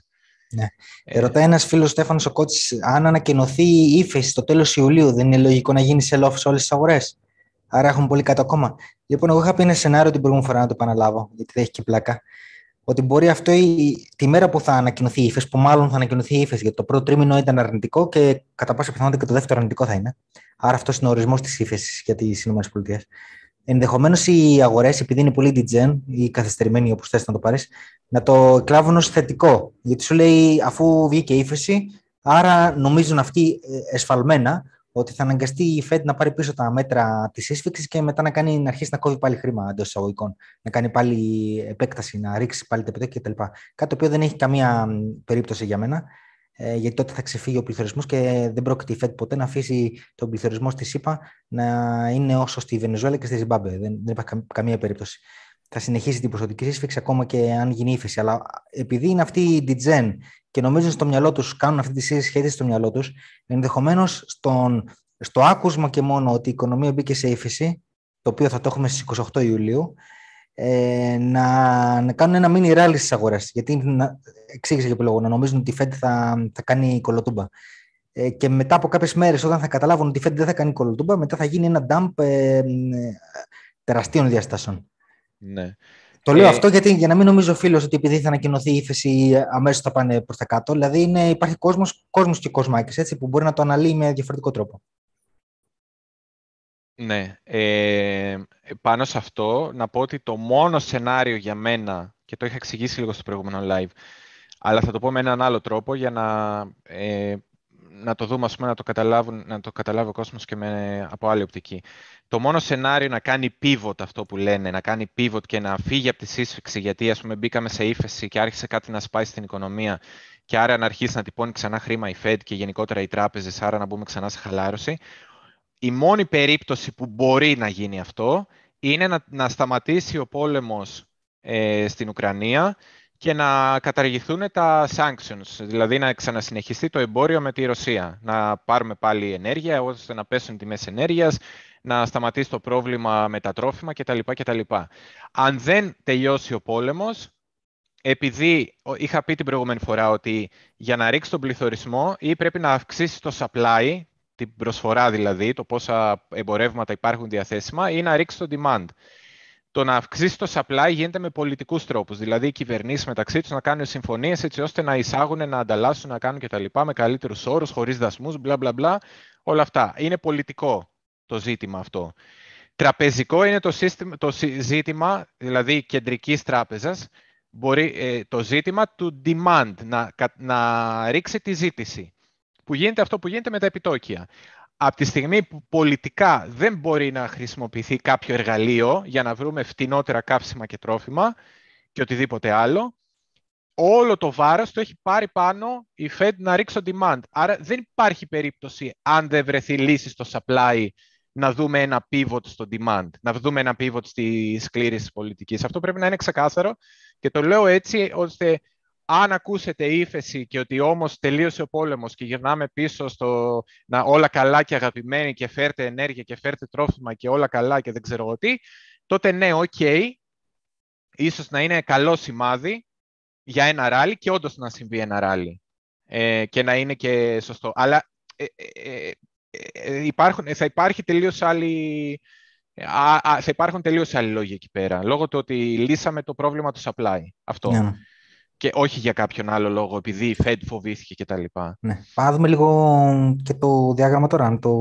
Ναι. Ε, Ρωτάει ένας φίλος Στέφανος ο Κότσι, αν ανακοινωθεί η ύφεση στο τέλος Ιουλίου, δεν είναι λογικό να γίνει sell-off σε όλες τις αγορές; Άρα έχουν πολύ κάτω ακόμα. Λοιπόν, εγώ είχα πει ένα σενάριο την προηγούμενη φορά να το επαναλάβω, γιατί δεν έχει και πλάκα. Ότι μπορεί αυτό η, τη μέρα που θα ανακοινωθεί η ύφεση, που μάλλον θα ανακοινωθεί η ύφεση, γιατί το πρώτο τρίμηνο ήταν αρνητικό και κατά πάσα πιθανότητα και το δεύτερο αρνητικό θα είναι. Άρα αυτός είναι ο ορισμός της ύφεσης για τις ΗΠΑ. Ενδεχομένως οι αγορές, επειδή είναι πολύ degen ή καθυστερημένοι, όπως θες να το πάρεις, να το κλάβουν ως θετικό. Γιατί σου λέει, αφού βγήκε ύφεση, άρα νομίζουν αυτοί ε, εσφαλμένα ότι θα αναγκαστεί η Fed να πάρει πίσω τα μέτρα της ίσφυξη και μετά να, κάνει, να αρχίσει να κόβει πάλι χρήμα εντός εισαγωγικών. Να κάνει πάλι επέκταση, να ρίξει πάλι τα επιτόκια κτλ. Κάτι το οποίο δεν έχει καμία περίπτωση για μένα, ε, γιατί τότε θα ξεφύγει ο πληθωρισμός και δεν πρόκειται η Fed ποτέ να αφήσει τον πληθωρισμό στη ΣΥΠΑ να είναι όσο στη Βενεζουέλα και στη Ζιμπάμπε. Δεν, δεν υπάρχει καμία περίπτωση. Θα συνεχίσει την ποσοτική σύσφυξη ακόμα και αν γίνει ύφεση. Αλλά επειδή είναι αυτή η DGen και νομίζουν στο μυαλό τους, κάνουν αυτή τη σχέση στο μυαλό τους, ενδεχομένως στο άκουσμα και μόνο ότι η οικονομία μπήκε σε ύφεση, το οποίο θα το έχουμε στις 28 Ιουλίου, ε, να, να κάνουν ένα μίνι ράλι στις αγορές. Γιατί να, εξήγησε για ποιο λόγο, να νομίζουν ότι η Fed θα, θα κάνει κολοτούμπα. Ε, και μετά από κάποιες μέρες, όταν θα καταλάβουν ότι η Fed δεν θα κάνει κολοτούμπα, μετά θα γίνει ένα dump ε, τεραστίων διαστάσεων. Ναι. Το λέω ε, αυτό γιατί για να μην νομίζω ο φίλος ότι επειδή θα ανακοινωθεί η ύφεση αμέσως θα πάνε προς τα κάτω. Δηλαδή είναι, υπάρχει κόσμος κόσμος και κοσμάκι που μπορεί να το αναλύει με διαφορετικό τρόπο. Ναι. Ε, πάνω σε αυτό, να πω ότι το μόνο σενάριο για μένα, και το είχα εξηγήσει λίγο στο προηγούμενο live, αλλά θα το πω με έναν άλλο τρόπο για να, ε, να το δούμε, ας πούμε, να το, καταλάβουν, να το καταλάβει ο κόσμος και με, από άλλη οπτική. Το μόνο σενάριο να κάνει pivot αυτό που λένε, να κάνει pivot και να φύγει από τη σύσφυξη, γιατί ας πούμε μπήκαμε σε ύφεση και άρχισε κάτι να σπάει στην οικονομία και άρα να αρχίσει να τυπώνει ξανά χρήμα η Fed και γενικότερα οι τράπεζες, άρα να μπούμε ξανά σε χαλάρωση. Η μόνη περίπτωση που μπορεί να γίνει αυτό είναι να, να σταματήσει ο πόλεμος ε, στην Ουκρανία και να καταργηθούν τα sanctions, δηλαδή να ξανασυνεχιστεί το εμπόριο με τη Ρωσία. Να πάρουμε πάλι ενέργεια, ώστε να πέσουν οι τιμές ενέργειας, να σταματήσει το πρόβλημα με τα τρόφιμα κτλ. κτλ. Αν δεν τελειώσει ο πόλεμος, επειδή είχα πει την προηγούμενη φορά ότι για να ρίξει τον πληθωρισμό ή πρέπει να αυξήσει το supply, την προσφορά δηλαδή, το πόσα εμπορεύματα υπάρχουν διαθέσιμα, ή να ρίξει το demand το να αυξήσει το supply γίνεται με πολιτικούς τρόπους. Δηλαδή, οι κυβερνήσεις μεταξύ τους να κάνουν συμφωνίες έτσι ώστε να εισάγουν, να ανταλλάσσουν, να κάνουν κτλ. με καλύτερους όρους, χωρίς δασμούς, μπλα μπλα μπλα. Όλα αυτά. Είναι πολιτικό το ζήτημα αυτό. Τραπεζικό είναι το, σύστημα, το ζήτημα, δηλαδή κεντρικής τράπεζας, μπορεί ε, το ζήτημα του demand, να, να ρίξει τη ζήτηση. Που γίνεται αυτό που γίνεται με τα επιτόκια από τη στιγμή που πολιτικά δεν μπορεί να χρησιμοποιηθεί κάποιο εργαλείο για να βρούμε φτηνότερα κάψιμα και τρόφιμα και οτιδήποτε άλλο, όλο το βάρος το έχει πάρει πάνω η Fed να ρίξει το demand. Άρα δεν υπάρχει περίπτωση, αν δεν βρεθεί λύση στο supply, να δούμε ένα pivot στο demand, να δούμε ένα pivot στη σκλήρυνση της πολιτικής. Αυτό πρέπει να είναι ξεκάθαρο και το λέω έτσι ώστε αν ακούσετε ύφεση και ότι όμως τελείωσε ο πόλεμος και γυρνάμε πίσω στο να όλα καλά και αγαπημένοι και φέρτε ενέργεια και φέρτε τρόφιμα και όλα καλά και δεν ξέρω εγώ τι, τότε ναι, okay, ίσως να είναι καλό σημάδι για ένα ράλι και όντως να συμβεί ένα ράλι ε, και να είναι και σωστό. Αλλά ε, ε, ε υπάρχουν, θα υπάρχει τελείως άλλη... θα υπάρχουν τελείως άλλοι λόγοι εκεί πέρα, λόγω του ότι λύσαμε το πρόβλημα του supply. Αυτό. Ναι και όχι για κάποιον άλλο λόγο, επειδή η Fed φοβήθηκε κτλ. Ναι. Πάμε δούμε λίγο και το διάγραμμα τώρα. Το...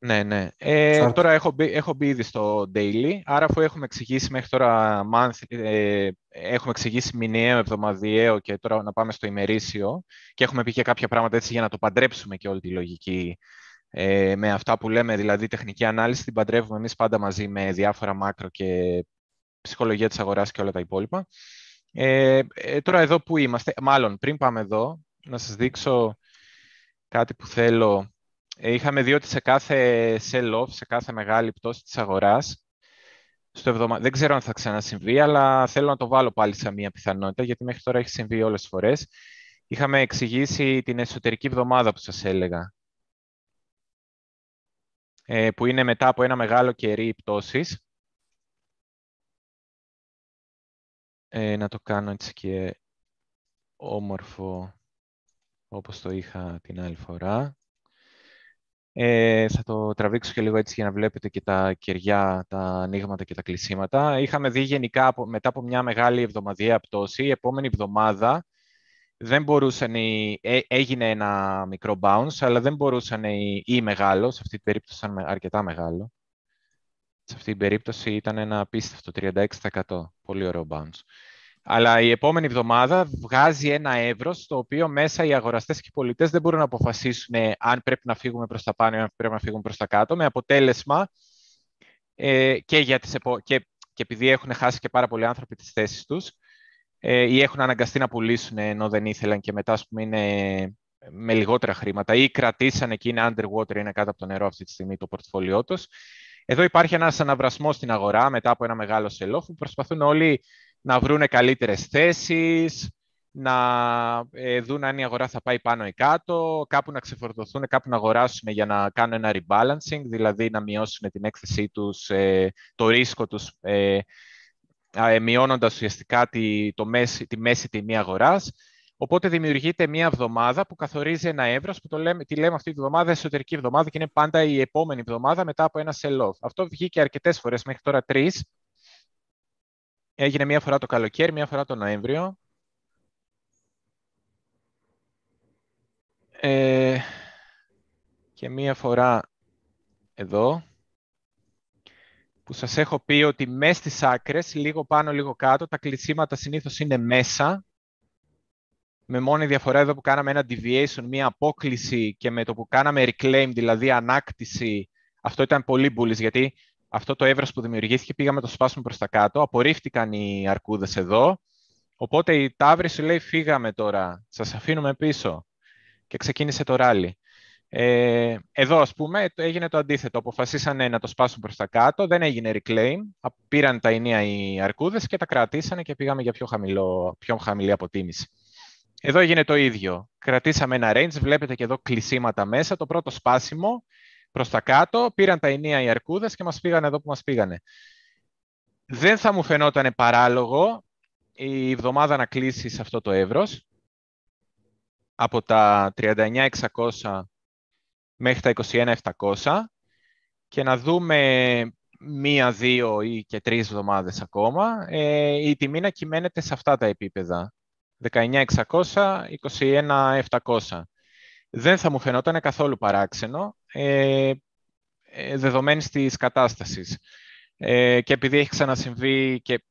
Ναι, ναι. Ε, τώρα έχω μπει, έχω μπει ήδη στο daily, άρα αφού έχουμε εξηγήσει μέχρι τώρα month, ε, έχουμε εξηγήσει μηνιαίο, εβδομαδιαίο και τώρα να πάμε στο ημερήσιο και έχουμε πει και κάποια πράγματα έτσι για να το παντρέψουμε και όλη τη λογική ε, με αυτά που λέμε, δηλαδή τεχνική ανάλυση, την παντρεύουμε εμείς πάντα μαζί με διάφορα μάκρο και ψυχολογία της αγοράς και όλα τα υπόλοιπα. Ε, ε, τώρα εδώ που είμαστε, μάλλον πριν πάμε εδώ, να σας δείξω κάτι που θέλω. Ε, είχαμε δει ότι σε κάθε sell-off, σε κάθε μεγάλη πτώση της αγοράς, στο εβδομα... δεν ξέρω αν θα ξανασυμβεί, αλλά θέλω να το βάλω πάλι σε μια πιθανότητα, γιατί μέχρι τώρα έχει συμβεί όλες τις φορές. Είχαμε εξηγήσει την εσωτερική εβδομάδα που σας έλεγα, ε, που είναι μετά από ένα μεγάλο κερί πτώσης. Ε, να το κάνω έτσι και όμορφο. όπως το είχα την άλλη φορά. Ε, θα το τραβήξω και λίγο έτσι για να βλέπετε και τα κεριά, τα ανοίγματα και τα κλεισίματα. Είχαμε δει γενικά μετά από μια μεγάλη εβδομαδιαία πτώση, η επόμενη εβδομάδα δεν μπορούσαν οι, ε, έγινε ένα μικρό bounce, αλλά δεν μπορούσαν οι, ή μεγάλο, σε αυτή την περίπτωση ήταν αρκετά μεγάλο. Σε αυτή την περίπτωση ήταν ένα απίστευτο 36%. Πολύ ωραίο bounce. Αλλά η επόμενη εβδομάδα βγάζει ένα εύρος στο οποίο μέσα οι αγοραστές και οι πολιτές δεν μπορούν να αποφασίσουν αν πρέπει να φύγουμε προς τα πάνω ή αν πρέπει να φύγουμε προς τα κάτω, με αποτέλεσμα ε, και, για τις επο... και, και επειδή έχουν χάσει και πάρα πολλοί άνθρωποι τις θέσεις τους ε, ή έχουν αναγκαστεί να πουλήσουν ενώ δεν ήθελαν και μετά ας πούμε, είναι με λιγότερα χρήματα ή κρατήσανε και είναι underwater, είναι κάτω από το νερό αυτή τη στιγμή το πορτφόλιό τους. Εδώ υπάρχει ένας αναβρασμός στην αγορά μετά από ένα μεγάλο σελόφ που προσπαθούν όλοι να βρουν καλύτερες θέσεις, να ε, δουν αν η αγορά θα πάει πάνω ή κάτω, κάπου να ξεφορτωθούν, κάπου να αγοράσουν για να κάνουν ένα rebalancing, δηλαδή να μειώσουν την έκθεσή τους, ε, το ρίσκο τους, ε, μειώνοντας ουσιαστικά τη, το μέση, τη μέση τιμή αγοράς. Οπότε δημιουργείται μία εβδομάδα που καθορίζει ένα εύρος που το λέμε, τη λέμε αυτή τη εβδομάδα εσωτερική εβδομάδα και είναι πάντα η επόμενη εβδομάδα μετά από ένα sell-off. Αυτό βγήκε αρκετές φορές, μέχρι τώρα τρεις. Έγινε μία φορά το καλοκαίρι, μία φορά το Νοέμβριο. Ε, και μία φορά εδώ, που σας έχω πει ότι μέσα στις άκρες, λίγο πάνω, λίγο κάτω, τα κλεισίματα συνήθως είναι μέσα, με μόνη διαφορά εδώ που κάναμε ένα deviation, μία απόκληση και με το που κάναμε reclaim, δηλαδή ανάκτηση, αυτό ήταν πολύ bullish, γιατί αυτό το εύρος που δημιουργήθηκε πήγαμε το σπάσουμε προς τα κάτω, απορρίφθηκαν οι αρκούδες εδώ, οπότε η Ταύρη σου λέει φύγαμε τώρα, σας αφήνουμε πίσω και ξεκίνησε το ράλι. Ε, εδώ, ας πούμε, έγινε το αντίθετο. Αποφασίσανε να το σπάσουν προς τα κάτω, δεν έγινε reclaim, πήραν τα ενία οι αρκούδες και τα κρατήσανε και πήγαμε για πιο, χαμηλό, πιο χαμηλή αποτίμηση. Εδώ έγινε το ίδιο. Κρατήσαμε ένα range, βλέπετε και εδώ κλεισίματα μέσα. Το πρώτο σπάσιμο προς τα κάτω, πήραν τα ενία οι αρκούδες και μας πήγαν εδώ που μας πήγανε. Δεν θα μου φαινόταν παράλογο η εβδομάδα να κλείσει σε αυτό το εύρος από τα 39.600 μέχρι τα 21.700 και να δούμε μία, δύο ή και τρεις εβδομάδες ακόμα, ε, η τιμή να κυμαίνεται σε αυτά τα επίπεδα. 19.600, 21.700. Δεν θα μου φαινόταν καθόλου παράξενο, ε, ε, δεδομένης της κατάστασης. Ε, και επειδή έχει ξανασυμβεί και,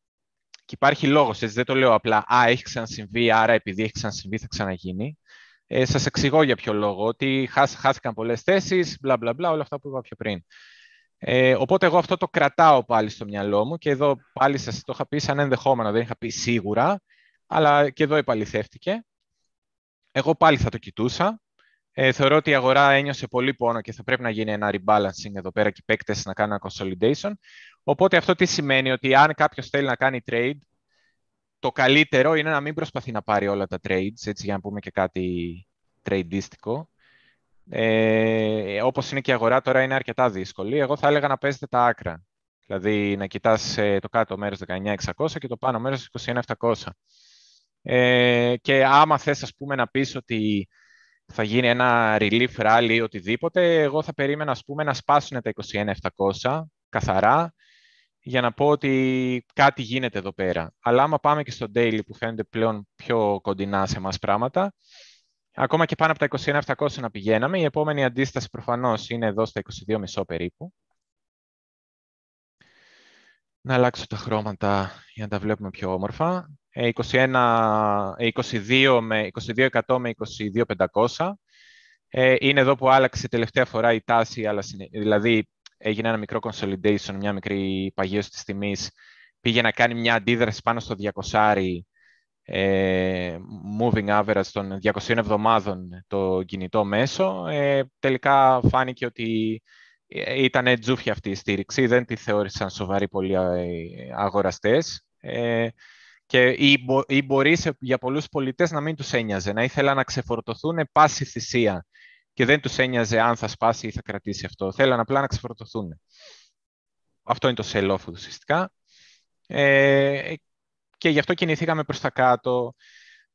και υπάρχει λόγος, έτσι δεν το λέω απλά, α, έχει ξανασυμβεί, άρα επειδή έχει ξανασυμβεί θα ξαναγίνει. Ε, σας εξηγώ για ποιο λόγο, ότι χάθηκαν πολλές θέσεις, μπλα μπλα μπλα, όλα αυτά που είπα πιο πριν. Ε, οπότε εγώ αυτό το κρατάω πάλι στο μυαλό μου και εδώ πάλι σας το είχα πει σαν ενδεχόμενο, δεν είχα πει σίγουρα, αλλά και εδώ επαληθεύτηκε. Εγώ πάλι θα το κοιτούσα. Ε, θεωρώ ότι η αγορά ένιωσε πολύ πόνο και θα πρέπει να γίνει ένα rebalancing εδώ πέρα και οι παίκτες να κάνουν ένα consolidation. Οπότε αυτό τι σημαίνει, ότι αν κάποιος θέλει να κάνει trade, το καλύτερο είναι να μην προσπαθεί να πάρει όλα τα trades, έτσι για να πούμε και κάτι tradeίστικο. Ε, όπως είναι και η αγορά τώρα είναι αρκετά δύσκολη. Εγώ θα έλεγα να παίζετε τα άκρα. Δηλαδή να κοιτάς ε, το κάτω μέρος 19.600 και το πάνω μέρος 21.700. Ε, και άμα θες ας πούμε να πεις ότι θα γίνει ένα relief rally ή οτιδήποτε, εγώ θα περίμενα ας πούμε να σπάσουν τα 21.700 καθαρά για να πω ότι κάτι γίνεται εδώ πέρα. Αλλά άμα πάμε και στο daily που φαίνεται πλέον πιο κοντινά σε εμάς πράγματα, ακόμα και πάνω από τα 21.700 να πηγαίναμε, η επόμενη αντίσταση προφανώς είναι εδώ στα 22.500 περίπου. Να αλλάξω τα χρώματα για να τα βλέπουμε πιο όμορφα. 21, ε, 22 με 22% με 22.500. Ε, είναι εδώ που άλλαξε τελευταία φορά η τάση, δηλαδή έγινε ένα μικρό consolidation, μια μικρή παγίωση της τιμής, πήγε να κάνει μια αντίδραση πάνω στο 200 ε, moving average των 200 εβδομάδων το κινητό μέσο. Ε, τελικά φάνηκε ότι ε, ήταν τζούφια αυτή η στήριξη, δεν τη θεώρησαν σοβαροί πολλοί ε, αγοραστές. Ε, και ή, ή μπορείς για πολλούς πολιτές να μην τους ένοιαζε, να ήθελαν να ξεφορτωθούν πάση θυσία και δεν τους ένοιαζε αν θα σπάσει ή θα κρατήσει αυτό. Θέλαν απλά να ξεφορτωθούν. Αυτό είναι το sell-off ουσιαστικά. Ε, και γι' αυτό κινηθήκαμε προς τα κάτω.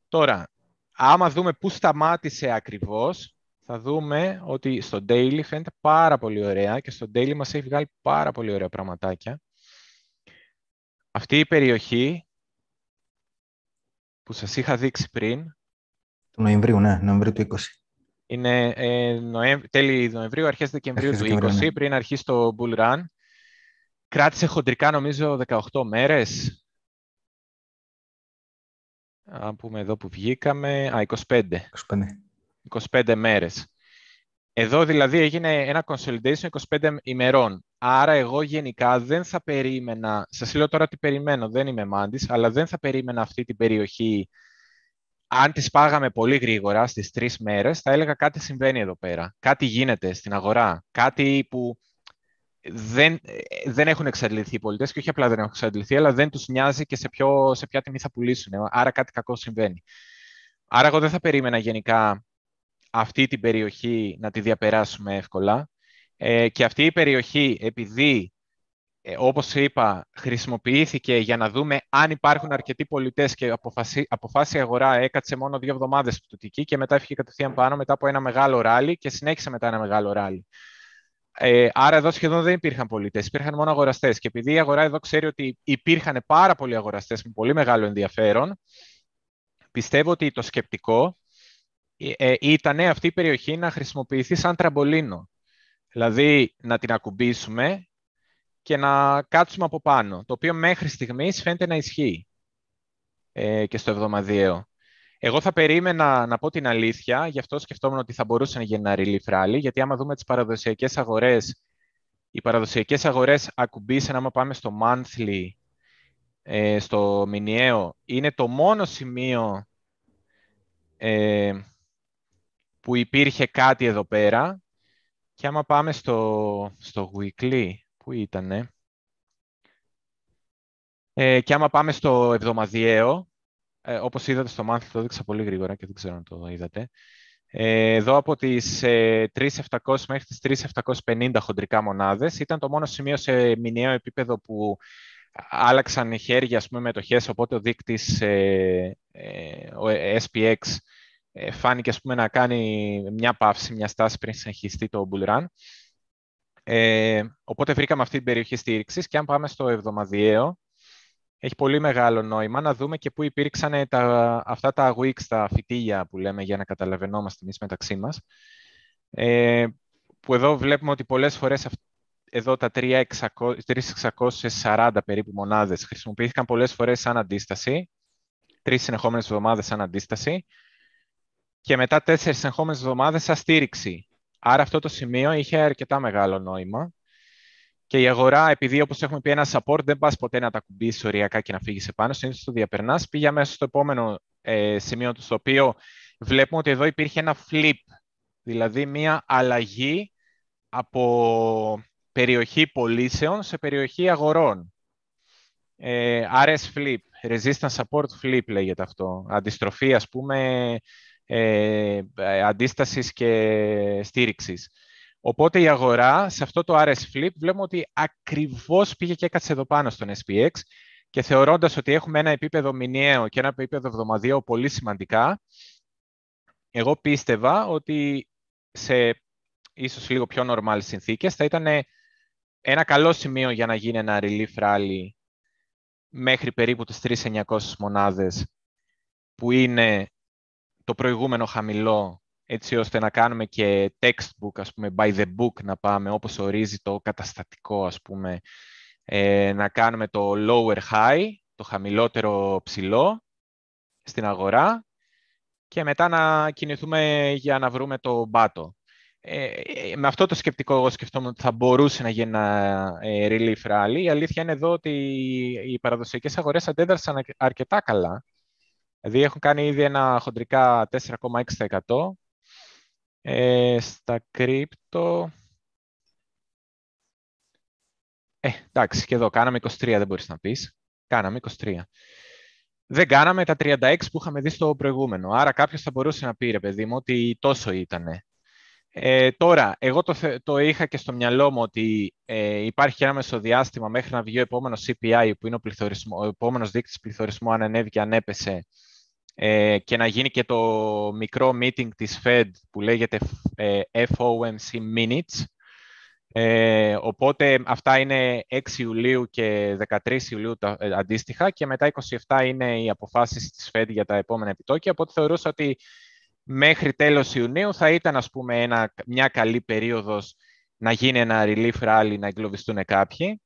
Τώρα, άμα δούμε πού σταμάτησε ακριβώς, θα δούμε ότι στο daily φαίνεται πάρα πολύ ωραία και στο daily μας έχει βγάλει πάρα πολύ ωραία πραγματάκια. Αυτή η περιοχή που σας είχα δείξει πριν. Του Νοεμβρίου, ναι, Νοεμβρίου του 20. Είναι ε, Νοέμβ... τέλη Νοεμβρίου, αρχές Δεκεμβρίου του 20, ναι. πριν αρχίσει το Bull Run. Κράτησε χοντρικά, νομίζω, 18 μέρες. Αν πούμε εδώ που βγήκαμε, α, 25. 25. 25 μέρες. Εδώ δηλαδή έγινε ένα consolidation 25 ημερών. Άρα εγώ γενικά δεν θα περίμενα, σας λέω τώρα τι περιμένω, δεν είμαι μάντης, αλλά δεν θα περίμενα αυτή την περιοχή, αν τη πάγαμε πολύ γρήγορα στις τρεις μέρες, θα έλεγα κάτι συμβαίνει εδώ πέρα. Κάτι γίνεται στην αγορά. Κάτι που δεν, δεν έχουν εξαντληθεί οι πολιτές και όχι απλά δεν έχουν εξαντληθεί, αλλά δεν τους νοιάζει και σε, ποιο, σε ποια τιμή θα πουλήσουν. Άρα κάτι κακό συμβαίνει. Άρα εγώ δεν θα περίμενα γενικά αυτή την περιοχή να τη διαπεράσουμε εύκολα. Ε, και αυτή η περιοχή, επειδή, ε, όπως είπα, χρησιμοποιήθηκε για να δούμε αν υπάρχουν αρκετοί πολιτές και αποφάσισε η αγορά έκατσε μόνο δύο εβδομάδες πτωτική και μετά έφυγε κατευθείαν πάνω μετά από ένα μεγάλο ράλι και συνέχισε μετά ένα μεγάλο ράλι. Ε, άρα εδώ σχεδόν δεν υπήρχαν πολιτές, υπήρχαν μόνο αγοραστές. Και επειδή η αγορά εδώ ξέρει ότι υπήρχαν πάρα πολλοί αγοραστές με πολύ μεγάλο ενδιαφέρον, πιστεύω ότι το σκεπτικό ε, ήταν αυτή η περιοχή να χρησιμοποιηθεί σαν τραμπολίνο. Δηλαδή να την ακουμπήσουμε και να κάτσουμε από πάνω, το οποίο μέχρι στιγμής φαίνεται να ισχύει ε, και στο εβδομαδιαίο. Εγώ θα περίμενα να πω την αλήθεια, γι' αυτό σκεφτόμουν ότι θα μπορούσε να γίνει ένα relief rally, γιατί άμα δούμε τις παραδοσιακές αγορές, οι παραδοσιακές αγορές ακουμπήσαν, άμα πάμε στο monthly, ε, στο μηνιαίο, είναι το μόνο σημείο ε, που υπήρχε κάτι εδώ πέρα και άμα πάμε στο, στο weekly, που ήτανε, ε, και άμα πάμε στο εβδομαδιαίο, ε, όπως είδατε στο monthly, το έδειξα πολύ γρήγορα και δεν ξέρω αν το είδατε, ε, εδώ από τις ε, 3.700 μέχρι τις 3.750 χοντρικά μονάδες ήταν το μόνο σημείο σε μηνιαίο επίπεδο που άλλαξαν χέρια ας πούμε, μετοχές, οπότε ο δείκτης ε, ε ο SPX ε, φάνηκε ας πούμε, να κάνει μια παύση, μια στάση πριν συνεχιστεί το bull run. Ε, οπότε βρήκαμε αυτή την περιοχή στήριξης και αν πάμε στο εβδομαδιαίο, έχει πολύ μεγάλο νόημα να δούμε και πού υπήρξαν τα, αυτά τα wicks, τα φυτίλια που λέμε για να καταλαβαίνόμαστε εμείς μεταξύ μας. Ε, που εδώ βλέπουμε ότι πολλές φορές εδώ τα 3.640 περίπου μονάδες χρησιμοποιήθηκαν πολλές φορές σαν αντίσταση, τρεις συνεχόμενες εβδομάδες σαν αντίσταση και μετά τέσσερις εγχώμενες εβδομάδες σαν στήριξη. Άρα αυτό το σημείο είχε αρκετά μεγάλο νόημα. Και η αγορά, επειδή όπως έχουμε πει ένα support, δεν πας ποτέ να τα κουμπίσεις οριακά και να φύγεις επάνω, συνήθως το διαπερνάς, πήγε μέσα στο επόμενο ε, σημείο του, στο οποίο βλέπουμε ότι εδώ υπήρχε ένα flip, δηλαδή μία αλλαγή από περιοχή πωλήσεων σε περιοχή αγορών. Ε, RS flip, resistance support flip λέγεται αυτό. Αντιστροφή, ας πούμε, ε, ε, αντίστασης και στήριξης. Οπότε η αγορά σε αυτό το RS Flip βλέπουμε ότι ακριβώς πήγε και έκατσε εδώ πάνω στον SPX και θεωρώντας ότι έχουμε ένα επίπεδο μηνιαίο και ένα επίπεδο εβδομαδιαίο πολύ σημαντικά, εγώ πίστευα ότι σε ίσως λίγο πιο normal συνθήκες θα ήταν ένα καλό σημείο για να γίνει ένα relief rally μέχρι περίπου τις 3.900 μονάδες που είναι το προηγούμενο χαμηλό, έτσι ώστε να κάνουμε και textbook, ας πούμε, by the book να πάμε, όπως ορίζει το καταστατικό, ας πούμε, ε, να κάνουμε το lower high, το χαμηλότερο ψηλό στην αγορά και μετά να κινηθούμε για να βρούμε το μπάτο. Ε, ε, με αυτό το σκεπτικό εγώ σκεφτόμουν ότι θα μπορούσε να γίνει ένα ε, relief rally. Η αλήθεια είναι εδώ ότι οι παραδοσιακές αγορές αντέδρασαν αρκετά καλά Δηλαδή έχουν κάνει ήδη ένα χοντρικά 4,6%. Ε, στα κρύπτο... Ε, εντάξει, και εδώ κάναμε 23, δεν μπορείς να πεις. Κάναμε 23. Δεν κάναμε τα 36 που είχαμε δει στο προηγούμενο. Άρα κάποιος θα μπορούσε να πει, ρε παιδί μου, ότι τόσο ήτανε. Ε, τώρα, εγώ το, το είχα και στο μυαλό μου ότι ε, υπάρχει ένα μεσοδιάστημα μέχρι να βγει ο επόμενος CPI, που είναι ο, ο επόμενος δείκτης πληθωρισμού, αν ανέβηκε, αν έπεσε, ε, και να γίνει και το μικρό meeting της Fed που λέγεται ε, FOMC Minutes. Ε, οπότε αυτά είναι 6 Ιουλίου και 13 Ιουλίου τα, ε, αντίστοιχα και μετά 27 είναι οι αποφάσεις της Fed για τα επόμενα επιτόκια, οπότε θεωρούσα ότι μέχρι τέλος Ιουνίου θα ήταν ας πούμε ένα, μια καλή περίοδος να γίνει ένα relief rally, να εγκλωβιστούν κάποιοι.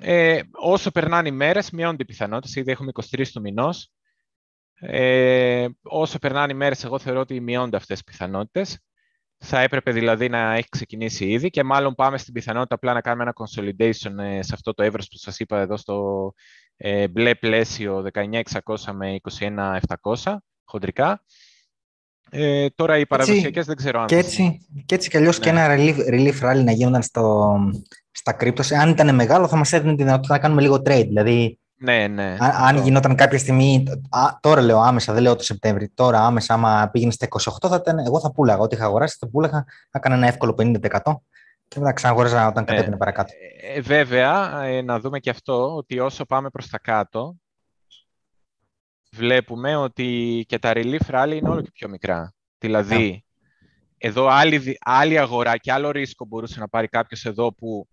Ε, όσο περνάνε οι μέρες, μειώνται οι πιθανότητες, ήδη έχουμε 23 του μηνός. Ε, όσο περνάνε οι μέρες, εγώ θεωρώ ότι μειώνται αυτές οι πιθανότητες. Θα έπρεπε δηλαδή να έχει ξεκινήσει ήδη και μάλλον πάμε στην πιθανότητα απλά να κάνουμε ένα consolidation ε, σε αυτό το εύρος που σας είπα εδώ στο ε, μπλε πλαίσιο 19.600 με 21.700 χοντρικά. Ε, τώρα οι παραδοσιακές δεν ξέρω αν... Και έτσι, και έτσι κι αλλιώς και ναι. ένα relief, relief rally να γίνονταν στο, στα κρύπτος. Αν ήταν μεγάλο θα μας έδινε τη δυνατότητα να κάνουμε λίγο trade. Δηλαδή, ναι, ναι. Αν, αν γινόταν κάποια στιγμή, α, τώρα λέω άμεσα, δεν λέω το Σεπτέμβρη, τώρα άμεσα άμα πήγαινε στα 28, θα ήταν, εγώ θα πούλαγα. Ό,τι είχα αγοράσει, θα πούλαγα, θα έκανα ένα εύκολο 50% και μετά ξαναγοράζα όταν ε, κατέβαινε παρακάτω. Ε, βέβαια, ε, να δούμε και αυτό, ότι όσο πάμε προς τα κάτω, βλέπουμε ότι και τα relief rally είναι όλο και πιο μικρά. Δηλαδή, εδώ άλλη, άλλη αγορά και άλλο ρίσκο μπορούσε να πάρει κάποιος εδώ που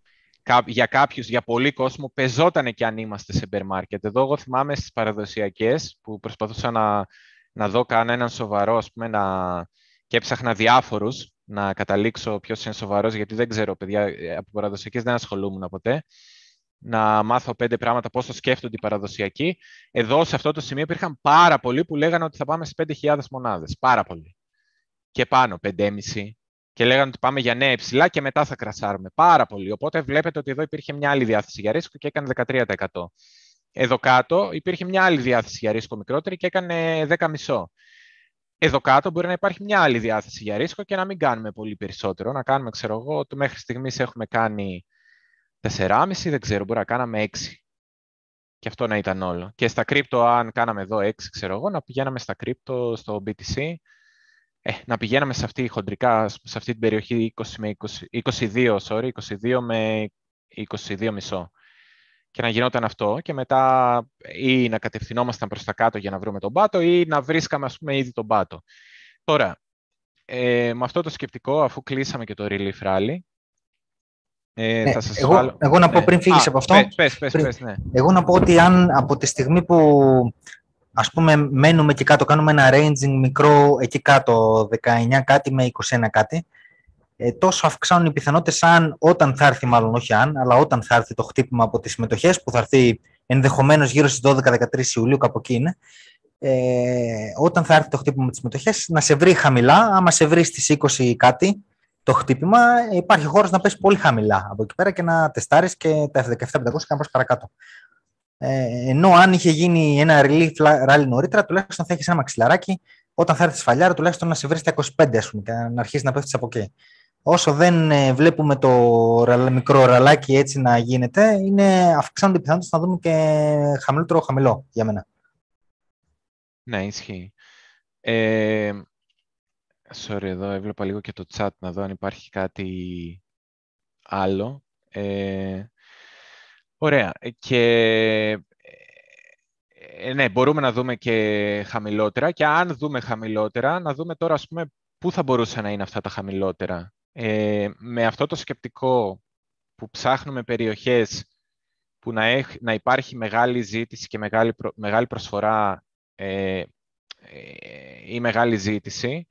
για κάποιους, για πολύ κόσμο, πεζότανε και αν είμαστε σε bear market. Εδώ εγώ θυμάμαι στις παραδοσιακές που προσπαθούσα να, να δω κανέναν σοβαρό, ας πούμε, να... και έψαχνα διάφορους να καταλήξω ποιος είναι σοβαρός, γιατί δεν ξέρω, παιδιά, από παραδοσιακές δεν ασχολούμουν ποτέ να μάθω πέντε πράγματα, πώς το σκέφτονται οι παραδοσιακοί. Εδώ, σε αυτό το σημείο, υπήρχαν πάρα πολλοί που λέγανε ότι θα πάμε στις 5.000 μονάδες. Πάρα πολλοί. Και πάνω, 5,5 και λέγανε ότι πάμε για νέα υψηλά και μετά θα κρασάρουμε. Πάρα πολύ. Οπότε βλέπετε ότι εδώ υπήρχε μια άλλη διάθεση για ρίσκο και έκανε 13%. Εδώ κάτω υπήρχε μια άλλη διάθεση για ρίσκο μικρότερη και έκανε 10,5%. Εδώ κάτω μπορεί να υπάρχει μια άλλη διάθεση για ρίσκο και να μην κάνουμε πολύ περισσότερο. Να κάνουμε, ξέρω εγώ, το μέχρι στιγμής έχουμε κάνει 4,5, δεν ξέρω, μπορεί να κάναμε 6. Και αυτό να ήταν όλο. Και στα κρύπτο, αν κάναμε εδώ 6, ξέρω εγώ, να πηγαίναμε στα κρύπτο, στο BTC, ε, να πηγαίναμε σε αυτή χοντρικά, σε αυτή την περιοχή 20 με 20, 22, sorry, 22 με 22,5 και να γινόταν αυτό και μετά ή να κατευθυνόμασταν προς τα κάτω για να βρούμε τον πάτο ή να βρίσκαμε ας πούμε ήδη τον πάτο. Τώρα, ε, με αυτό το σκεπτικό, αφού κλείσαμε και το relief rally, ε, ναι, θα σας εγώ, βάλω... εγώ να πω ναι. πριν φύγεις από αυτό, πες, πες, πες, ναι. εγώ να πω ότι αν από τη στιγμή που ας πούμε μένουμε εκεί κάτω, κάνουμε ένα ranging μικρό εκεί κάτω, 19 κάτι με 21 κάτι, ε, τόσο αυξάνουν οι πιθανότητες αν, όταν θα έρθει μάλλον όχι αν, αλλά όταν θα έρθει το χτύπημα από τις συμμετοχές που θα έρθει ενδεχομένως γύρω στις 12-13 Ιουλίου κάπου εκεί είναι, ε, όταν θα έρθει το χτύπημα με τις συμμετοχές να σε βρει χαμηλά, άμα σε βρει στις 20 κάτι το χτύπημα, υπάρχει χώρος να πέσει πολύ χαμηλά από εκεί πέρα και να τεστάρεις και τα F17-500 και να πας παρακάτω. Ε, ενώ αν είχε γίνει ένα relief rally νωρίτερα, τουλάχιστον θα έχεις ένα μαξιλαράκι. Όταν θα έρθεις σφαλιάρα, τουλάχιστον να σε βρεις στα 25 ας πούμε, και να αρχίσεις να πέφτεις από εκεί. Όσο δεν ε, βλέπουμε το μικρό ραλάκι έτσι να γίνεται, είναι, αυξάνονται οι πιθανότητες να δούμε και χαμηλότερο χαμηλό για μένα. Ναι, ισχύει. Ε, sorry, εδώ έβλεπα λίγο και το chat να δω αν υπάρχει κάτι άλλο. Ε, Ωραία. Ε, και ε, ναι, μπορούμε να δούμε και χαμηλότερα και αν δούμε χαμηλότερα, να δούμε τώρα, ας πούμε, πού θα μπορούσαν να είναι αυτά τα χαμηλότερα. Ε, με αυτό το σκεπτικό που ψάχνουμε περιοχές που να, έχει, να υπάρχει μεγάλη ζήτηση και μεγάλη, μεγάλη προσφορά ε, ή μεγάλη ζήτηση,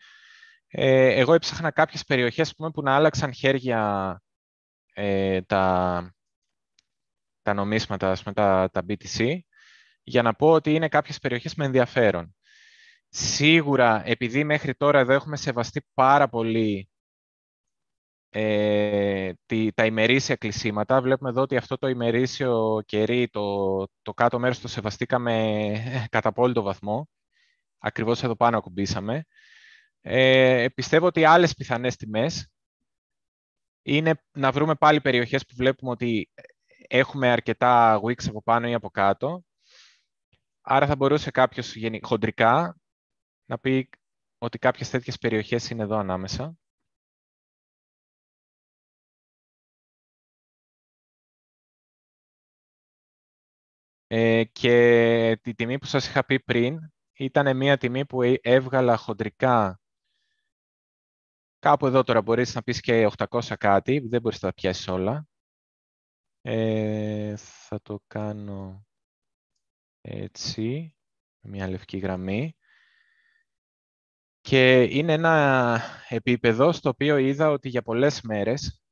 εγώ έψαχνα κάποιες περιοχές που να άλλαξαν χέρια τα, τα νομίσματα, ας πούμε, τα, τα BTC, για να πω ότι είναι κάποιες περιοχές με ενδιαφέρον. Σίγουρα, επειδή μέχρι τώρα εδώ έχουμε σεβαστεί πάρα πολύ ε, τη, τα ημερήσια κλεισίματα, βλέπουμε εδώ ότι αυτό το ημερήσιο κερί, το, το κάτω μέρος το σεβαστήκαμε κατά απόλυτο βαθμό. Ακριβώς εδώ πάνω ακουμπήσαμε. Ε, πιστεύω ότι άλλες πιθανές τιμές είναι να βρούμε πάλι περιοχές που βλέπουμε ότι έχουμε αρκετά wicks από πάνω ή από κάτω. Άρα θα μπορούσε κάποιος χοντρικά να πει ότι κάποιες τέτοιες περιοχές είναι εδώ ανάμεσα. Ε, και τη τιμή που σας είχα πει πριν, ήταν μια τιμή που έβγαλα χοντρικά κάπου εδώ τώρα μπορείς να πεις και 800 κάτι, δεν μπορείς να τα πιάσεις όλα. Ε, θα το κάνω έτσι, μια λευκή γραμμή. Και είναι ένα επίπεδο στο οποίο είδα ότι για πολλές μέρες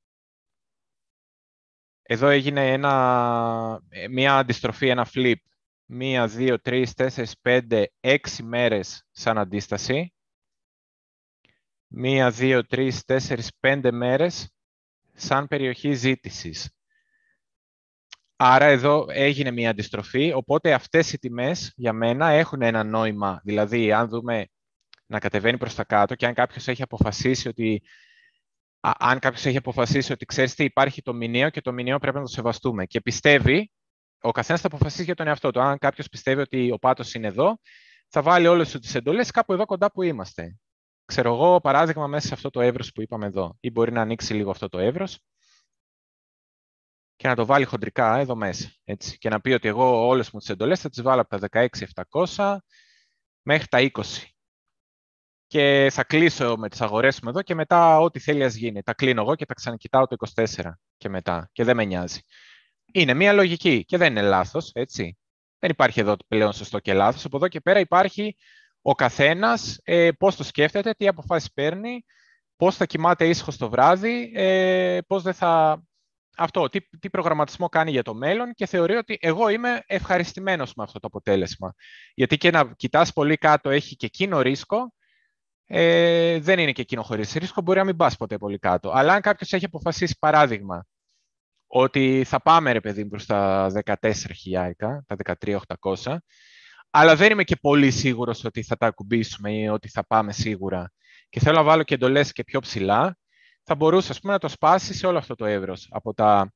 εδώ έγινε ένα, μια αντιστροφή, ένα flip. Μία, δύο, τρεις, τέσσερις, πέντε, έξι μέρες σαν αντίσταση. Μία, δύο, τρεις, τέσσερις, πέντε μέρες σαν περιοχή ζήτησης. Άρα εδώ έγινε μια αντιστροφή, οπότε αυτές οι τιμές για μένα έχουν ένα νόημα. Δηλαδή, αν δούμε να κατεβαίνει προς τα κάτω και αν κάποιος έχει αποφασίσει ότι αν κάποιος έχει αποφασίσει ότι ξέρεις τι υπάρχει το μηνύο και το μηνύο πρέπει να το σεβαστούμε και πιστεύει, ο καθένας θα αποφασίσει για τον εαυτό του. Αν κάποιος πιστεύει ότι ο πάτος είναι εδώ, θα βάλει όλες τις εντολές κάπου εδώ κοντά που είμαστε. Ξέρω εγώ, παράδειγμα, μέσα σε αυτό το εύρος που είπαμε εδώ. Ή μπορεί να ανοίξει λίγο αυτό το εύρος και να το βάλει χοντρικά εδώ μέσα. Έτσι. Και να πει ότι εγώ όλες μου τις εντολές θα τις βάλω από τα 16.700 μέχρι τα 20 και θα κλείσω με τις αγορές μου εδώ και μετά ό,τι θέλει ας γίνει. Τα κλείνω εγώ και τα ξανακοιτάω το 24 και μετά και δεν με νοιάζει. Είναι μία λογική και δεν είναι λάθος, έτσι. Δεν υπάρχει εδώ πλέον σωστό και λάθος. Από εδώ και πέρα υπάρχει ο καθένας ε, πώς το σκέφτεται, τι αποφάσεις παίρνει, πώς θα κοιμάται ήσυχος το βράδυ, ε, πώς δεν θα... Αυτό, τι, τι προγραμματισμό κάνει για το μέλλον και θεωρεί ότι εγώ είμαι ευχαριστημένος με αυτό το αποτέλεσμα. Γιατί και να κοιτάς πολύ κάτω έχει και εκείνο ρίσκο ε, δεν είναι και εκείνο χωρίς ρίσκο, μπορεί να μην πας ποτέ πολύ κάτω. Αλλά αν κάποιος έχει αποφασίσει, παράδειγμα, ότι θα πάμε ρε παιδί προς τα 14.000, τα 13.800, αλλά δεν είμαι και πολύ σίγουρος ότι θα τα ακουμπήσουμε ή ότι θα πάμε σίγουρα και θέλω να βάλω και εντολές και πιο ψηλά, θα μπορούσα ας πούμε, να το σπάσει σε όλο αυτό το εύρος. Από, τα,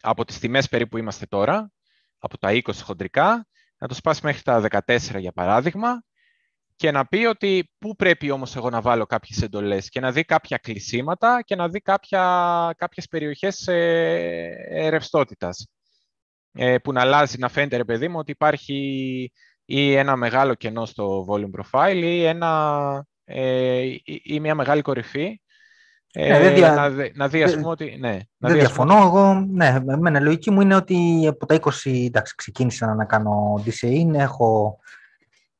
από τις τιμές περίπου είμαστε τώρα, από τα 20 χοντρικά, να το σπάσει μέχρι τα 14 για παράδειγμα και να πει ότι πού πρέπει όμως εγώ να βάλω κάποιες εντολές και να δει κάποια κλεισίματα και να δει κάποια, κάποιες περιοχές ε, ρευστότητας ε, που να αλλάζει, να φαίνεται ρε παιδί μου ότι υπάρχει ή ένα μεγάλο κενό στο volume profile ή, ένα, ε, ή μια μεγάλη κορυφή ε, ναι, δια... να, να δει, ας πούμε, ότι... Ναι, να δεν διαφωνώ. Πούμε... Εγώ, ναι, εμένα λογική μου είναι ότι από τα 20 εντάξει, ξεκίνησα να κάνω DCA, έχω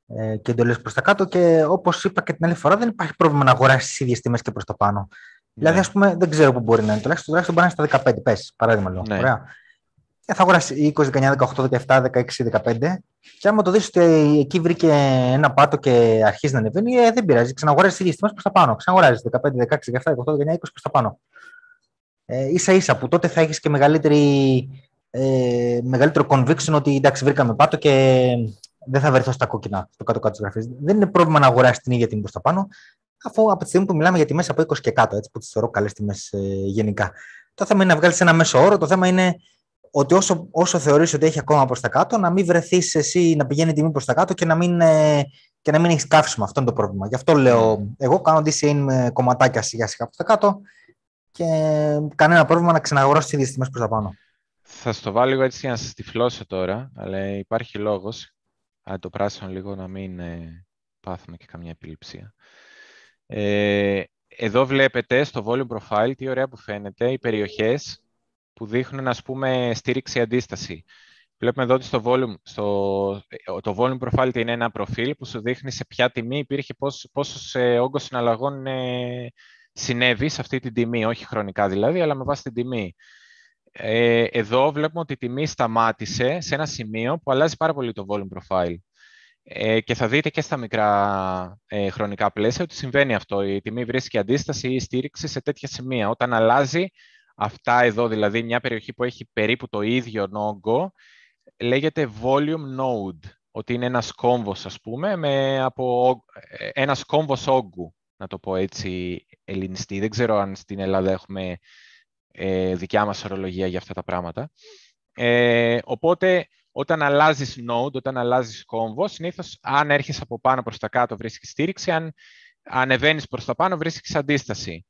ε, και εντολές προς τα κάτω. Και όπως είπα και την άλλη φορά, δεν υπάρχει πρόβλημα να αγοράσεις τις ίδιες τιμές και προς τα πάνω. Ναι. Δηλαδή, ας πούμε, δεν ξέρω πού μπορεί να είναι. Τουλάχιστον, τουλάχιστον μπορεί να είναι στα 15, πες, παράδειγμα λέω. Ναι. Ωραία. Ε, θα αγοράσεις 20, 19, 18, 17, 16, 15. Και άμα το δεις ότι εκεί βρήκε ένα πάτο και αρχίζει να ανεβαίνει, ε, δεν πειράζει. Ξαναγοράζει τις ίδιες τιμέ προς τα πάνω. Ξαναγοράζεις 15, 16, 17, 18, 19, 20 προς τα πάνω. Ε, ίσα ίσα που τότε θα έχεις και μεγαλύτερη, ε, μεγαλύτερο conviction ότι εντάξει, βρήκαμε πάτο και δεν θα βρεθώ στα κόκκινα στο κάτω-κάτω της γραφής. Δεν είναι πρόβλημα να αγοράσεις την ίδια τιμή προς τα πάνω, αφού από τη στιγμή που μιλάμε για τιμές από 20 και κάτω, έτσι, που τις θεωρώ καλές τιμές ε, γενικά. Το θέμα είναι να βγάλεις ένα μέσο όρο. Το θέμα είναι ότι όσο, όσο θεωρείς ότι έχει ακόμα προς τα κάτω, να μην βρεθείς εσύ να πηγαίνει τιμή προς τα κάτω και να μην, ε, και να μην έχεις καύσιμο. Αυτό είναι το πρόβλημα. Γι' αυτό λέω, εγώ κάνω DCA με κομματάκια σιγά σιγά προς τα κάτω και κανένα πρόβλημα να ξαναγοράσω τις ίδιες τιμές προς τα πάνω. Θα στο βάλω λίγο έτσι για να σας τυφλώσω τώρα, αλλά υπάρχει λόγος αν το πράσινο λίγο να μην ε, πάθουμε και καμιά επιληψία. Ε, εδώ βλέπετε στο volume profile τι ωραία που φαίνεται οι περιοχές που δείχνουν ας πούμε στήριξη αντίσταση. Βλέπουμε εδώ ότι στο volume, στο, το volume profile είναι ένα προφίλ που σου δείχνει σε ποια τιμή υπήρχε πόσο, πόσος ε, όγκος συναλλαγών ε, συνέβη σε αυτή την τιμή, όχι χρονικά δηλαδή, αλλά με βάση την τιμή. Ε, εδώ βλέπουμε ότι η τιμή σταμάτησε σε ένα σημείο που αλλάζει πάρα πολύ το volume profile. Ε, και θα δείτε και στα μικρά ε, χρονικά πλαίσια ότι συμβαίνει αυτό. Η τιμή βρίσκει αντίσταση ή στήριξη σε τέτοια σημεία. Όταν αλλάζει αυτά εδώ, δηλαδή μια περιοχή που έχει περίπου το ίδιο όγκο, λέγεται volume node, ότι είναι ένας κόμβος, ας πούμε, με από ε, ένας κόμβος όγκου, να το πω έτσι ελληνιστή. Δεν ξέρω αν στην Ελλάδα έχουμε ε, δικιά μας ορολογία για αυτά τα πράγματα. Ε, οπότε, όταν αλλάζεις node, όταν αλλάζεις κόμβος, συνήθως αν έρχεσαι από πάνω προς τα κάτω βρίσκεις στήριξη, αν ανεβαίνεις προς τα πάνω βρίσκεις αντίσταση.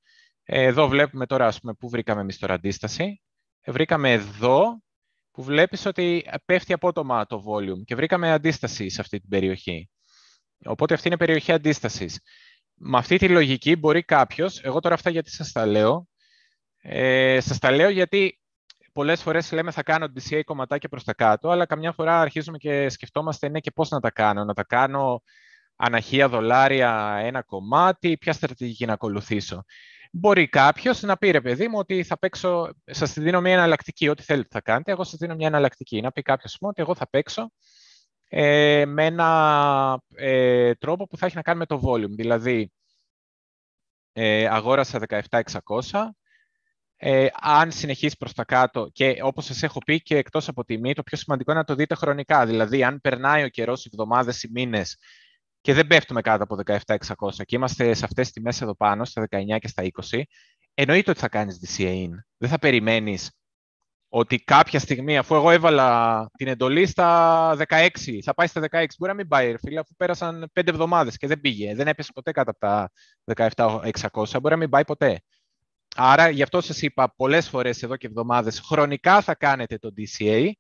Ε, εδώ βλέπουμε τώρα, ας πούμε, πού βρήκαμε εμείς τώρα αντίσταση. Ε, βρήκαμε εδώ, που βλέπεις ότι πέφτει απότομα το volume και βρήκαμε αντίσταση σε αυτή την περιοχή. Οπότε αυτή είναι περιοχή αντίστασης. Με αυτή τη λογική μπορεί κάποιος, εγώ τώρα αυτά γιατί σας τα λέω, ε, σας τα λέω γιατί πολλές φορές λέμε θα κάνω DCA κομματάκια προς τα κάτω, αλλά καμιά φορά αρχίζουμε και σκεφτόμαστε ναι και πώς να τα κάνω. Να τα κάνω αναχεία δολάρια ένα κομμάτι, ποια στρατηγική να ακολουθήσω. Μπορεί κάποιος να πει ρε παιδί μου ότι θα παίξω, σας δίνω μια εναλλακτική, ό,τι θέλετε θα κάνετε. Εγώ σας δίνω μια εναλλακτική. Να πει κάποιος ότι εγώ θα παίξω ε, με ένα ε, τρόπο που θα έχει να κάνει με το volume. Δηλαδή, ε, αγόρασα 17.600. Ε, αν συνεχίσει προς τα κάτω και όπως σας έχω πει και εκτός από τιμή, το πιο σημαντικό είναι να το δείτε χρονικά. Δηλαδή, αν περνάει ο καιρός, οι εβδομάδες, οι μήνες και δεν πέφτουμε κάτω από 17.600 και είμαστε σε αυτές τις τιμές εδώ πάνω, στα 19 και στα 20, εννοείται ότι θα κάνεις DCA in. Δεν θα περιμένεις ότι κάποια στιγμή, αφού εγώ έβαλα την εντολή στα 16, θα πάει στα 16. Μπορεί να μην πάει, φίλε, αφού πέρασαν 5 εβδομάδες και δεν πήγε. Δεν έπεσε ποτέ κάτω από τα 17.600. Μπορεί να μην πάει ποτέ. Άρα, γι' αυτό σας είπα πολλές φορές εδώ και εβδομάδες, χρονικά θα κάνετε το DCA,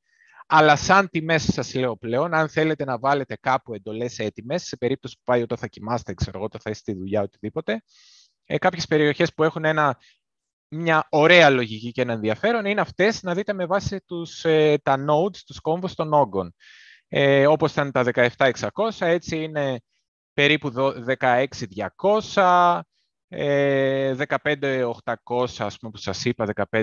αλλά σαν τιμές σας λέω πλέον, αν θέλετε να βάλετε κάπου εντολές έτοιμες, σε περίπτωση που πάει όταν θα κοιμάστε, ξέρω εγώ, όταν θα είστε στη δουλειά, οτιδήποτε, ε, κάποιες περιοχές που έχουν ένα, μια ωραία λογική και ένα ενδιαφέρον είναι αυτές να δείτε με βάση τους, ε, τα nodes, τους κόμβους των όγκων. Ε, όπως ήταν τα 17.600, έτσι είναι περίπου 16.200, 15.800 ε, ας πούμε που σας είπα, 15,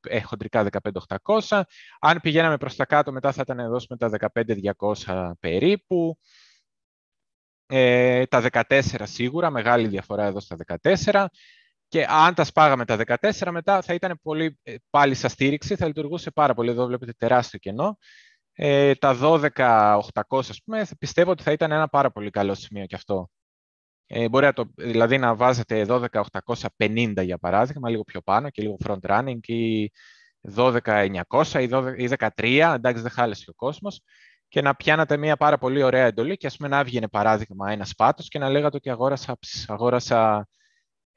ε, χοντρικά 15.800. Αν πηγαίναμε προς τα κάτω μετά θα ήταν εδώ με τα 15.200 περίπου. Ε, τα 14 σίγουρα, μεγάλη διαφορά εδώ στα 14. Και αν τα σπάγαμε τα 14 μετά θα ήταν πολύ, ε, πάλι σαν στήριξη, θα λειτουργούσε πάρα πολύ. Εδώ βλέπετε τεράστιο κενό. Ε, τα 12.800 ας πούμε, πιστεύω ότι θα ήταν ένα πάρα πολύ καλό σημείο και αυτό. Ε, μπορεί να το, δηλαδή να βάζετε 12.850 για παράδειγμα, λίγο πιο πάνω και λίγο front running ή 12.900 ή 13, εντάξει δεν χάλεσε ο κόσμος και να πιάνατε μια πάρα πολύ ωραία εντολή και ας πούμε να έβγαινε παράδειγμα ένας πάτος και να λέγατε ότι αγόρασα, αγόρασα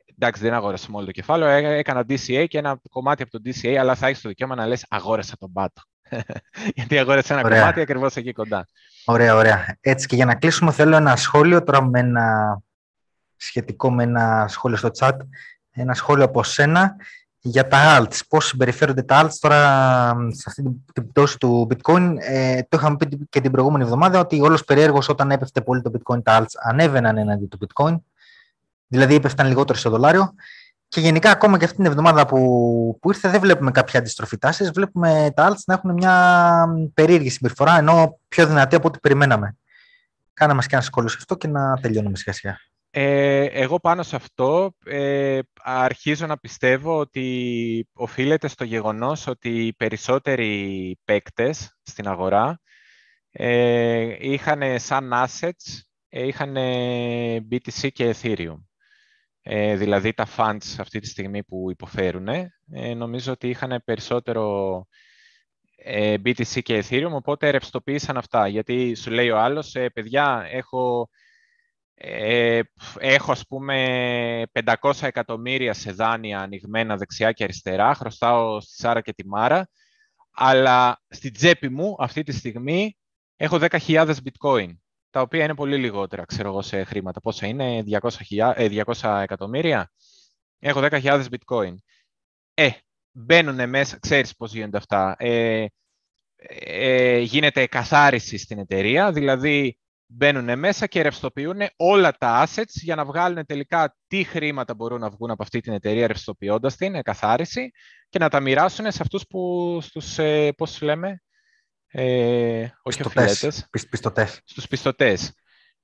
εντάξει δεν αγόρασα μόνο το κεφάλαιο, έκανα DCA και ένα κομμάτι από το DCA, αλλά θα έχεις το δικαίωμα να λες αγόρασα τον πάτο. Γιατί αγόρασα ένα ωραία. κομμάτι ακριβώς εκεί κοντά. Ωραία, ωραία. Έτσι και για να κλείσουμε θέλω ένα σχόλιο τώρα με ένα σχετικό με ένα σχόλιο στο chat, ένα σχόλιο από σένα για τα alts, πώς συμπεριφέρονται τα alts τώρα σε αυτή την πτώση του bitcoin. Ε, το είχαμε πει και την προηγούμενη εβδομάδα ότι όλος περίεργος όταν έπεφτε πολύ το bitcoin τα alts ανέβαιναν έναντι του bitcoin, δηλαδή έπεφταν λιγότερο στο δολάριο και γενικά ακόμα και αυτή την εβδομάδα που, που ήρθε δεν βλέπουμε κάποια αντιστροφή τάσης. βλέπουμε τα alts να έχουν μια περίεργη συμπεριφορά ενώ πιο δυνατή από ό,τι περιμέναμε. Κάνε μας και ένα σχόλιο σε αυτό και να τελειώνουμε σιγά σιγά. Ε, εγώ πάνω σε αυτό ε, αρχίζω να πιστεύω ότι οφείλεται στο γεγονός ότι οι περισσότεροι παίκτες στην αγορά ε, είχαν σαν assets, ε, είχαν BTC και Ethereum. Ε, δηλαδή τα funds αυτή τη στιγμή που υποφέρουν, νομίζω ότι είχαν περισσότερο BTC και Ethereum, οπότε ρευστοποίησαν αυτά. Γιατί σου λέει ο άλλος, παιδιά, έχω ε, έχω, ας πούμε, 500 εκατομμύρια σε δάνεια ανοιγμένα δεξιά και αριστερά, χρωστάω στη Σάρα και τη Μάρα, αλλά στην τσέπη μου αυτή τη στιγμή έχω 10.000 bitcoin, τα οποία είναι πολύ λιγότερα, ξέρω εγώ, σε χρήματα. Πόσα είναι, 200, 200 ε, εκατομμύρια; Έχω 10.000 bitcoin. Ε, μπαίνουν μέσα, ξέρεις πώς γίνονται αυτά. Ε, ε, γίνεται καθάριση στην εταιρεία, δηλαδή μπαίνουν μέσα και ρευστοποιούν όλα τα assets για να βγάλουν τελικά τι χρήματα μπορούν να βγουν από αυτή την εταιρεία ρευστοποιώντας την, καθάριση και να τα μοιράσουν σε αυτούς που, στους, ε, πώς λέμε, ε, όχι οφειλέτες, πιστωτές. στους πιστωτές.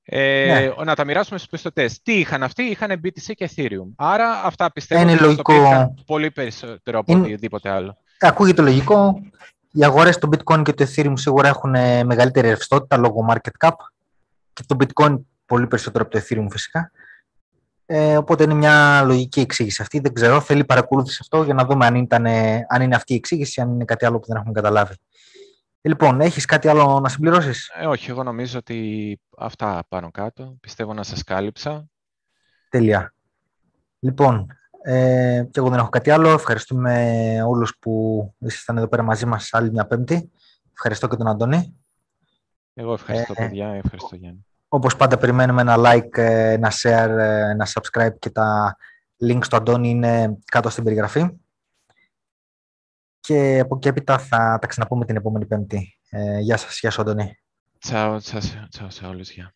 Ε, ναι. Να τα μοιράσουμε στους πιστωτές. Τι είχαν αυτοί, είχαν BTC και Ethereum. Άρα αυτά πιστεύω Είναι ότι λογικό... πολύ περισσότερο από Είναι... οτιδήποτε άλλο. Ακούγεται λογικό. Οι αγορές του Bitcoin και του Ethereum σίγουρα έχουν μεγαλύτερη ρευστότητα λόγω market cap και το bitcoin πολύ περισσότερο από το ethereum φυσικά. Ε, οπότε είναι μια λογική εξήγηση αυτή. Δεν ξέρω, θέλει παρακολούθηση αυτό για να δούμε αν, ήταν, αν είναι αυτή η εξήγηση, αν είναι κάτι άλλο που δεν έχουμε καταλάβει. Ε, λοιπόν, έχεις κάτι άλλο να συμπληρώσεις; Ε, όχι, εγώ νομίζω ότι αυτά πάνω κάτω. Πιστεύω να σας κάλυψα. Τέλεια. Λοιπόν, Ε, και εγώ δεν έχω κάτι άλλο. Ευχαριστούμε όλους που ήσασταν εδώ πέρα μαζί μας άλλη μια πέμπτη. Ευχαριστώ και τον Αντώνη. Εγώ ευχαριστώ, ε, παιδιά. Ευχαριστώ, Γιάννη. Όπως πάντα περιμένουμε ένα like, ένα share, ένα subscribe και τα links του Αντώνη είναι κάτω στην περιγραφή. Και από εκεί έπειτα θα τα ξαναπούμε την επόμενη πέμπτη. Ε, γεια σας, γεια σου Αντώνη. Τσάου, τσάου, τσάου σε όλους, γεια.